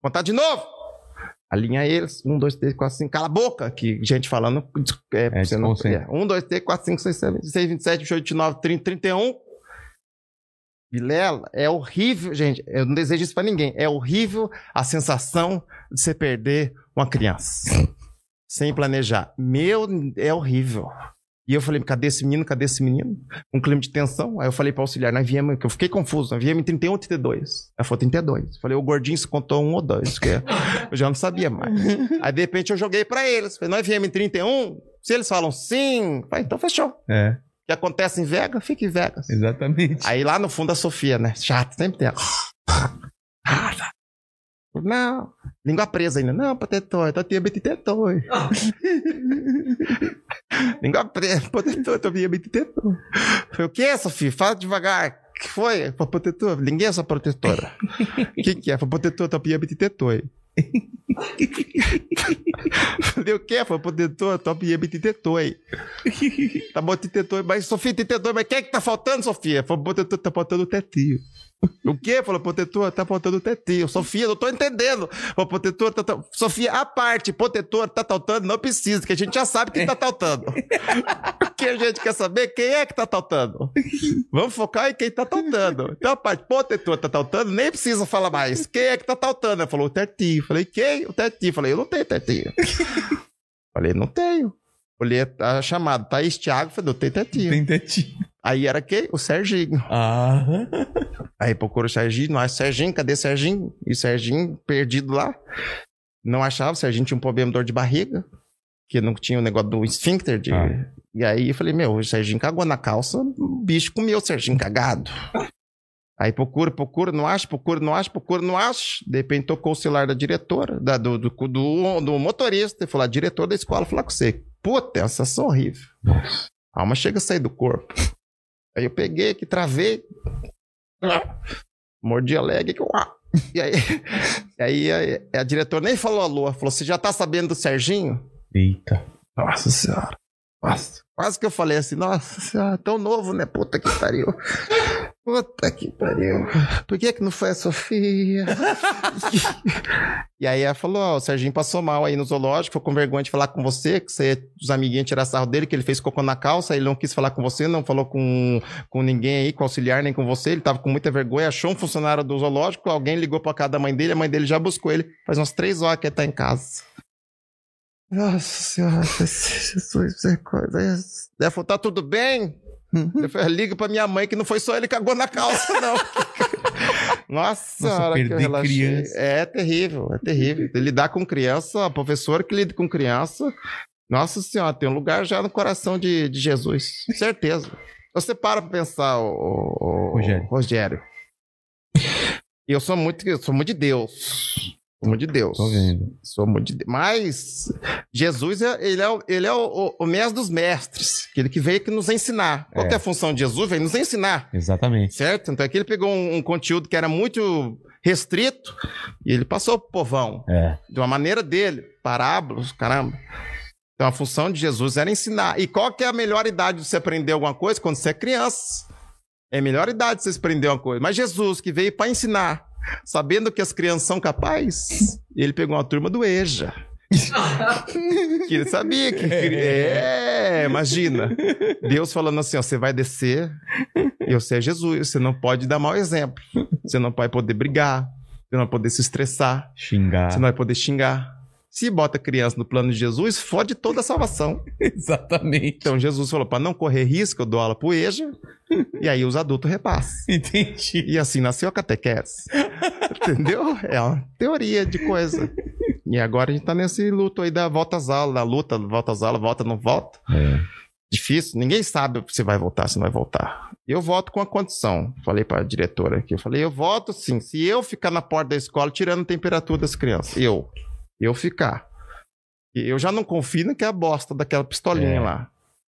Contar de novo. Alinha eles. 1, 2, 3, 4, 5. Cala a boca. Que gente falando. É, É, você não, é. 1, 2, 3, 4, 5, 6, 7, 26, 27, 28, 29, 30, 31. Vilela, é horrível, gente. Eu não desejo isso pra ninguém. É horrível a sensação de você perder uma criança. sem planejar. Meu, é horrível. E eu falei, cadê esse menino? Cadê esse menino? Um clima de tensão. Aí eu falei pra auxiliar, nós viemos, que eu fiquei confuso, nós viemos em 31 ou 32. Ela falou 32. Eu falei, o gordinho se contou um ou dois, que eu já não sabia mais. Aí de repente eu joguei pra eles. Falei, nós viemos em 31? Se eles falam sim, falei, então fechou. O É, que acontece em Vegas, fica em Vegas. exatamente. Aí lá no fundo a Sofia, né? Chato, sempre tem. ela. Não, língua presa ainda. Não, protetor, tô tinha tetor. língua presa, protetor, tô tinha tetor. Foi o que, Sofia? Fala devagar. O que foi? Foi protetor? Ninguém é sua protetora. O que, que é? Foi protetor, tô tinha tetor. Falei, o quê? Foi protetor, top ia tetor. Tá bom, tetor, mas Sofia, tetor, mas quem é que tá faltando, Sofia? Foi protetor, tá faltando o tetinho. O quê? Falou, protetor, tá faltando o tetinho. Sofia, não tô entendendo. Falou, protetor, tá, tá... Sofia, a parte, protetor, tá faltando, não precisa, que a gente já sabe que tá faltando. O que a gente quer saber quem é que tá faltando. Vamos focar em quem tá faltando. Então a parte, protetor, tá faltando, nem precisa falar mais. Quem é que tá faltando? Ela falou, o tetinho. Falei, quem? O tetinho. Falei, eu não tenho tetinho. Falei, não tenho. Olhei a chamada, Thaís Thiago, falei, eu tenho tetinho. Tem tetinho. Aí era quem? O Serginho. Ah. Aí procura o Serginho, não acha Serginho, cadê Serginho? E o Serginho perdido lá. Não achava, o Serginho tinha um problema de dor de barriga, que não tinha o negócio do esfíncter. De... Ah. E aí eu falei, meu, o Serginho cagou na calça, o bicho comeu o Serginho cagado. Aí procura, procura, não acha, procura, não acha, procura, não acha. De repente tocou o celular da diretora, da- do, do, do, do motorista, e falou, a diretora da escola falar com você. Puta, é uma sensação horrível. A alma chega a sair do corpo. Aí eu peguei aqui, travei. Mordi a leg. que- uá. E aí, aí a, a diretora nem falou alô. Falou: Você já tá sabendo do Serginho? Eita. Nossa senhora. Nossa. Quase que eu falei assim: Nossa senhora, tão novo, né? Puta que pariu. Puta que pariu. Por que que não foi a Sofia? e aí ela falou: Ó, o Serginho passou mal aí no zoológico, ficou com vergonha de falar com você, que você, os amiguinhos tirar sarro dele, que ele fez cocô na calça, ele não quis falar com você, não falou com, com ninguém aí, com auxiliar, nem com você, ele tava com muita vergonha, achou um funcionário do zoológico, alguém ligou pra casa da mãe dele, a mãe dele já buscou ele, faz umas três horas que ele tá em casa. Nossa senhora, Jesus, é coisa. Ela falou, tá tudo bem? Eu falei, liga pra minha mãe que não foi só ele que cagou na calça, não. Nossa, Nossa, perder criança. É terrível, é terrível. Lidar com criança, a professora que lida com criança, nossa senhora, tem um lugar já no coração de, de Jesus, certeza. Você para pra pensar, o- o- Rogério. Rogério. Eu sou muito, eu sou muito de Deus. Sou muito de Deus. Tô vendo. Sou muito de... Mas Jesus, é- ele é, o, ele é o, o- o mestre dos mestres. Aquele que veio aqui nos ensinar. Qual É. que é a função de Jesus? Veio nos ensinar. Exatamente. Certo? Então aqui ele pegou um, um conteúdo que era muito restrito e ele passou pro povão. É. De uma maneira dele. Parábolas, caramba. Então a função de Jesus era ensinar. E qual que é a melhor idade de você aprender alguma coisa? Quando você é criança. É a melhor idade de você aprender uma coisa. Mas Jesus, que veio para ensinar, sabendo que as crianças são capazes, ele pegou uma turma do EJA. que ele sabia que. É, imagina. Deus falando assim: ó, você vai descer, e você é Jesus, você não pode dar mau exemplo. Você não vai poder brigar, você não vai poder se estressar, Xingar. você não vai poder xingar. Se bota criança no plano de Jesus, fode toda a salvação. Exatamente. Então Jesus falou: para não correr risco, eu dou aula pro EJA, e aí os adultos repassam. Entendi. E assim nasceu a catequese. Entendeu? É uma teoria de coisa. E agora a gente tá nesse luto aí da volta às aulas, da luta, volta às aulas, volta, não volta. É. Difícil, ninguém sabe se vai voltar, se não vai voltar. Eu voto com a condição. Falei pra diretora aqui, eu falei, eu voto sim, se eu ficar na porta da escola tirando a temperatura das crianças. Eu. Eu ficar. Eu já não confio naquela bosta daquela pistolinha É. lá.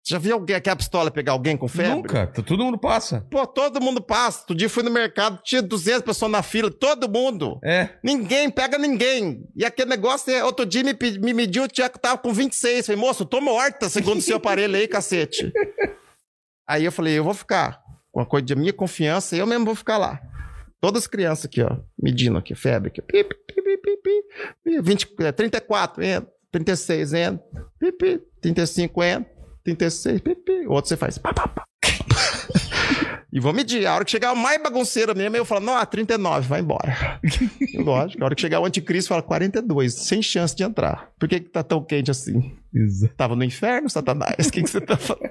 Já viu alguém aqui a pistola pegar alguém com febre? Nunca. T- Todo mundo passa. Pô, todo mundo passa. Outro dia fui no mercado, tinha 200 pessoas na fila, todo mundo. É. Ninguém pega ninguém. E aquele negócio, é, outro dia me, me mediu, o Tiago tava com 26. Falei, moço, tô morta, segundo o seu aparelho aí, cacete. Aí eu falei, eu vou ficar. Com uma coisa de minha confiança, eu mesmo vou ficar lá. Todas as crianças aqui, ó, medindo aqui, febre aqui. Pi, pi, pi, pi, pi, pi. Pi, 20, é, 34, entra. 36, entra. Pi, pi, 35, entra. 36, pi, pi. O outro você faz. Pá, pá, pá. E vou medir. A hora que chegar o mais bagunceiro mesmo, eu falo, não, ah, 39, vai embora. Lógico. A hora que chegar o anticristo, fala 42, sem chance de entrar. Por que, que tá tão quente assim? Exato. Tava no inferno, Satanás? O que, que você tá falando?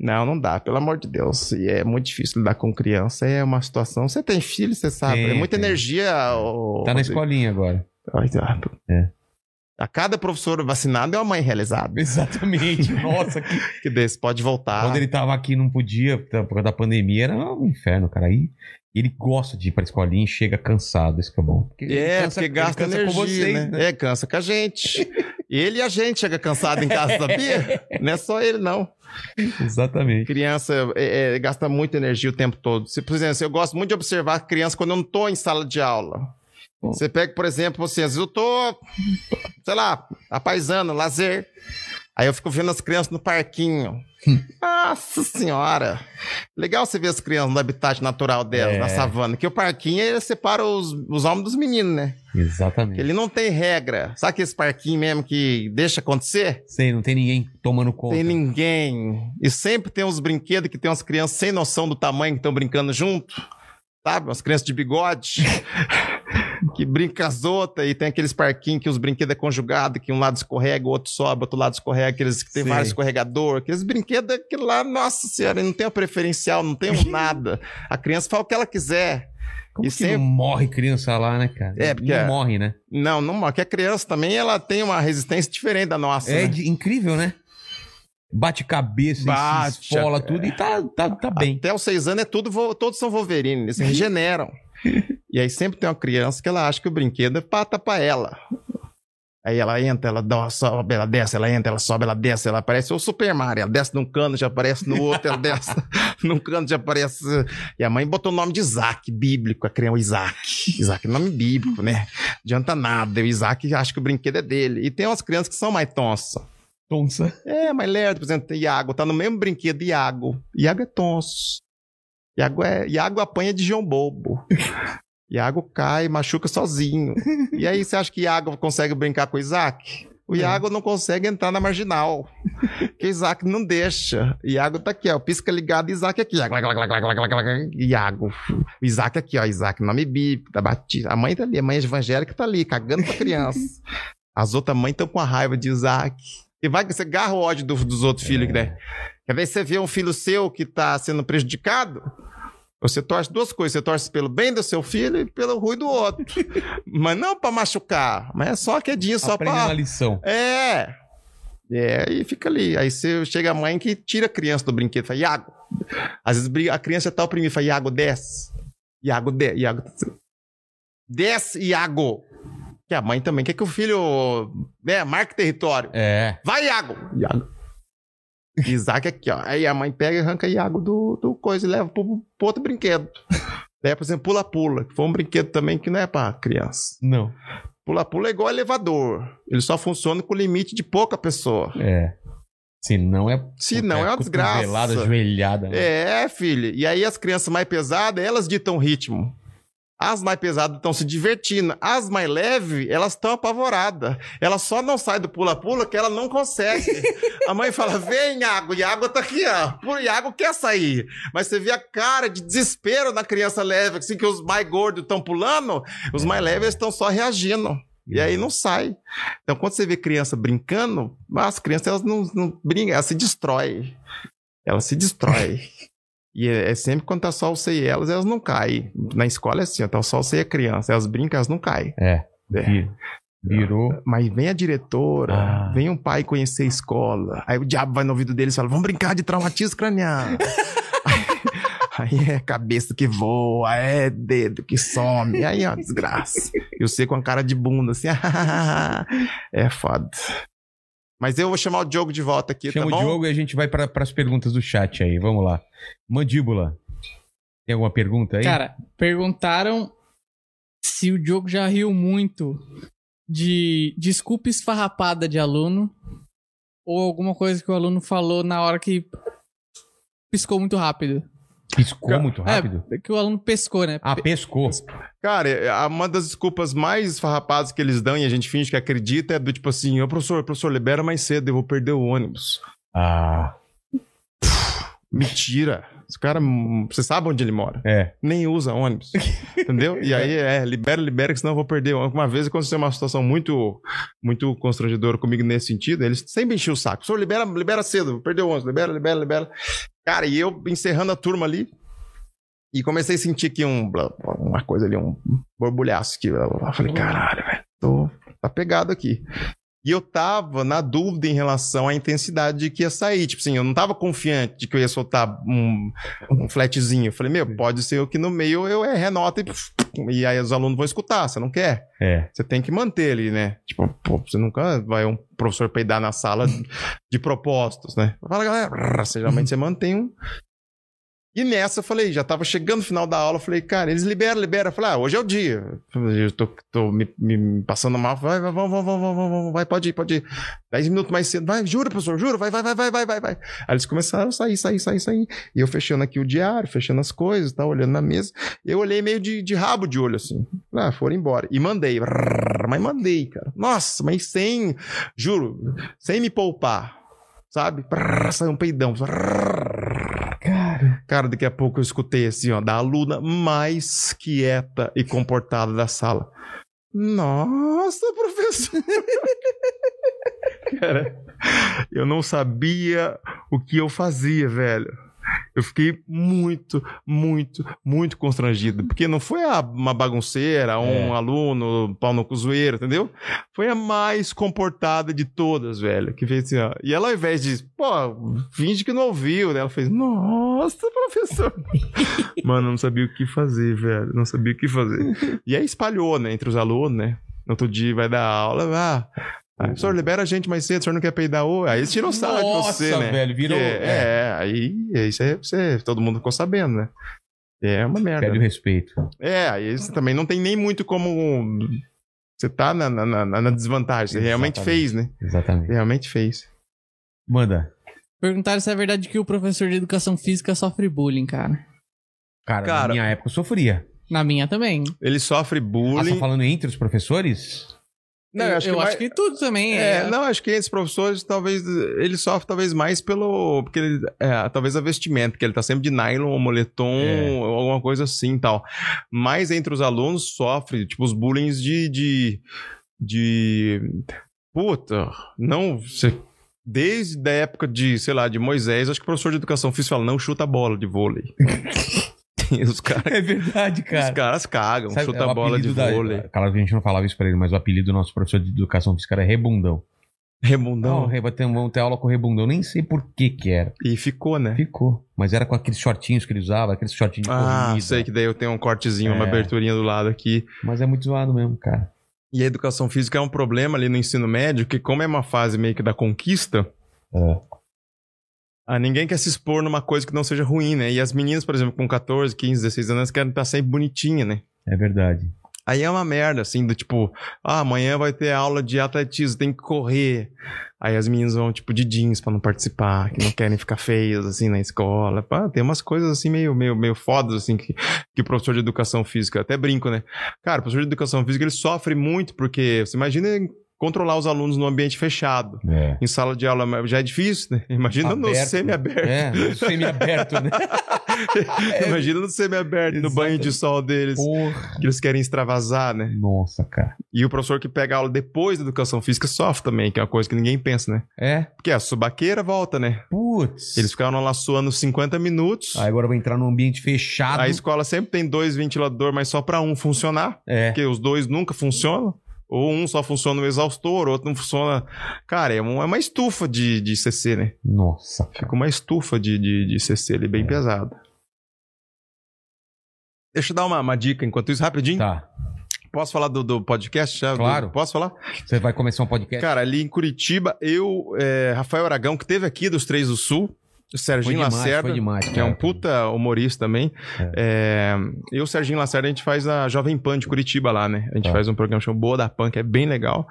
Não, não dá, pelo amor de Deus. E é muito difícil lidar com criança. É uma situação. Você tem filho, você sabe. Tem, é muita tem. energia. Tá na escolinha agora. Exato. É. A cada professor vacinado é uma mãe realizada. Exatamente. Nossa, que... Que desse pode voltar. quando ele tava aqui não podia, por causa da pandemia, era um inferno, cara. Aí ele gosta de ir pra escolinha e chega cansado, isso que é bom. Porque É, cansa- porque gasta cansa energia, com vocês, né? É, cansa com a gente. ele e a gente chega cansado em casa, sabia? Não é só ele, não. Exatamente. Criança é, é, gasta muita energia o tempo todo. Se, por exemplo, eu gosto muito de observar criança quando eu não tô em sala de aula. Você pega, por exemplo, assim, às vezes eu tô, sei lá, apaisando, lazer. Aí eu fico vendo as crianças no parquinho. Nossa senhora! Legal você ver as crianças no habitat natural delas, É. na savana. Que o parquinho ele separa os, os homens dos meninos, né? Exatamente. Ele não tem regra. Sabe aquele parquinho mesmo que deixa acontecer? Sei, não tem ninguém tomando conta. Tem ninguém. E sempre tem uns brinquedos que tem umas crianças sem noção do tamanho que estão brincando junto. Sabe? Umas crianças de bigode. que brincam as outras. E tem aqueles parquinhos que os brinquedos é conjugado, que um lado escorrega, o outro sobe, outro lado escorrega. Aqueles que tem Sei. vários escorregador. Aqueles brinquedos, aquilo lá, nossa senhora, não tem um preferencial, não tem um nada. A criança faz o que ela quiser. Como E que sempre- não morre criança lá, né, cara? É, porque Não é- morre, né? Não, não, porque a criança também, ela tem uma resistência diferente da nossa. É né? de- incrível, né? Bate cabeça, Bate, se esfola é. tudo e tá, tá, tá bem. Até os seis anos é tudo, todos são Wolverine, eles regeneram. E aí sempre tem uma criança que ela acha que o brinquedo é pata pra ela. Aí ela entra, ela dá, sobe, ela desce, ela entra, ela sobe, ela desce, ela aparece o Super Mario, ela desce num cano, já aparece no outro, ela desce num cano, já aparece. E a mãe botou o nome de Isaac, bíblico, a criança, o Isaac. Isaac é nome bíblico, né? Adianta nada. O Isaac acha que o brinquedo é dele. E tem umas crianças que são mais tonsas. Tonsa. É, mas lerdo, por exemplo, tem Iago, tá no mesmo brinquedo Iago. Iago é tonso. Iago, é, Iago apanha de João Bobo. Iago cai, machuca sozinho. E aí você acha que Iago consegue brincar com o Isaac? O Iago não consegue entrar na marginal. Porque Isaac não deixa. Iago tá aqui, ó. Pisca ligado, Isaac aqui. Iago. Iago. O Isaac aqui, ó. Isaac, nome bíblico, tá batido. A mãe tá ali, a mãe evangélica tá ali, cagando pra criança. As outras mães estão com a raiva de Isaac. E vai que você agarra o ódio do- dos outros filhos, né? Quer ver você vê um filho seu que tá sendo prejudicado? Você torce duas coisas. Você torce pelo bem do seu filho e pelo ruim do outro. mas não pra machucar. Mas é só quedinho, só Aprendendo a pra. lição. É. É, e fica ali. Aí você chega a mãe que tira a criança do brinquedo. Fala, Iago. Às vezes a criança já tá oprimida. Fala, Iago, desce. Iago, desce. Iago. Desce, Iago. Que a mãe também quer que o filho né, marque território. É. Vai, Iago! Iago. Isaac aqui, ó. Aí a mãe pega e arranca Iago do, do coisa e leva pro, pro outro brinquedo. Daí, por exemplo, pula-pula, que foi um brinquedo também que não é pra criança. Não. Pula-pula é igual elevador. Ele só funciona com limite de pouca pessoa. É. Se não é. Se não, é uma desgraça. Cotovelada, joelhada. né? É, filho. E aí as crianças mais pesadas, elas ditam o ritmo. As mais pesadas estão se divertindo. As mais leves, elas estão apavoradas. Ela só não sai do pula-pula que ela não consegue. a mãe fala: vem, Iago. Iago tá aqui, ó. O Iago quer sair. Mas você vê a cara de desespero na criança leve, assim, que os mais gordos estão pulando, os mais leves estão só reagindo. E aí não sai. Então, quando você vê criança brincando, as crianças elas não, não brincam, elas se destroem. Elas se destroem. E é, é sempre quando tá só você e elas, elas não caem. Na escola é assim, ó, tá só você e a criança. Elas brincam, elas não caem. É. É. Vi- Virou. Mas vem a diretora, Ah. vem um pai conhecer a escola. Aí o diabo vai no ouvido deles e fala: vamos brincar de traumatismo craniano. aí, aí é cabeça que voa, é dedo que some. Aí é uma desgraça. E você com a cara de bunda assim, é foda. Mas eu vou chamar o Diogo de volta aqui, Chama tá o bom? Diogo e a gente vai para as perguntas do chat aí. Vamos lá. Mandíbula. Tem alguma pergunta aí? Cara, perguntaram se o Diogo já riu muito de desculpa esfarrapada de aluno ou alguma coisa que o aluno falou na hora que piscou muito rápido. Piscou muito rápido? É, que o aluno pescou, né? Ah, pescou. Cara, é- uma das desculpas mais farrapadas que eles dão e a gente finge que acredita é do tipo assim, ô professor, professor, libera mais cedo, eu vou perder o ônibus. Ah, Mentira. Esse cara, hum, você sabe onde ele mora. é. Nem usa ônibus. Entendeu? E aí é, libera, libera, que senão eu vou perder. Uma vez aconteceu uma situação muito, muito constrangedora comigo nesse sentido. Eles sempre enchiam o saco. Professor, libera, libera cedo, vou perder o ônibus, libera, libera, libera. Cara, e eu encerrando a turma ali. E comecei a sentir que um, uma coisa ali, um borbulhaço aqui. Eu falei, caralho, velho, tô, tá pegado aqui. E eu tava na dúvida em relação à intensidade de que ia sair. Tipo assim, eu não tava confiante de que eu ia soltar um, um flatzinho. Eu falei, meu, pode ser o que no meio eu é renota e, e aí os alunos vão escutar. Você não quer? É. Você tem que manter ali, né? Tipo, pô, você nunca vai um professor peidar na sala de propósitos, né? Fala, galera, geralmente você mantém um. E nessa eu falei, já tava chegando no final da aula, eu falei, cara, eles liberam, liberam. Eu falei, ah, hoje é o dia. Eu tô, tô me, me passando mal. Vai, vai, vamos, vamos, vamos, vamos, vamos, vai, pode ir, pode ir. Dez minutos mais cedo, vai, jura, professor, jura, vai, vai, vai, vai, vai, vai, vai. Aí eles começaram a sair, sair, sair, sair. E eu fechando aqui o diário, fechando as coisas, tá, olhando na mesa. Eu olhei meio de, de rabo de olho, assim. Ah, foram embora. E mandei. Mas mandei, cara. Nossa, mas sem, juro, sem me poupar. Sabe? Saiu um peidão. Cara, daqui a pouco eu escutei assim, ó, da aluna mais quieta e comportada da sala. Nossa, professor! Cara, eu não sabia o que eu fazia, velho. Eu fiquei muito, muito, muito constrangido. Porque não foi a- uma bagunceira, um É. aluno, pau no cozoeiro, entendeu? Foi a mais comportada de todas, velho. Que fez assim, ó. E ela, ao invés de, pô, finge que não ouviu, né? Ela fez, nossa, professor. Mano, eu não sabia o que fazer, velho. Não sabia o que fazer. E aí espalhou, né, entre os alunos, né? No outro dia vai dar aula, ah. Ah, professor, libera a gente mais cedo, o senhor não quer peidar hoje. Aí eles tiram sarro de Nossa, você, né? velho, virou- Porque, é, aí isso aí você, todo mundo ficou sabendo, né? É uma merda. Pede o respeito. É, aí você também não tem nem muito como. Você tá na, na, na- na desvantagem. Você realmente Exatamente. fez, né? Exatamente. Realmente fez. Manda. Perguntaram se é verdade que o professor de educação física sofre bullying, cara. Cara, Cara- na minha época eu sofria. Na minha também. Ele sofre Ah, você bullying. tá falando entre os professores? Não, eu acho eu que acho mais- que tudo também É, é. não, acho que esses professores, talvez, ele sofre talvez mais pelo, porque ele, é, talvez a vestimenta, porque ele tá sempre de nylon ou moletom, É. ou alguma coisa assim e tal. Mas entre os alunos sofre, tipo, os bullying de, de, de, puta, não, você, desde a época de, sei lá, de Moisés, acho que o professor de educação física fala, não chuta a bola de vôlei. os caras, É verdade, os caras cagam, Sabe, chuta é a bola de apelido da- vôlei. Claro que a gente não falava isso pra ele, mas o apelido do nosso professor de educação física era Rebundão. Não, Remundão. re- vai ter- vamos ter aula com Rebundão. Nem sei por que que era. E ficou, né? Ficou. Mas era com aqueles shortinhos que ele usava, aqueles shortinhos de Ah, corrida. sei que daí eu tenho um cortezinho, uma É. aberturinha do lado aqui. Mas é muito zoado mesmo, cara. E a educação física é um problema ali no ensino médio, que como é uma fase meio que da conquista, É. ah, ninguém quer se expor numa coisa que não seja ruim, né? E as meninas, por exemplo, com 14, 15, 16 anos, querem estar sempre bonitinha, né? É verdade. Aí é uma merda, assim, do tipo, ah, amanhã vai ter aula de atletismo, tem que correr. Aí as meninas vão, tipo, de jeans pra não participar, que não querem ficar feias, assim, na escola. Pá, tem umas coisas, assim, meio, meio, meio fodas, assim, que, que o professor de educação física, até brinco, né? Cara, o professor de educação física, ele sofre muito, porque você imagina controlar os alunos no ambiente fechado. É. Em sala de aula já é difícil, né? Imagina no Aberto. semi-aberto. É, no semi-aberto, né? Imagina no semi-aberto, no banho de sol deles, Porra. que eles querem extravasar, né? Nossa, cara. E o professor que pega aula depois da educação física sofre também, que é uma coisa que ninguém pensa, né? É? Porque a subaqueira volta, né? Putz. Eles ficaram lá suando 50 minutos. Aí agora eu vou entrar num ambiente fechado. A escola sempre tem dois ventiladores, mas só pra um funcionar, É. porque os dois nunca funcionam. Ou um só funciona no exaustor, o outro não funciona. Cara, é, é uma estufa de, de CC, né? Nossa, cara. Fica uma estufa de, de, de CC ali, bem pesada. Deixa eu dar uma, uma dica enquanto isso, rapidinho. Tá. Posso falar do, do podcast? já? Claro. Do- posso falar? Você vai começar um podcast? Cara, ali em Curitiba, eu, é, Rafael Aragão, que teve aqui dos Três do Sul, o Serginho demais, Lacerda, demais. que é um puta humorista também. É, eu e o Serginho Lacerda, a gente faz a Jovem Pan de Curitiba lá, né? A gente Tá. faz um programa chamado Boa da Pan, que é bem legal.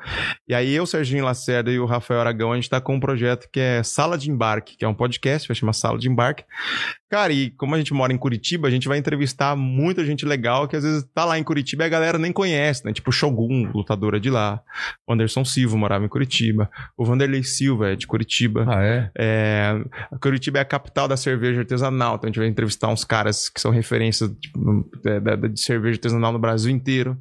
E aí eu, Serginho Lacerda e o Rafael Aragão, a gente tá com um projeto que é Sala de Embarque, que é um podcast, vai chamar Sala de Embarque. Cara, e como a gente mora em Curitiba, a gente vai entrevistar muita gente legal que às vezes tá lá em Curitiba e a galera nem conhece, né? Tipo o Shogun, lutadora de lá. O Anderson Silva morava em Curitiba. O Vanderlei Silva é de Curitiba. Ah, é? É, Curitiba é a capital da cerveja artesanal, então a gente vai entrevistar uns caras que são referências tipo, é, da- de cerveja artesanal no Brasil inteiro.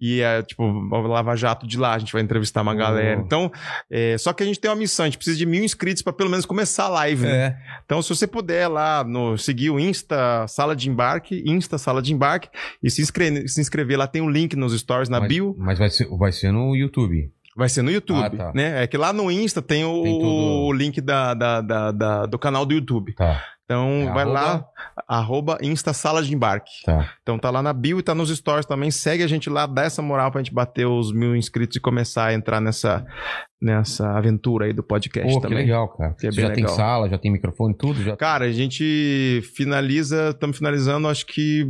E é tipo o Lava Jato de lá, a gente vai entrevistar uma Oh. galera. Então, é, só que a gente tem uma missão, a gente precisa de mil inscritos para pelo menos começar a live, né? É. Então, se você puder lá no seguir o Insta Sala de Embarque, Insta Sala de Embarque, e se inscrever, se inscrever lá, tem um link nos stories na mas, bio. Mas vai ser, vai ser no YouTube. Vai ser no YouTube, Ah, tá. né? É que lá no Insta tem o, Tem o link da, da- da- da- do canal do YouTube. Tá. Então, É vai lá, arroba- arroba Insta Sala de Embarque. Tá. Então tá lá na bio e tá nos stories também. Segue a gente lá, dá essa moral pra gente bater os mil inscritos e começar a entrar nessa, nessa aventura aí do podcast Pô, que também. legal, cara. Que é já tem legal. sala, já tem microfone, tudo? Já... Cara, a gente finaliza, estamos finalizando, acho que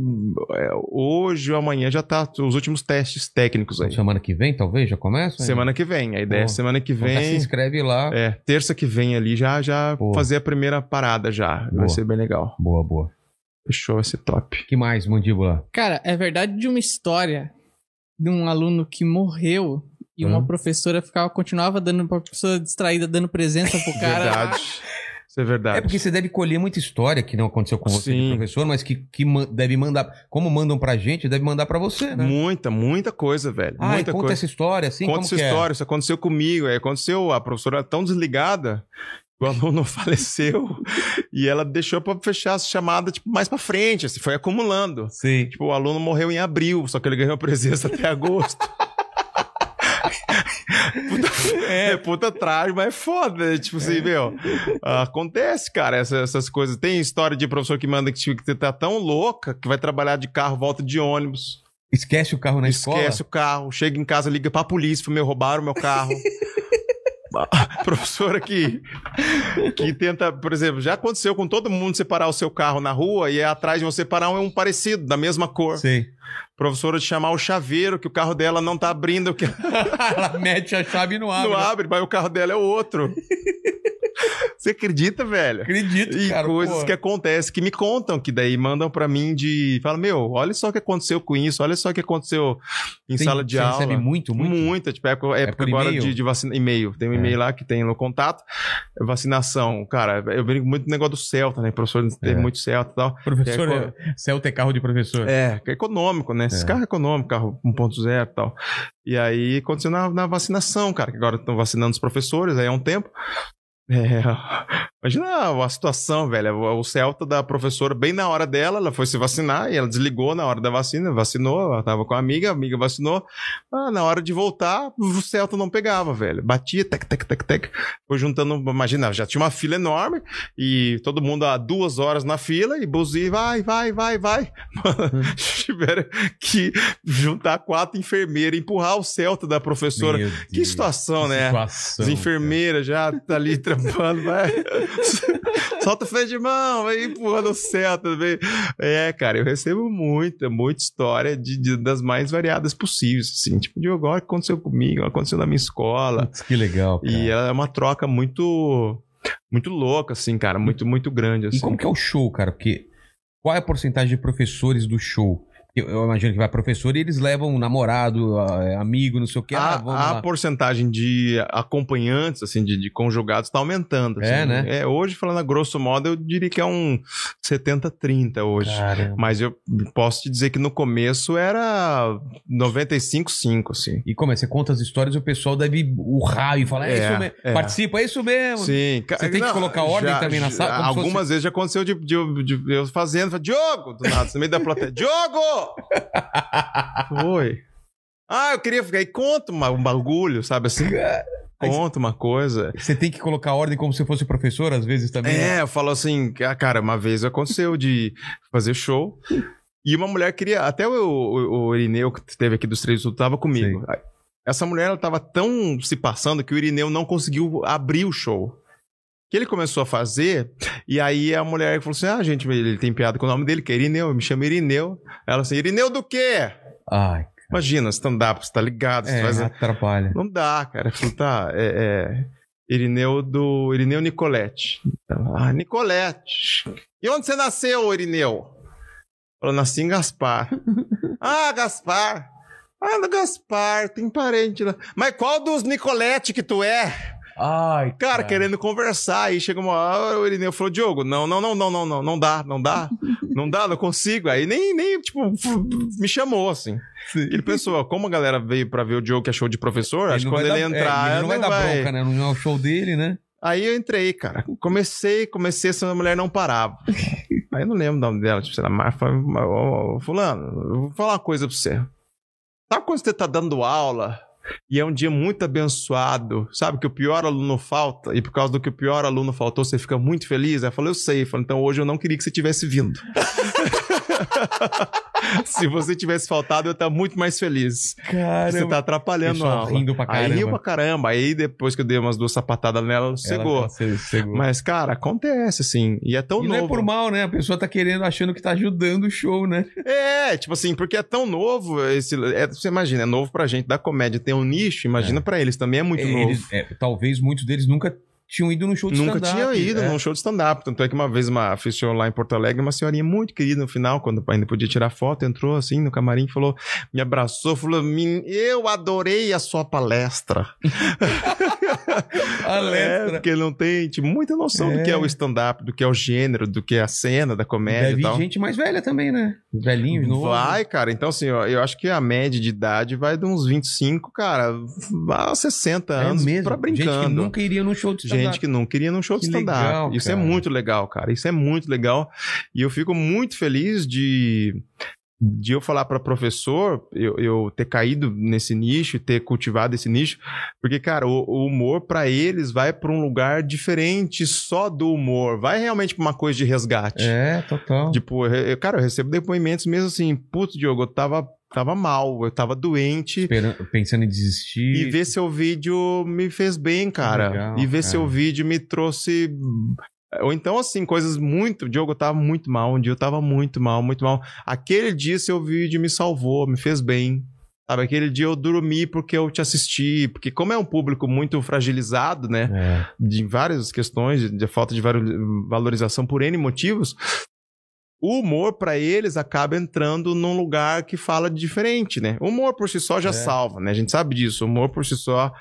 é, hoje ou amanhã já tá os últimos testes técnicos aí. Semana que vem, talvez, já começa? Semana que vem. A ideia é Pô. semana que Então já se vem. inscreve lá. É, terça que vem ali já, já Pô. fazer a primeira parada já. Boa. Vai ser bem legal. Boa, boa. Fechou, vai ser top. que mais, Mandíbula? Cara, é verdade de uma história de um aluno que morreu e uma Hã? professora ficava, continuava dando pra pessoa distraída, dando presença pro cara. Verdade. Isso é verdade. É porque você deve colher muita história que não aconteceu com você, professor, mas que, que deve mandar. Como mandam pra gente, deve mandar pra você, né? Muita, muita coisa, velho. Ah, muita conta coisa. essa história, assim, Conta como essa que é? história, isso aconteceu comigo. Aí aconteceu, a professora era tão desligada, o aluno faleceu e ela deixou pra fechar a chamada tipo, mais pra frente, assim, foi acumulando. Sim. Tipo, o aluno morreu em abril, só que ele ganhou presença até agosto. Puta, é, puta traje, mas é foda. né? Tipo assim, meu. Acontece, cara, essa- essas coisas. Tem história de professor que manda que, que tá tão louca que vai trabalhar de carro, volta de ônibus. Esquece o carro na escola? Esquece o carro, chega em casa, liga pra polícia, meu, roubaram meu carro. Professora que, que tenta, por exemplo, já aconteceu com todo mundo separar o seu carro na rua e é atrás de você parar um parecido, da mesma cor. Sei. Professora de chamar o chaveiro, que o carro dela não tá abrindo, que Ela mete a chave e não abre. não abre, mas o carro dela é o outro. Você acredita, velho? Acredito, E cara. coisas pô. que acontecem, que me contam, que daí mandam pra mim de. Fala, meu, olha só o que aconteceu com isso, olha só o que aconteceu em Tem- sala de você aula. recebe muito, muito? Muita, tipo, época, época por agora e-mail? de, de vacina. E-mail. Tem um É. e-mail lá que tem no contato. Vacinação. Cara, eu brinco muito do negócio do Celta, né? Professor tem É. muito Celta e tal. Professor, É, é, Celta é carro de professor. É, é econômico, né? Esses É. carros econômicos, carro 1.0 e tal. E aí aconteceu na, na vacinação, cara, que agora estão vacinando os professores aí há um tempo. É, imagina a situação, velho. O, Celta da professora, bem na hora dela, ela foi se vacinar e ela desligou na hora da vacina, vacinou, ela tava com a amiga, a amiga vacinou. Ah, na hora de voltar, o Celta não pegava, velho. Batia, tec, tec, tec, tec. Foi juntando, imagina, já tinha uma fila enorme e todo mundo há duas horas na fila e buzina, vai, vai, vai, vai. Mano, tiveram que juntar quatro enfermeiras empurrar o Celta da professora. Meu Que Deus, situação, que né? situação, As enfermeiras já tá ali trampando, vai. Solta o freio de mão, vai empurrando o Celta. Vem. É, cara, eu recebo muita, muita história de, de- das mais variadas possíveis, assim. Tipo, de agora o que aconteceu comigo, aconteceu na minha escola. Que legal, cara. E ela é uma troca muito, muito louca, assim, cara, muito, muito grande, assim. E como que é o show, cara? Porque qual é a porcentagem de professores do show? Eu, eu imagino que vai professor e eles levam um namorado, ah, amigo, não sei o que. Ah, a, vamos a porcentagem de acompanhantes, assim, de, de conjugados, tá aumentando. assim. É, né? É, hoje, falando a grosso modo, eu diria que é um 70-30 hoje. Caramba. Mas eu posso te dizer que no começo era 95-5, assim. E como é? Você conta as histórias e o pessoal deve urrar e falar, é, É, isso mesmo. é. Participa, é isso mesmo. Sim. Você tem que colocar ordem também na sala, Algumas vezes já aconteceu de, de- de- eu fazendo, falei, Diogo, do nada, no meio da plateia, Diogo! Foi. Ah, eu queria ficar aí, conta uma- um bagulho, sabe assim? Conta uma coisa. Você tem que colocar ordem como se fosse professor, às vezes também. né? É, eu falo assim, ah, cara, uma vez aconteceu de fazer show. E uma mulher queria. Até o, o, o Irineu, que esteve aqui dos três, tava comigo. Essa mulher, ela tava tão se passando que o Irineu não conseguiu abrir o show. Que ele começou a fazer, e aí a mulher falou assim: Ah, gente, ele tem piada com o nome dele, que é Irineu, me chama Irineu. Ela assim: Irineu do quê? Ai, Imagina, stand-up, você tá ligado, você é, faz. atrapalha. Não dá, cara. Falei, tá, é, é, Irineu do. Irineu Nicolete. Ah, Nicolete. E onde você nasceu, Irineu? Falou, nasci em Gaspar. ah, Gaspar. Ah, no Gaspar, tem parente lá. Mas qual dos Nicolete que tu é? Ai, Cara, querendo conversar. Aí chega uma hora, o Irineu falou, Diogo, não, não, não, não, não, não, não dá, não dá, não dá, não consigo. Aí nem, nem, tipo, me chamou, assim. Ele pensou, como a galera veio pra ver o Diogo que é show de professor, acho que quando ele dar, entrar. É, ele não vai dar bronca, né? Não é o show dele, né? Aí eu entrei, cara. Comecei, comecei, essa mulher não parava. Aí eu não lembro o nome dela, tipo, sei lá, Marfa. Fulano, eu vou falar uma coisa pra você. Sabe quando você tá dando aula e é um dia muito abençoado, sabe? Que o pior aluno falta, e por causa do que o pior aluno faltou, você fica muito feliz. Eu falei, eu sei. Eu falei, então hoje eu não queria que você tivesse vindo. Se você tivesse faltado, eu ia estar muito mais feliz. Cara, você tá atrapalhando a aula. rindo pra caramba. Aí riu pra caramba. Aí depois que eu dei umas duas sapatadas nela, cegou. cegou. Mas, cara, acontece, assim. E é tão e novo. não é por mal, né? A pessoa tá querendo, achando que tá ajudando o show, né? É, tipo assim, porque é tão novo. Esse, é, você imagina, é novo pra gente da comédia. Tem um nicho, imagina é. pra eles. Também é muito novo. É, talvez muitos deles nunca tinham ido num show de Nunca stand-up. tinha ido é. num show de stand-up. Tanto é que uma vez uma, fiz show lá em Porto Alegre, uma senhorinha muito querida no final, quando ainda podia tirar foto, entrou assim no camarim, falou, me abraçou, falou, eu adorei a sua palestra. palestra. É, porque não tem tipo, muita noção é. do que é o stand-up, do que é o gênero, do que é a cena da comédia Deve e tal. gente mais velha também, né? Velhinhos, novo. Vai, cara. Então, assim, ó, eu acho que a média de idade vai de uns 25, cara, a 60 é anos mesmo. pra brincando. Gente que nunca iria num show de stand-up. Gente que nunca iria num show de stand-up. Isso cara. é muito legal, cara. Isso é muito legal. E eu fico muito feliz de de eu falar para professor, eu, eu, ter caído nesse nicho, ter cultivado esse nicho, porque, cara, o, o humor para eles vai para um lugar diferente só do humor, vai realmente pra uma coisa de resgate. É, total. Tipo, eu, cara, eu recebo depoimentos mesmo assim, putz, Diogo, eu tava tava mal, eu tava doente. Esperando, pensando em desistir. E ver seu vídeo me fez bem, cara. Legal, e ver cara. seu vídeo me trouxe. Ou então, assim, coisas muito. O Diogo tava muito mal, um dia eu tava muito mal, muito mal. Aquele dia seu vídeo me salvou, me fez bem. Sabe, aquele dia eu dormi porque eu te assisti, porque como é um público muito fragilizado, né, É. de várias questões, de, de falta de val- valorização por N motivos, o humor pra eles acaba entrando num lugar que fala diferente, né? O humor por si só já É. salva, né? A gente sabe disso. O humor por si só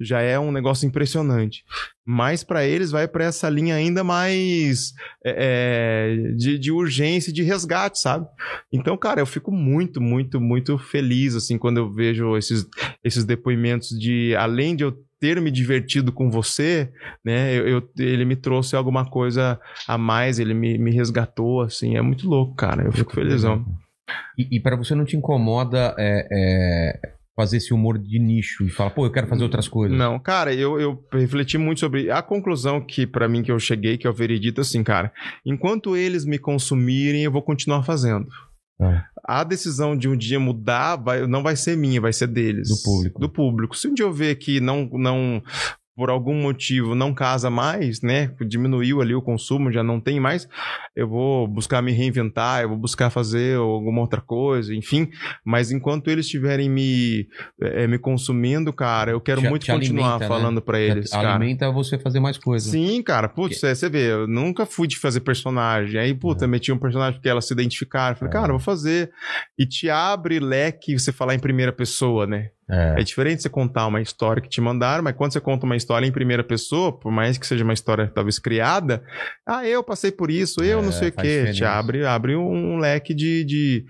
já é um negócio impressionante. Mas pra eles vai pra essa linha ainda mais é, é, de, de urgência, e de resgate, sabe? Então, cara, eu fico muito, muito, muito feliz assim quando eu vejo esses, esses depoimentos de além de eu ter me divertido com você, né? Eu, eu- ele me trouxe alguma coisa a mais, ele me, me resgatou, assim, é muito louco, cara. Eu fico felizão. E, e para você não te incomoda é, é, fazer esse humor de nicho e falar, pô, eu quero fazer outras coisas? Não, cara, eu, eu refleti muito sobre a conclusão que pra mim que eu cheguei, que é o veredito, assim, cara. Enquanto eles me consumirem, eu vou continuar fazendo. Ah. A decisão de um dia mudar vai, não vai ser minha, vai ser deles. Do público. Do público. Se um dia eu ver que não, não por algum motivo não casa mais, né? Diminuiu ali o consumo, já não tem mais, eu vou buscar me reinventar, eu vou buscar fazer alguma outra coisa, enfim. Mas enquanto eles estiverem me, eh, me consumindo, cara, eu quero Te- muito te continuar alimenta, né? falando pra eles, cara. Alimenta você fazer mais coisas. Sim, cara. Putz, é, você vê, eu nunca fui de fazer personagem. Aí, puta, meti um personagem porque elas se identificaram. Falei, É. cara, vou fazer. E te abre leque você falar em primeira pessoa, né? É. É diferente você contar uma história que te mandaram, mas quando você conta uma história em primeira pessoa, por mais que seja uma história talvez criada, ah, eu passei por isso, eu É, não sei o quê. Te diferença. abre, abre um leque de, de,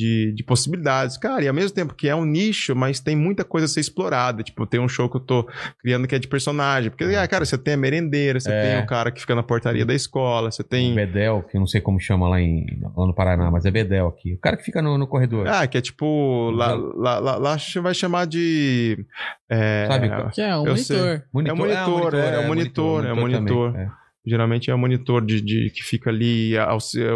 de, de possibilidades. Cara, e ao mesmo tempo que é um nicho, mas tem muita coisa a ser explorada. Tipo, tem um show que eu tô criando que é de personagem. Porque, ah, cara, você tem a merendeira, você É. tem o cara que fica na portaria da escola, você O tem. Bedel, que eu não sei como chama lá, em, lá no Paraná, mas é Bedel aqui. O cara que fica no, no corredor. Ah, que é tipo. Lá, lá, lá, lá vai chamar de. é, Sabe qual? Que é um sei. monitor. é o monitor, é o monitor, é o monitor. também, é. Geralmente é o monitor de, de- que fica ali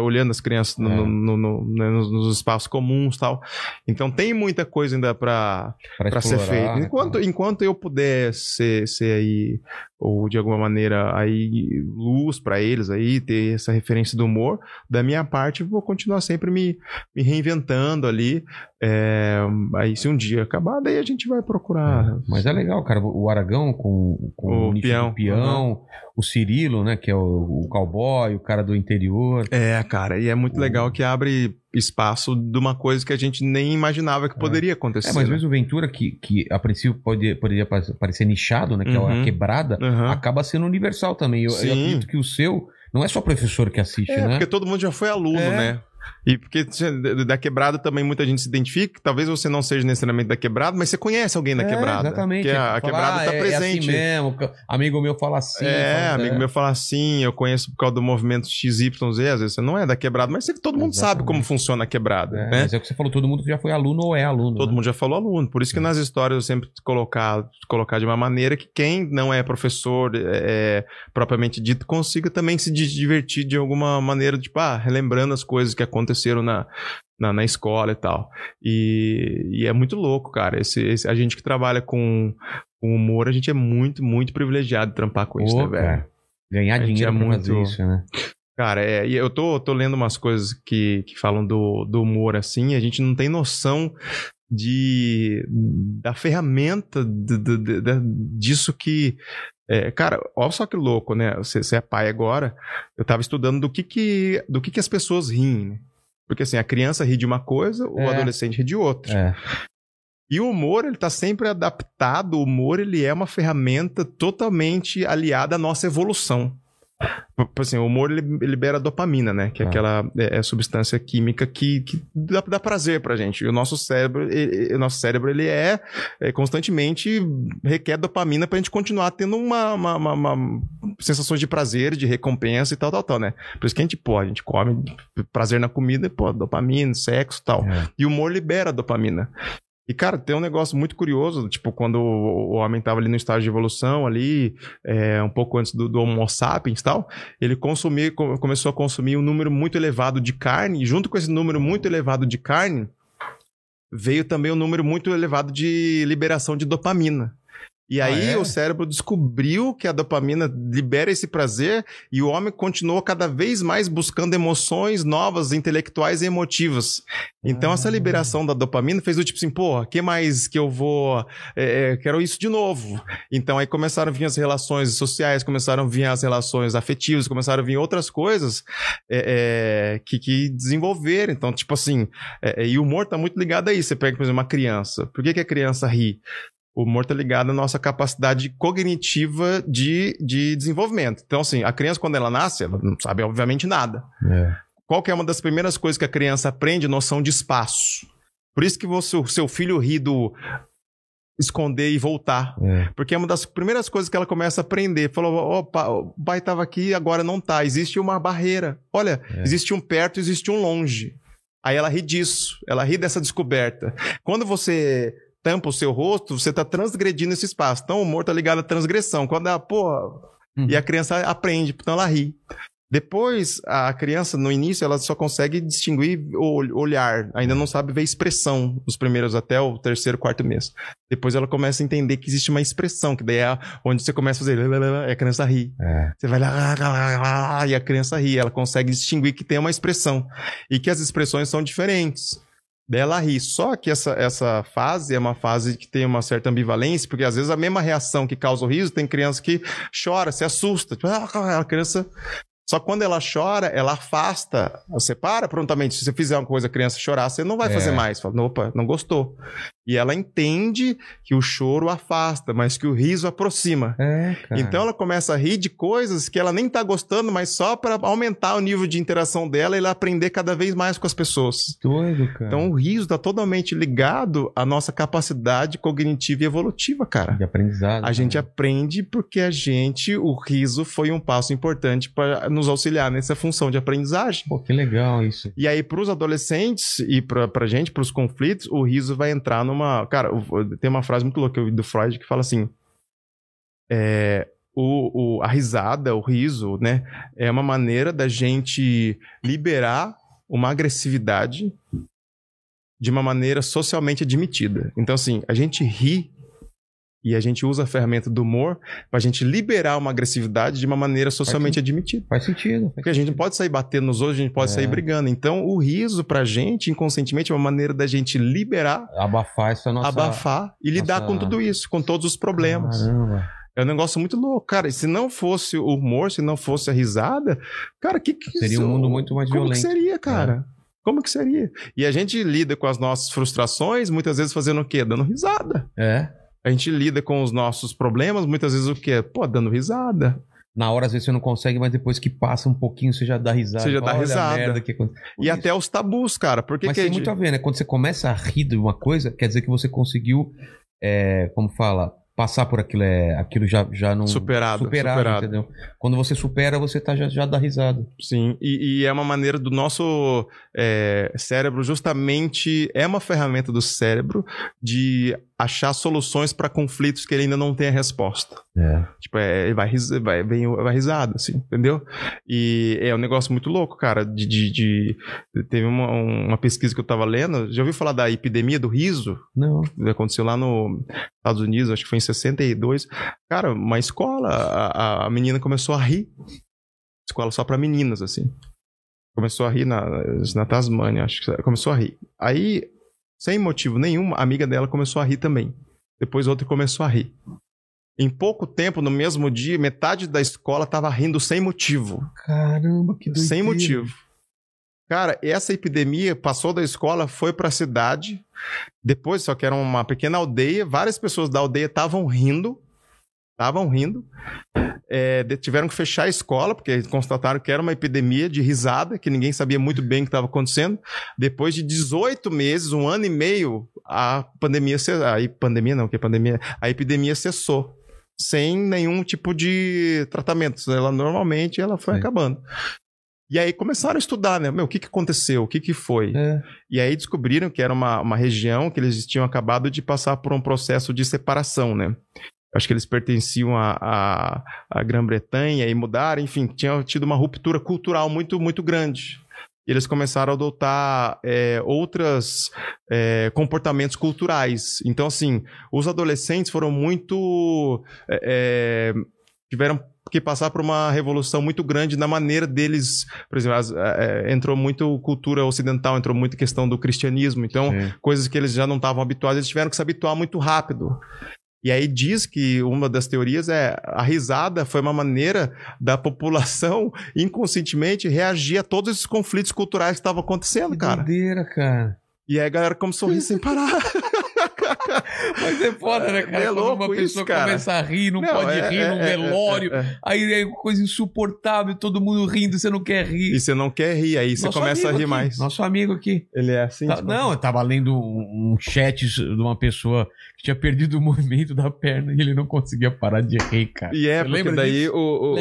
olhando as crianças no- É. no- no- né, nos, nos espaços comuns tal. Então tem muita coisa ainda para ser feito. né, Enquanto, enquanto eu puder ser, ser aí, ou de alguma maneira, aí, luz para eles aí, ter essa referência do humor, da minha parte, vou continuar sempre me, me reinventando ali. É, aí, se um dia acabar, daí a gente vai procurar. Mas é legal, cara. O Aragão com, com O nicho peão. peão, o Cirilo, né? Que é o, o cowboy, o cara do interior. É, cara, e é muito O- legal que abre espaço de uma coisa que a gente nem imaginava que poderia acontecer. É, mas né? mesmo o Ventura, que, que a princípio pode, poderia pa- parecer nichado, né? Que é Uhum. a quebrada, Aham. acaba sendo universal também. Eu, eu acredito que o seu não é só professor que assiste, É, né? porque todo mundo já foi aluno, É. né? E porque da quebrada também muita gente se identifica. Talvez você não seja necessariamente da quebrada, mas você conhece alguém da É, quebrada. Exatamente. Que a, Fala, a quebrada ah, tá é- presente. É assim mesmo. Amigo meu fala assim. É, fala- amigo meu fala assim, eu conheço por causa do movimento XYZ, às vezes você não é da quebrada, mas você- todo mundo sabe Exatamente. como funciona a quebrada, É, né? Mas é o que você falou, todo mundo já foi aluno ou é aluno. Todo né? mundo já falou aluno. Por isso que nas histórias eu sempre colocar, colocar de uma maneira que quem não é professor é, propriamente dito consiga também se di- divertir de alguma maneira, tipo, ah, relembrando as coisas que aconteceram na, na, na escola e tal. E, e é muito louco, cara. Esse, esse- a gente que trabalha com, com humor, a gente é muito, muito privilegiado de trampar com isso, Pô, né, velho? Ganhar dinheiro é muito- isso, né? Cara, é, eu tô, tô lendo umas coisas que, que falam do, do humor assim, a gente não tem noção de da ferramenta de- de- de- disso que. É, cara, olha só que louco, né? Você, você é pai agora. Eu tava estudando do que, que, do que, que as pessoas riem, né? Porque assim, a criança ri de uma coisa, o É. adolescente ri de outra. É. E o humor, ele tá sempre adaptado. O humor, ele é uma ferramenta totalmente aliada à nossa evolução. Por Assim, o humor libera dopamina, né? Que é Ah. aquela é, é substância química que, que dá, dá prazer pra gente. E o nosso cérebro, ele- o nosso cérebro, ele é, é, constantemente requer dopamina pra gente continuar tendo uma, uma, uma- uma sensações de prazer, de recompensa e tal, tal, tal, né? Por isso que a gente, pô, a gente come prazer na comida, pô, dopamina, sexo e tal. É. E o humor libera dopamina. E, cara, tem um negócio muito curioso, tipo, quando o, homem tava ali no estágio de evolução, ali, é, um pouco antes do, do Homo sapiens tal, ele consumir, co- começou a consumir um número muito elevado de carne, e junto com esse número muito elevado de carne, veio também um número muito elevado de liberação de dopamina. E Ah, aí é? o cérebro descobriu que a dopamina libera esse prazer e o homem continuou cada vez mais buscando emoções novas, intelectuais e emotivas. Então essa Ah. liberação da dopamina fez o tipo assim, porra, que mais que eu vou... é, é, quero isso de novo. Então aí começaram a vir as relações sociais, começaram a vir as relações afetivas, começaram a vir outras coisas é, é, que, que desenvolveram. Então, tipo assim, é, e o humor tá muito ligado a isso. Você pega, por exemplo, uma criança. Por que, que a criança ri? O humor tá ligado à nossa capacidade cognitiva de, de desenvolvimento. Então, assim, a criança, quando ela nasce, ela não sabe, obviamente, nada. É. Qual que é uma das primeiras coisas que a criança aprende? Noção de espaço. Por isso que você, o seu filho ri do esconder e voltar. É. Porque é uma das primeiras coisas que ela começa a aprender. Falou, opa, o pai estava aqui, agora não tá. Existe uma barreira. Olha, É. existe um perto, existe um longe. Aí ela ri disso, ela ri dessa descoberta. Quando você tampa o seu rosto, você está transgredindo esse espaço. Então o humor tá ligado à transgressão. Quando ela, pô, Uhum. e a criança aprende, então ela ri. Depois, a criança, no início, ela só consegue distinguir o ol- olhar, ainda não sabe ver expressão nos primeiros até o terceiro, quarto mês. Depois ela começa a entender que existe uma expressão, que daí é onde você começa a fazer, e a criança ri. É. Você vai lá, e a criança ri, ela consegue distinguir que tem uma expressão e que as expressões são diferentes. Daí ela ri. Só que essa, essa fase é uma fase que tem uma certa ambivalência, porque às vezes a mesma reação que causa o riso, tem criança que chora, se assusta. Tipo, ah, a criança. Só que quando ela chora, ela afasta, você para prontamente. Se você fizer uma coisa, a criança chorar, você não vai É. fazer mais. Fala, opa, não gostou. E ela entende que o choro afasta, mas que o riso aproxima. É, cara. Então ela começa a rir de coisas que ela nem tá gostando, mas só para aumentar o nível de interação dela e ela aprender cada vez mais com as pessoas. Doido, cara. Então o riso tá totalmente ligado à nossa capacidade cognitiva e evolutiva, cara. de aprendizado. A gente né? aprende porque a gente, o riso foi um passo importante para nos auxiliar nessa função de aprendizagem. Pô, que legal isso. E aí, para os adolescentes e pra, pra gente, para os conflitos, o riso vai entrar numa. Cara, tem uma frase muito louca do Freud que fala assim: é, o, o- a risada, o riso, né? É uma maneira da gente liberar uma agressividade de uma maneira socialmente admitida. Então, assim, a gente ri e a gente usa a ferramenta do humor pra gente liberar uma agressividade de uma maneira socialmente admitida. Faz sentido. Porque a gente não pode sair batendo nos outros, a gente pode É. sair brigando. Então, o riso pra gente, inconscientemente, é uma maneira da gente liberar, Abafar essa nossa... abafar e lidar nossa- com tudo isso, com todos os problemas. Caramba. É um negócio muito louco. Cara, e se não fosse o humor, se não fosse a risada, cara, que que Seria um isso- mundo muito mais Como violento. É. que seria, cara? Como que seria? E a gente lida com as nossas frustrações, muitas vezes fazendo o quê? Dando risada. É. A gente lida com os nossos problemas, muitas vezes o quê? Pô, dando risada. Na hora, às vezes, você não consegue, mas depois que passa um pouquinho, você já dá risada. Você já dá risada. que. E até os tabus, cara. Porque Mas que tem gente- muito a ver, né? Quando você começa a rir de uma coisa, quer dizer que você conseguiu, é, como fala, passar por aquilo, é, aquilo já, já não... Superado, Superado, superado. entendeu? Quando você supera, você tá, já, já dá risada. Sim, e, e é uma maneira do nosso é, cérebro, justamente, é uma ferramenta do cérebro de achar soluções para conflitos que ele ainda não tem a resposta. É. Tipo, é, vai, vai, vem, vai risada, assim, entendeu? E é um negócio muito louco, cara. De, de, de- teve uma, uma pesquisa que eu tava lendo. Já ouviu falar da epidemia do riso? Não. Aconteceu lá nos Estados Unidos, acho que foi em 62. Cara, uma escola, a, a- menina começou a rir. Escola só pra meninas, assim. Começou a rir na, na Tasmânia, acho que começou a rir. Aí, sem motivo nenhum, a amiga dela começou a rir também. Depois outra começou a rir. Em pouco tempo, no mesmo dia, metade da escola tava rindo sem motivo. Caramba, que doideira. Sem motivo. Cara, essa epidemia passou da escola, foi pra cidade. Depois, só que era uma pequena aldeia, várias pessoas da aldeia estavam rindo. Estavam rindo. É, tiveram que fechar a escola, porque constataram que era uma epidemia de risada, que ninguém sabia muito bem o que estava acontecendo. Depois de 18 meses, um ano e meio, a pandemia. A pandemia não, que pandemia. A epidemia cessou. Sem nenhum tipo de tratamento. Ela normalmente ela foi Sim. acabando. E aí começaram a estudar, né? Meu, o que, que aconteceu? O que, que foi? É. E aí descobriram que era uma, uma região que eles tinham acabado de passar por um processo de separação, né? Acho que eles pertenciam à, Grã-Bretanha e mudaram, enfim, tinham tido uma ruptura cultural muito, muito grande. E eles começaram a adotar é, outros comportamentos culturais. Então, assim, os adolescentes foram muito. é, é, tiveram que passar por uma revolução muito grande na maneira deles. Por exemplo, as- é, é, entrou muito cultura ocidental, entrou muito questão do cristianismo. Então, Sim. coisas que eles já não estavam habituados, eles tiveram que se habituar muito rápido. E aí diz que uma das teorias é a risada foi uma maneira da população inconscientemente reagir a todos esses conflitos culturais que estavam acontecendo, Que cara. doideira, cara. E aí a galera começou a rir sem parar. Mas é foda, né, cara? É Quando louco uma pessoa isso, cara. começa a rir, não, Não, pode é- rir é- num é- velório. é- é. Aí é coisa insuportável, todo mundo rindo, você não quer rir. E você não quer rir, aí você Nosso começa a rir aqui, mais. Nosso amigo aqui. Ele é assim? Tá- tipo, não, eu tava lendo um, chat de uma pessoa que tinha perdido o movimento da perna e ele não conseguia parar de rir, cara. E é, Você porque daí o, o,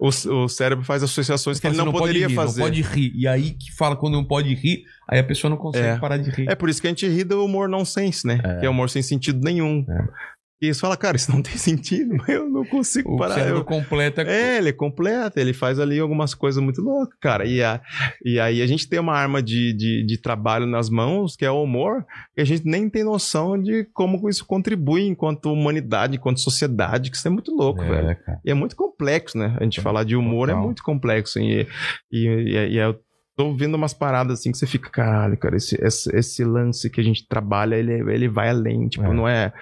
o, o, o cérebro faz associações que ele não, pode poderia rir, fazer. Não pode rir. E aí que fala quando não pode rir, aí a pessoa não consegue É. parar de rir. É por isso que a gente ri do humor nonsense, né? É. Que é humor sem sentido nenhum. É. E você fala, cara, isso não tem sentido, eu não consigo o parar. cérebro Eu- completa. É, ele completa, ele faz ali algumas coisas muito loucas, cara. E, a, e aí a gente tem uma arma de, de, de trabalho nas mãos, que é o humor, e a gente nem tem noção de como isso contribui enquanto humanidade, enquanto sociedade, que isso é muito louco, velho. É, cara. E é muito complexo, né? A gente falar de humor Total. é muito complexo. E, e, e, e eu tô ouvindo umas paradas assim que você fica, caralho, cara, esse, esse, esse lance que a gente trabalha, ele, ele vai além. Tipo, É. não é.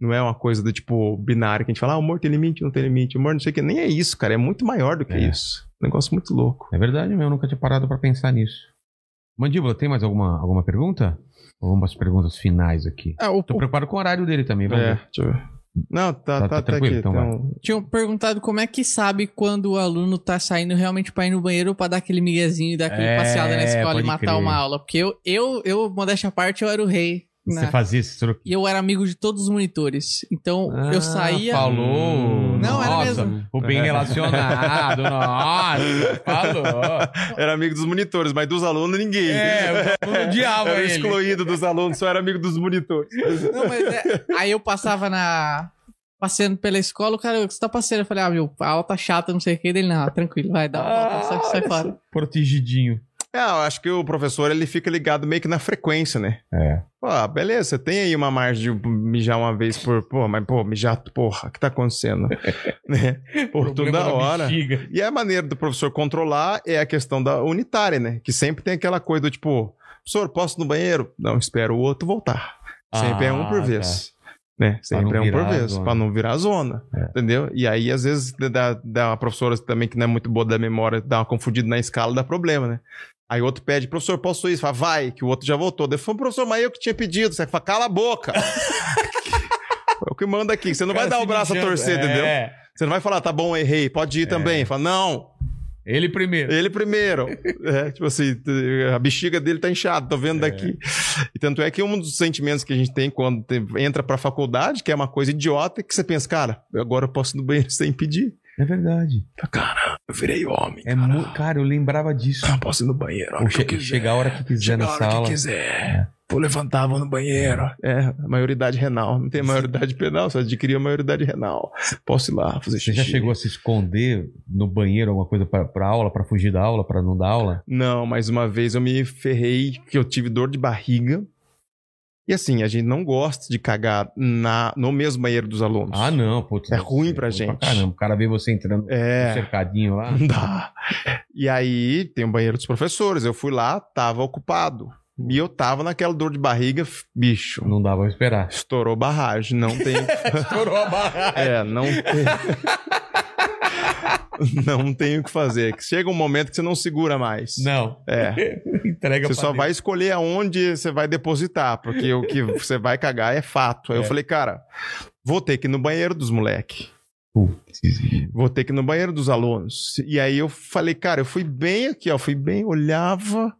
Não é uma coisa do tipo binário que a gente fala, ah, o humor tem limite, não tem limite, o humor não sei o que. Nem é isso, cara. É muito maior do que É. isso. Um negócio muito louco. É verdade mesmo, eu nunca tinha parado pra pensar nisso. Mandíbula, tem mais alguma, alguma pergunta? Algumas perguntas finais aqui. Ah, o, Tô preocupado com o horário dele também, vamos É, ver. deixa eu ver. Não, tá, Tá- tá, tá tá, tranquilo, aqui. então então- Tinham perguntado como é que sabe quando o aluno tá saindo realmente pra ir no banheiro ou pra dar aquele miguezinho e dar aquele É, passeada na escola e matar crer. uma aula. Porque eu, eu, eu, modéstia à parte, eu era o rei. Você né? fazia esse troco. E eu era amigo de todos os monitores. Então, Ah, eu saía... Falou. Não, era Nossa, mesmo. O bem relacionado. Nossa, falou. Era amigo dos monitores, mas dos alunos ninguém. É, o odiava Era ele. excluído dos alunos, só era amigo dos monitores. Não, mas é- aí eu passava na, passeando pela escola, o cara, você tá passeando? Eu falei, ah, meu, a aula tá chata, não sei o que. Dele, não, tranquilo, vai, dá uma volta, sai, sai fora. Protegidinho. É, eu acho que o professor ele fica ligado meio que na frequência, né? É. Pô, beleza, você tem aí uma margem de mijar uma vez por. Pô, mas, pô, mijar, porra, o que tá acontecendo? né? Por toda hora. bexiga. E a maneira do professor controlar é a questão da unitária, né? Que sempre tem aquela coisa do tipo, professor, posso ir no banheiro? Não, espero o outro voltar. Sempre é um por Ah, vez. Né? Sempre é um por vez, pra não virar a zona. É. Entendeu? E aí, às vezes, dá, dá uma professora também que não é muito boa da memória, dá uma confundida na escala, dá problema, né? Aí o outro pede, professor, posso ir? Fala, vai, que o outro já voltou. Daí foi, professor, mas eu que tinha pedido. Você fala, cala a boca. é o que manda aqui. Você não vai dar o braço a torcer, entendeu? É. Você não vai falar, tá bom, errei, pode ir também. Fala, não, Ele primeiro. ele primeiro. É, tipo assim, a bexiga dele tá inchada, tô vendo daqui. E tanto é que um dos sentimentos que a gente tem quando entra pra faculdade, que é uma coisa idiota, que você pensa, cara, agora eu posso ir no banheiro sem pedir. É verdade. Cara, eu virei homem. É mu- Cara, eu lembrava disso. Eu posso ir no banheiro. Ou che- chegar a hora que quiser Chega na a hora sala. que quiser. Vou levantar, vou no banheiro. É, maioridade renal. Não tem maioridade penal, você adquiriu a maioridade renal. Posso ir lá fazer Você xixi. já chegou a se esconder no banheiro, alguma coisa pra, pra aula, pra fugir da aula, pra não dar aula? Não, mais uma vez eu me ferrei que eu tive dor de barriga. E assim, a gente não gosta de cagar na, no mesmo banheiro dos alunos. Ah, não, putz. É ruim pra ruim gente. caramba, o cara vê você entrando no É, cercadinho lá. não dá. E aí tem o banheiro dos professores. Eu fui lá, tava ocupado. E eu tava naquela dor de barriga, bicho. Não dava pra esperar. Estourou barragem, não tem. Estourou a barra. É, não tem. não tem o que fazer. Que Chega um momento que você não segura mais. Não. É. Entrega Você só dentro. vai escolher aonde você vai depositar, porque o que você vai cagar é fato. Aí eu É. falei, cara, vou ter que ir no banheiro dos moleque. Putz. Vou ter que ir no banheiro dos alunos. E aí eu falei, cara, eu fui bem aqui, ó. Fui bem, olhava,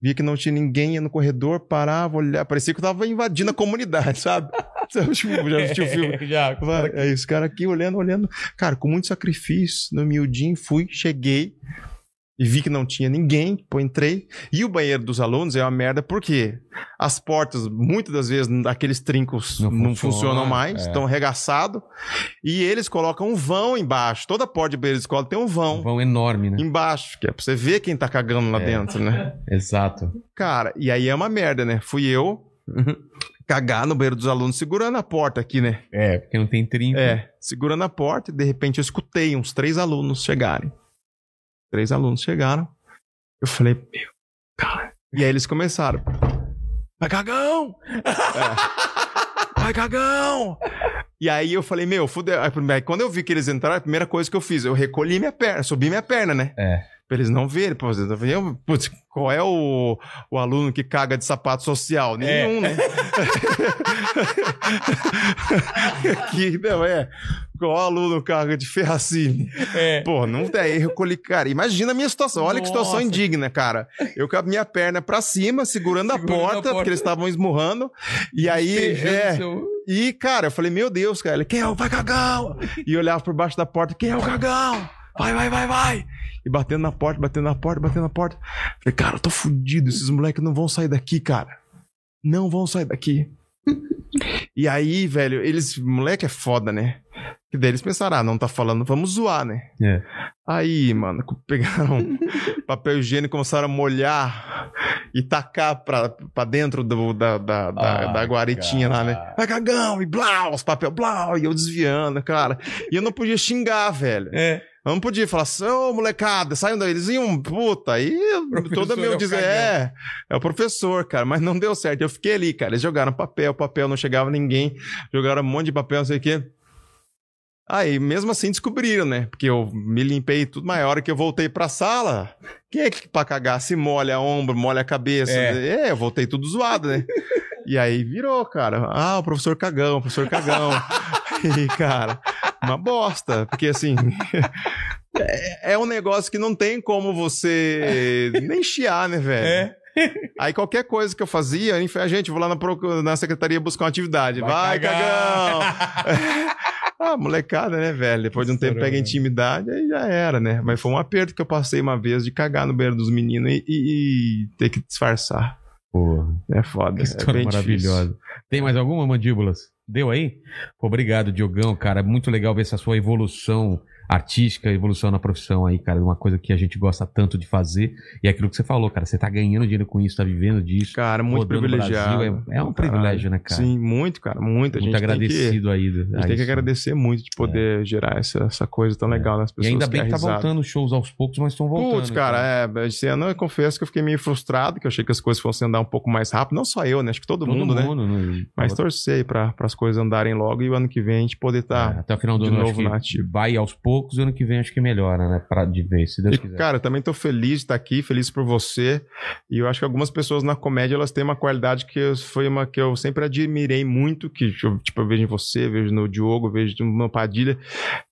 via que não tinha ninguém, ia no corredor, parava, olhava. Parecia que eu tava invadindo a comunidade, sabe? Sabe, tipo, já assistiu o filme? Já. Vai, É isso, cara aqui olhando, olhando. Cara, com muito sacrifício, no miudinho, fui, cheguei e vi que não tinha ninguém, pô, entrei. E o banheiro dos alunos é uma merda porque as portas, muitas das vezes, aqueles trincos Não não, funciona, funcionam mais, é. estão arregaçados. E eles colocam um vão embaixo. Toda porta de banheiro de escola tem um vão. Um vão enorme, né? Embaixo, que é pra você ver quem tá cagando lá É. dentro, né? Exato. Cara, e aí é uma merda, né? Fui eu cagar no banheiro dos alunos segurando a porta aqui, né? É, porque não tem trinco. É, segurando a porta e de repente eu escutei uns três alunos chegarem. Três alunos chegaram. Eu falei, meu, cara. E aí eles começaram. Vai cagão! É. Vai cagão! E aí eu falei, meu, fudeu. Aí, quando eu vi que eles entraram, a primeira coisa que eu fiz, eu recolhi minha perna, subi minha perna, né? É. Pra eles não verem. Pô, eu putz, qual é o, o aluno que caga de sapato social? Nenhum, né? que, não, é. Qual aluno caga de ferracine? É. Pô, não tem. Recolhi, cara. Imagina a minha situação. Olha que situação Nossa. indigna, cara. Eu com a minha perna pra cima, segurando, a, Segurando a porta, porta. porque eles estavam esmurrando. E aí, é. seu- E, cara, eu falei, meu Deus, cara. Ele, quem é o vai cagão? E olhava por baixo da porta, quem é o cagão? Vai, vai, vai, vai. E batendo na porta, batendo na porta, batendo na porta. Falei, cara, eu tô fudido. Esses moleques não vão sair daqui, cara. Não vão sair daqui. e aí, velho, eles. Moleque é foda, né? Que daí eles pensaram, ah, não tá falando, vamos zoar, né? É. Aí, mano, pegaram papel higiênico, começaram a molhar e tacar pra, pra dentro do, da, da, da, Ai, da guaritinha lá, né? cara. Vai cagão, e blau, os papel blau, e eu desviando, cara. E eu não podia xingar, velho. É. Eu não podia falar assim, ô molecada, saiam daí. Eles iam, puta, aí é meu dizer, é, é o professor, cara, mas não deu certo. Eu fiquei ali, cara. Eles jogaram papel, papel, não chegava ninguém, jogaram um monte de papel, não sei o quê. Aí, mesmo assim, descobriram, né? Porque eu me limpei tudo, mas a hora que eu voltei pra sala, quem é que pra cagar se molha ombro, molha a cabeça? É. É, eu voltei tudo zoado, né? E aí virou, cara. Ah, o professor cagão, o professor cagão. e, cara, uma bosta. Porque assim. é, é um negócio que não tem como você nem chiar, né, velho? É. Aí qualquer coisa que eu fazia, enfim, a gente, vou lá na, na secretaria buscar uma atividade. Vai, cagão! ah, molecada, né, velho? Depois de um tempo pega né? intimidade, aí já era, né? Mas foi um aperto que eu passei uma vez de cagar no banheiro dos meninos e, e- e ter que disfarçar. Porra, É foda. que é história bem maravilhosa. Tem mais alguma, mandíbulas? Deu aí? Obrigado, Diogão, cara. Muito legal ver essa sua evolução artística, evolução na profissão aí, cara. Uma coisa que a gente gosta tanto de fazer. E é aquilo que você falou, cara. Você tá ganhando dinheiro com isso, tá vivendo disso. Cara, muito privilegiado. Brasil. É, é um Caralho. privilégio, né, cara? Sim, muito, cara. Muito. A Muito gente que- agradecido aí. A gente tem que agradecer muito de poder gerar essa, essa coisa tão legal nas É. E pessoas. ainda bem é que tá risada. voltando shows aos poucos, mas estão voltando. Putz, cara, é, esse ano eu confesso que eu fiquei meio frustrado, que eu achei que as coisas fossem andar um pouco mais rápido. Não só eu, né? Acho que todo, Todo mundo, né? né? Mas torcer pra, as coisas andarem logo e o ano que vem a gente poder É, estar. até o final do ano, que na ativa. vai aos poucos, e ano que vem acho que melhora, né? Pra, de vez, se Deus E, quiser. cara, também tô feliz de estar aqui, feliz por você. E eu acho que algumas pessoas na comédia, elas têm uma qualidade que foi uma que eu sempre admirei muito, que eu, tipo, eu vejo em você, vejo no Diogo, vejo no Padilha,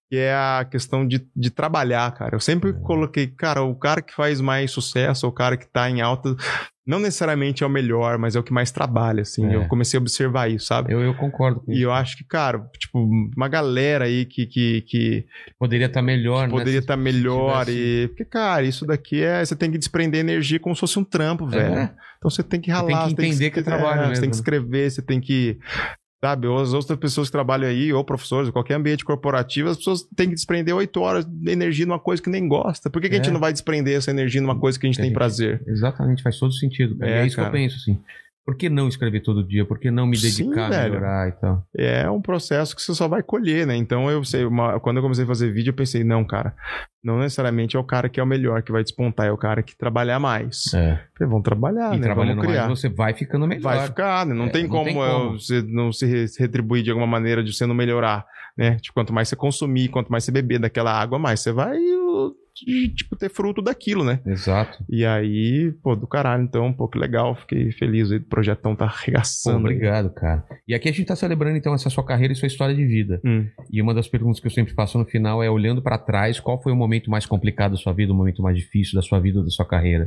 que é a questão de, de trabalhar, cara. Eu sempre coloquei, cara, o cara que faz mais sucesso, o cara que tá em alta, não necessariamente é o melhor, mas é o que mais trabalha, assim. É. Eu comecei a observar isso, sabe? eu, eu concordo com E isso. eu acho que, cara, tipo, uma galera aí que, que, que Poderia estar melhor, né? poderia estar se melhor. tivesse- E... Porque, cara, isso daqui é. Você tem que desprender energia como se fosse um trampo, velho. É. Então você tem que Você tem ralar. que você entender que é trabalho Você mesmo, tem que né? escrever, você tem que. Sabe, ou as outras pessoas que trabalham aí, ou professores, ou qualquer ambiente corporativo, as pessoas têm que desprender oito horas de energia numa coisa que nem gosta. Por que, que a gente É. não vai desprender essa energia numa coisa que a gente a tem prazer? Exatamente, faz todo sentido. cara. É, É, isso cara. que eu penso, assim. Por que não escrever todo dia? Por que não me Sim, dedicar a velho. melhorar e tal? É um processo que você só vai colher, né? Então eu sei, uma- quando eu comecei a fazer vídeo, eu pensei, não, cara, não necessariamente é o cara que é o melhor que vai despontar, é o cara que trabalha mais. É. Falei, Vamos trabalhar, e né? Vamos criar. mais, você vai ficando melhor. Vai ficar, né? Não, É, tem, não como tem como. você não se retribuir de alguma maneira de você não melhorar, né? Tipo, quanto mais você consumir, quanto mais você beber daquela água, mais você vai, uh, tipo, ter fruto daquilo, né? Exato. E aí, pô, do caralho, então, pô, que legal, fiquei feliz aí do projetão tá Pô, arregaçando. obrigado, cara. E aqui a gente tá celebrando, então, essa sua carreira e sua história de vida. Hum. E uma das perguntas que eu sempre faço no final é, olhando pra trás, qual foi o momento mais complicado da sua vida, o momento mais difícil da sua vida ou da sua carreira?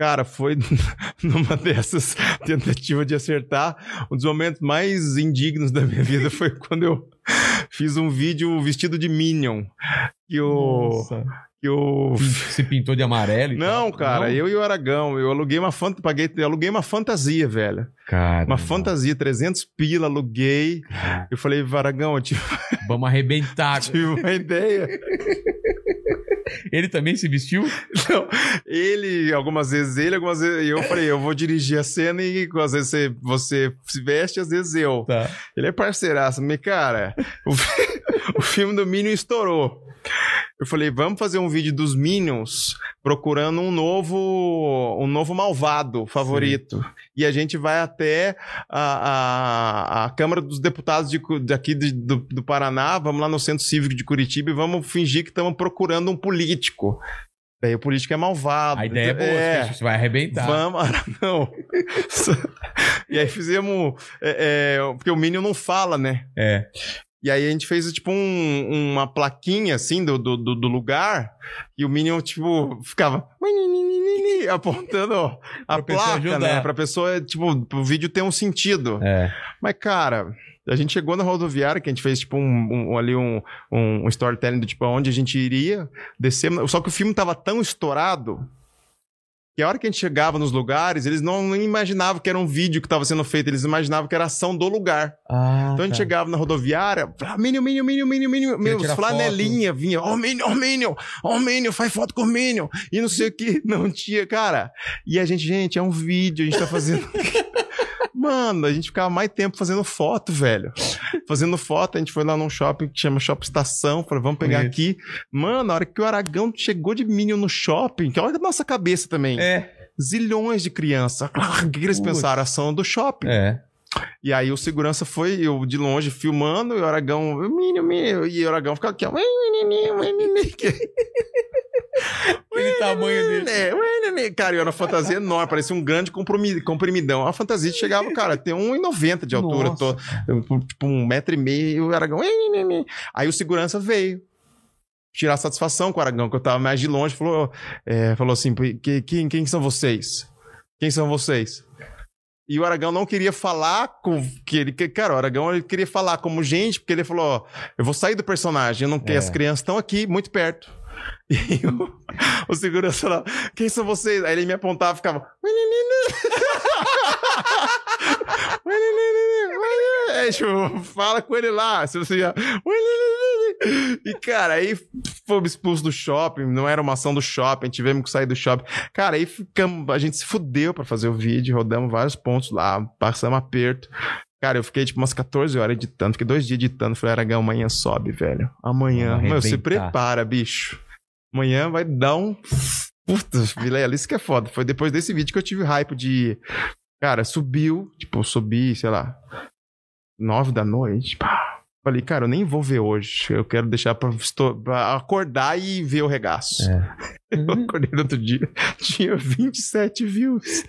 Cara, foi numa dessas tentativas de acertar. Um dos momentos mais indignos da minha vida foi quando eu fiz um vídeo vestido de Minion. Que o. Que o. Se pintou de amarelo e Não, tal? cara, Não? eu e o Aragão, eu aluguei uma fanta, paguei, eu aluguei uma fantasia, velho. Cara, Uma fantasia, 300 pila, aluguei. Eu falei, Aragão, eu tive, Vamos arrebentar. tive uma ideia. Ele também se vestiu? Não, ele, algumas vezes ele, algumas vezes eu falei, eu vou dirigir a cena e às vezes você, você se veste, às vezes eu. Tá. Ele é parceiraço, mas cara, o, o filme do Minion estourou. Eu falei, vamos fazer um vídeo dos Minions procurando um novo um novo malvado favorito. E a gente vai até a, a, a Câmara dos Deputados de, daqui de- do, do Paraná, vamos lá no Centro Cívico de Curitiba e vamos fingir que estamos procurando um político. Daí o político é malvado. A ideia é boa, É. você vai arrebentar. Vamos, não. e aí fizemos. é, é, porque o Minion não fala, né? É. E aí a gente fez, tipo, um- uma plaquinha, assim, do, do, do- lugar. E o Minion, tipo, ficava... Apontando a Pra pessoa placa, ajudar. né? Pra pessoa, tipo, o vídeo ter um sentido. É. Mas, cara... A gente chegou na rodoviária, que a gente fez, tipo, um, um- ali um, um storytelling do tipo, aonde a gente iria, descemos. Só que o filme tava tão estourado que a hora que a gente chegava nos lugares, eles não, imaginavam que era um vídeo que estava sendo feito, eles imaginavam que era ação do lugar. Ah, Então a gente tá. chegava na rodoviária, ah, Minion, Minion, Minion, Minion, Minion, tirar flanelinha vinha, ó, oh, Minion, ó, oh, Minion, ó, oh, Minion, faz foto com o Minion, e não sei o que, não tinha, cara. E a gente, gente, é um vídeo, a gente tá fazendo. Mano, a gente ficava mais tempo fazendo foto, velho. Fazendo foto, a gente foi lá num shopping que chama Shopping Estação, falei, vamos pegar Conheço. aqui. Mano, a hora que o Aragão chegou de Minion no shopping, que olha a nossa cabeça também. É. Zilhões de crianças. O que eles Putz. pensaram? Ação do shopping. É. E aí o segurança foi, eu de longe filmando, e o Aragão, Minion, Minion, e o Aragão ficava aqui, ó. Aquele tamanho dele. Cara, eu era uma fantasia enorme, parecia um grande comprimi- comprimidão. A fantasia chegava, cara, tem 1,90 de altura, tô, tipo um metro e meio, o Aragão. Aí o segurança veio. Tirar satisfação com o Aragão, que eu tava mais de longe, falou, é, falou assim: "Que- quem, quem são vocês? Quem são vocês? E o Aragão não queria falar com. Que ele, que- cara, o Aragão ele queria falar como gente, porque ele falou: ó, eu vou sair do personagem, eu não quero. É. As crianças estão aqui, muito perto. E o, o segurança lá, quem são vocês? Aí ele me apontava e ficava. Aí tipo, fala com ele lá. Se você já... E, cara, aí fomos expulsos do shopping, não era uma ação do shopping, tivemos que sair do shopping. Cara, aí ficamos, a gente se fudeu pra fazer o vídeo, rodamos vários pontos lá, passamos aperto. Cara, eu fiquei tipo umas 14 horas editando, fiquei dois dias editando. Falei, Aragão, amanhã sobe, velho. Amanhã. Meu, se prepara, bicho. Amanhã vai dar um. Puta, Vilela, isso que é foda. Foi depois desse vídeo que eu tive hype de. Cara, subiu, tipo, eu subi, sei lá, nove da noite. Pá. Falei, cara, eu nem vou ver hoje. Eu quero deixar pra, pra acordar e ver o regaço. É. Eu acordei no outro dia, tinha 27 views.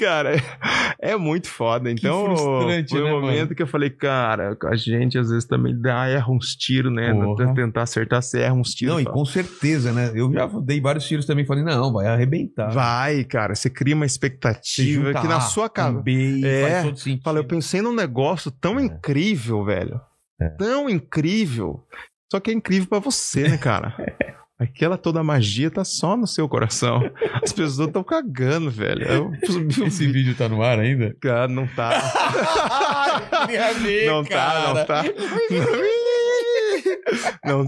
Cara, é muito foda. Então, frustrante, foi um né, momento mano? que eu falei, cara, a gente às vezes também dá, erra uns tiros, né? Porra. Tentar acertar, você erra uns tiros. Não, e fala, com certeza, né? Eu já dei vários tiros também, falei, não, vai arrebentar. Vai, cara, você cria uma expectativa junta que na sua. B, e É. Fala, eu pensei num negócio tão É. incrível, velho. É. Tão incrível. Só que é incrível pra você, né, cara? Aquela toda magia tá só no seu coração. As pessoas estão cagando, velho. Eu o Esse vídeo. vídeo tá no ar ainda? Cara, não tá. Queria ver, Não tá, não tá. Não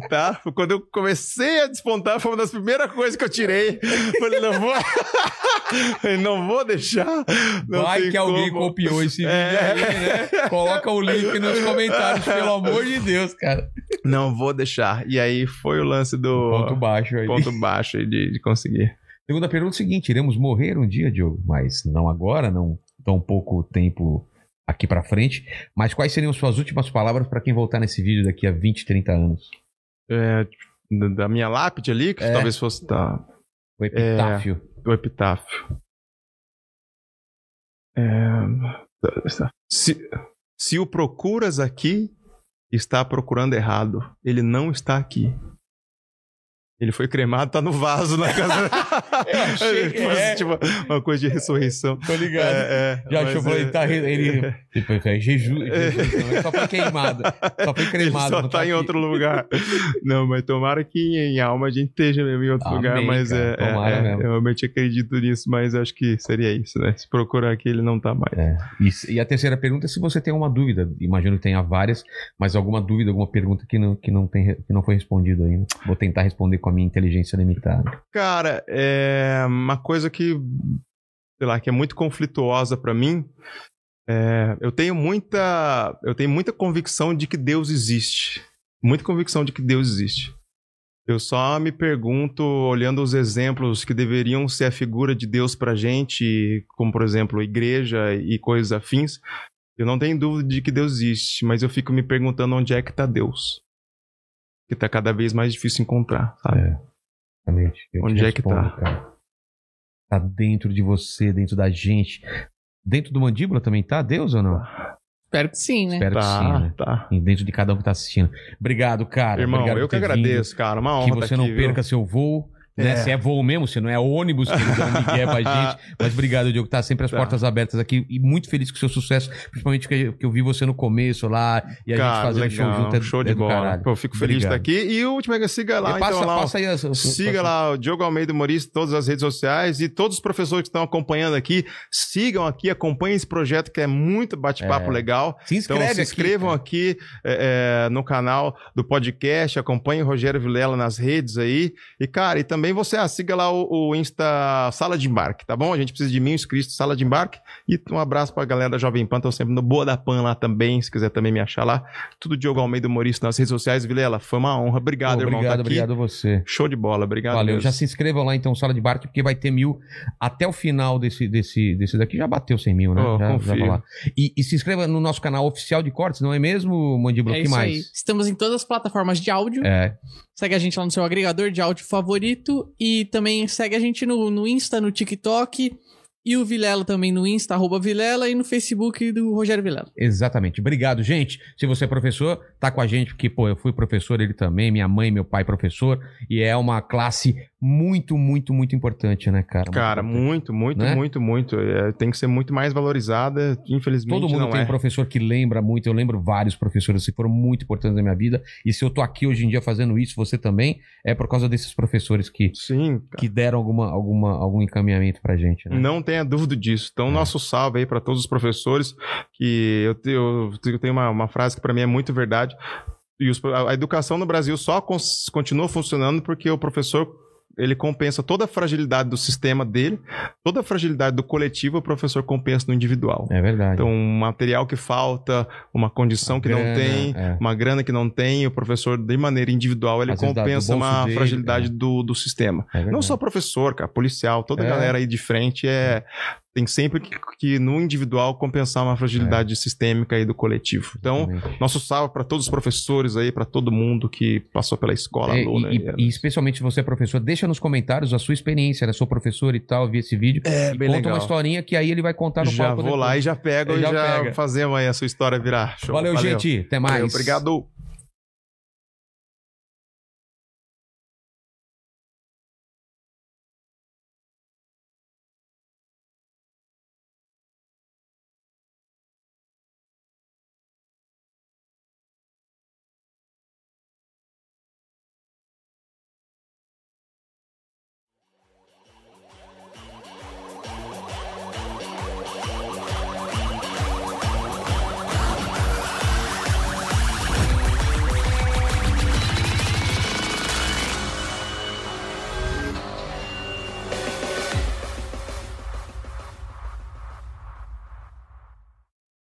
tá. Foi Quando eu comecei a despontar, foi uma das primeiras coisas que eu tirei. Falei, não vou. Não vou deixar. Não Vai que alguém como. copiou esse vídeo É. aí, né? Coloca o link nos comentários, pelo amor de Deus, cara. Não vou deixar. E aí foi o lance do Ponto baixo aí. ponto baixo aí de, de conseguir. Segunda pergunta é o seguinte: iremos morrer um dia, Diogo, mas não agora, não tão pouco tempo aqui pra frente. Mas quais seriam suas últimas palavras pra quem voltar nesse vídeo daqui a 20, 30 anos? É, da- minha lápide ali, que É. talvez fosse da, O epitáfio. do epitáfio. É, se, se o procuras aqui, está procurando errado. Ele não está aqui. Ele foi cremado, tá no vaso na casa. Eu achei que Fosse, é. tipo, uma coisa de ressurreição. Tô ligado. É, é, Já achou, falei, é- tá, re- ele. Tipo, é Jeju, Jesus, não, ele só foi queimado. Só foi Ele cremado. só não tá em outro lugar. Não, mas tomara que em alma a gente esteja mesmo em outro Amém, lugar, mas cara, é, é- tomara é, mesmo. eu realmente acredito nisso, mas acho que seria isso, né? Se procurar aqui, ele não tá mais. É. E, e a terceira pergunta é se você tem uma dúvida. Imagino que tenha várias, mas alguma dúvida, alguma pergunta que não, que não, tem, que não foi respondida ainda. Vou tentar responder com a minha inteligência limitada. Cara, é uma coisa que, sei lá, que é muito conflituosa pra mim. é, eu tenho muita, eu tenho muita convicção de que Deus existe. Muita convicção de que Deus existe. Eu só me pergunto, olhando os exemplos que deveriam ser a figura de Deus pra gente, como por exemplo, igreja e coisas afins, eu não tenho dúvida de que Deus existe, mas eu fico me perguntando onde é que tá Deus. Que tá cada vez mais difícil encontrar, sabe? É, exatamente. Eu Onde é que tá? cara. Tá dentro de você, dentro da gente. Dentro do mandíbula também tá Deus ou não? Espero que sim, né? Espero que sim, Tá, né? tá. E dentro de cada um que tá assistindo. Obrigado, cara. Irmão, Obrigado eu que agradeço, cara. Uma vindo. honra Que tá você aqui, não viu? perca seu voo. Né? É. Se é voo mesmo, se não é ônibus que eles dão migué pra gente. Mas obrigado, Diogo. Tá sempre as Tá. portas abertas aqui. E muito feliz com o seu sucesso. Principalmente que eu, vi você no começo lá. E a Cara, gente fazendo show legal, junto. é- show é de do bola. caralho. Pô, eu fico feliz de estar aqui. E o último é que siga lá, passa, então, lá, passa aí. Siga passa- lá o Diogo Almeida em todas as redes sociais e todos os professores que estão acompanhando aqui, sigam aqui, acompanhem esse projeto que é muito bate-papo É. legal. Se Então inscreve se aqui, inscrevam cara. aqui, é, é, no canal do podcast, acompanhem o Rogério Vilela nas redes aí. E, cara, e também você ah, siga lá o, o Insta Sala de Embarque, tá bom? A gente precisa de mil inscritos, Sala de Embarque. E um abraço pra galera da Jovem Pan, estão sempre no Boa da Pan lá também, se quiser também me achar lá. Tudo Diogo Almeida Humorista nas redes sociais. Vilela, foi uma honra. Obrigado, Pô, irmão. Obrigado, tá obrigado a você. Show de bola, obrigado. Valeu. mesmo. Já se inscrevam lá então, Sala de Barque, porque vai ter mil. Até o final desse, desse, desse daqui já bateu 100 mil, né? Oh, já, confio. vai lá. E, e se inscreva no nosso canal oficial de cortes, não é mesmo, Mandíbula? É O que isso mais? aí. Estamos em todas as plataformas de áudio. É, Segue a gente lá no seu agregador de áudio favorito. E também segue a gente no, no Insta, no TikTok. E o Vilela também no Insta, arroba Vilela. E no Facebook do Rogério Vilela. exatamente. Obrigado, gente. Se você é professor, tá com a gente, porque, pô, eu fui professor, ele também, minha mãe, meu pai, professor. E é uma classe muito, muito, muito importante, né, cara? Muito Cara, muito, muito, Né? muito, muito. É, tem que ser muito mais valorizada. Infelizmente, Todo mundo não tem é. um professor que lembra muito. Eu lembro vários professores que foram muito importantes na minha vida. E se eu tô aqui hoje em dia fazendo isso, você também, é por causa desses professores que, Sim, cara. que deram alguma, alguma, algum encaminhamento pra gente, né? Não tem tenha dúvida disso. Então, nosso salve aí para todos os professores, que eu, eu, eu tenho uma, uma frase que para mim é muito verdade. E os- a educação no Brasil só cons- continua funcionando porque o professor ele compensa toda a fragilidade do sistema dele, toda a fragilidade do coletivo, o professor compensa no individual. É verdade. Então, um material que falta, uma condição que grana, não tem, é. uma grana que não tem, o professor, de maneira individual, ele Às compensa uma dele, fragilidade é. do, do sistema. É. Não só professor, cara, policial, toda a É. galera aí de frente é. Tem sempre que, que no individual compensar uma fragilidade sistêmica aí do coletivo. Então, Exatamente. nosso salve para todos os professores aí, para todo mundo que passou pela escola, É, aluno. e, e- e especialmente você, professor, deixa nos comentários a sua experiência, né? Sou professor e tal, vi esse vídeo. É, bem conta legal. uma historinha que aí ele vai contar no já palco vou lá e já pego e já já, fazemos aí a sua história virar show. Valeu, gente. Até mais. Valeu, obrigado.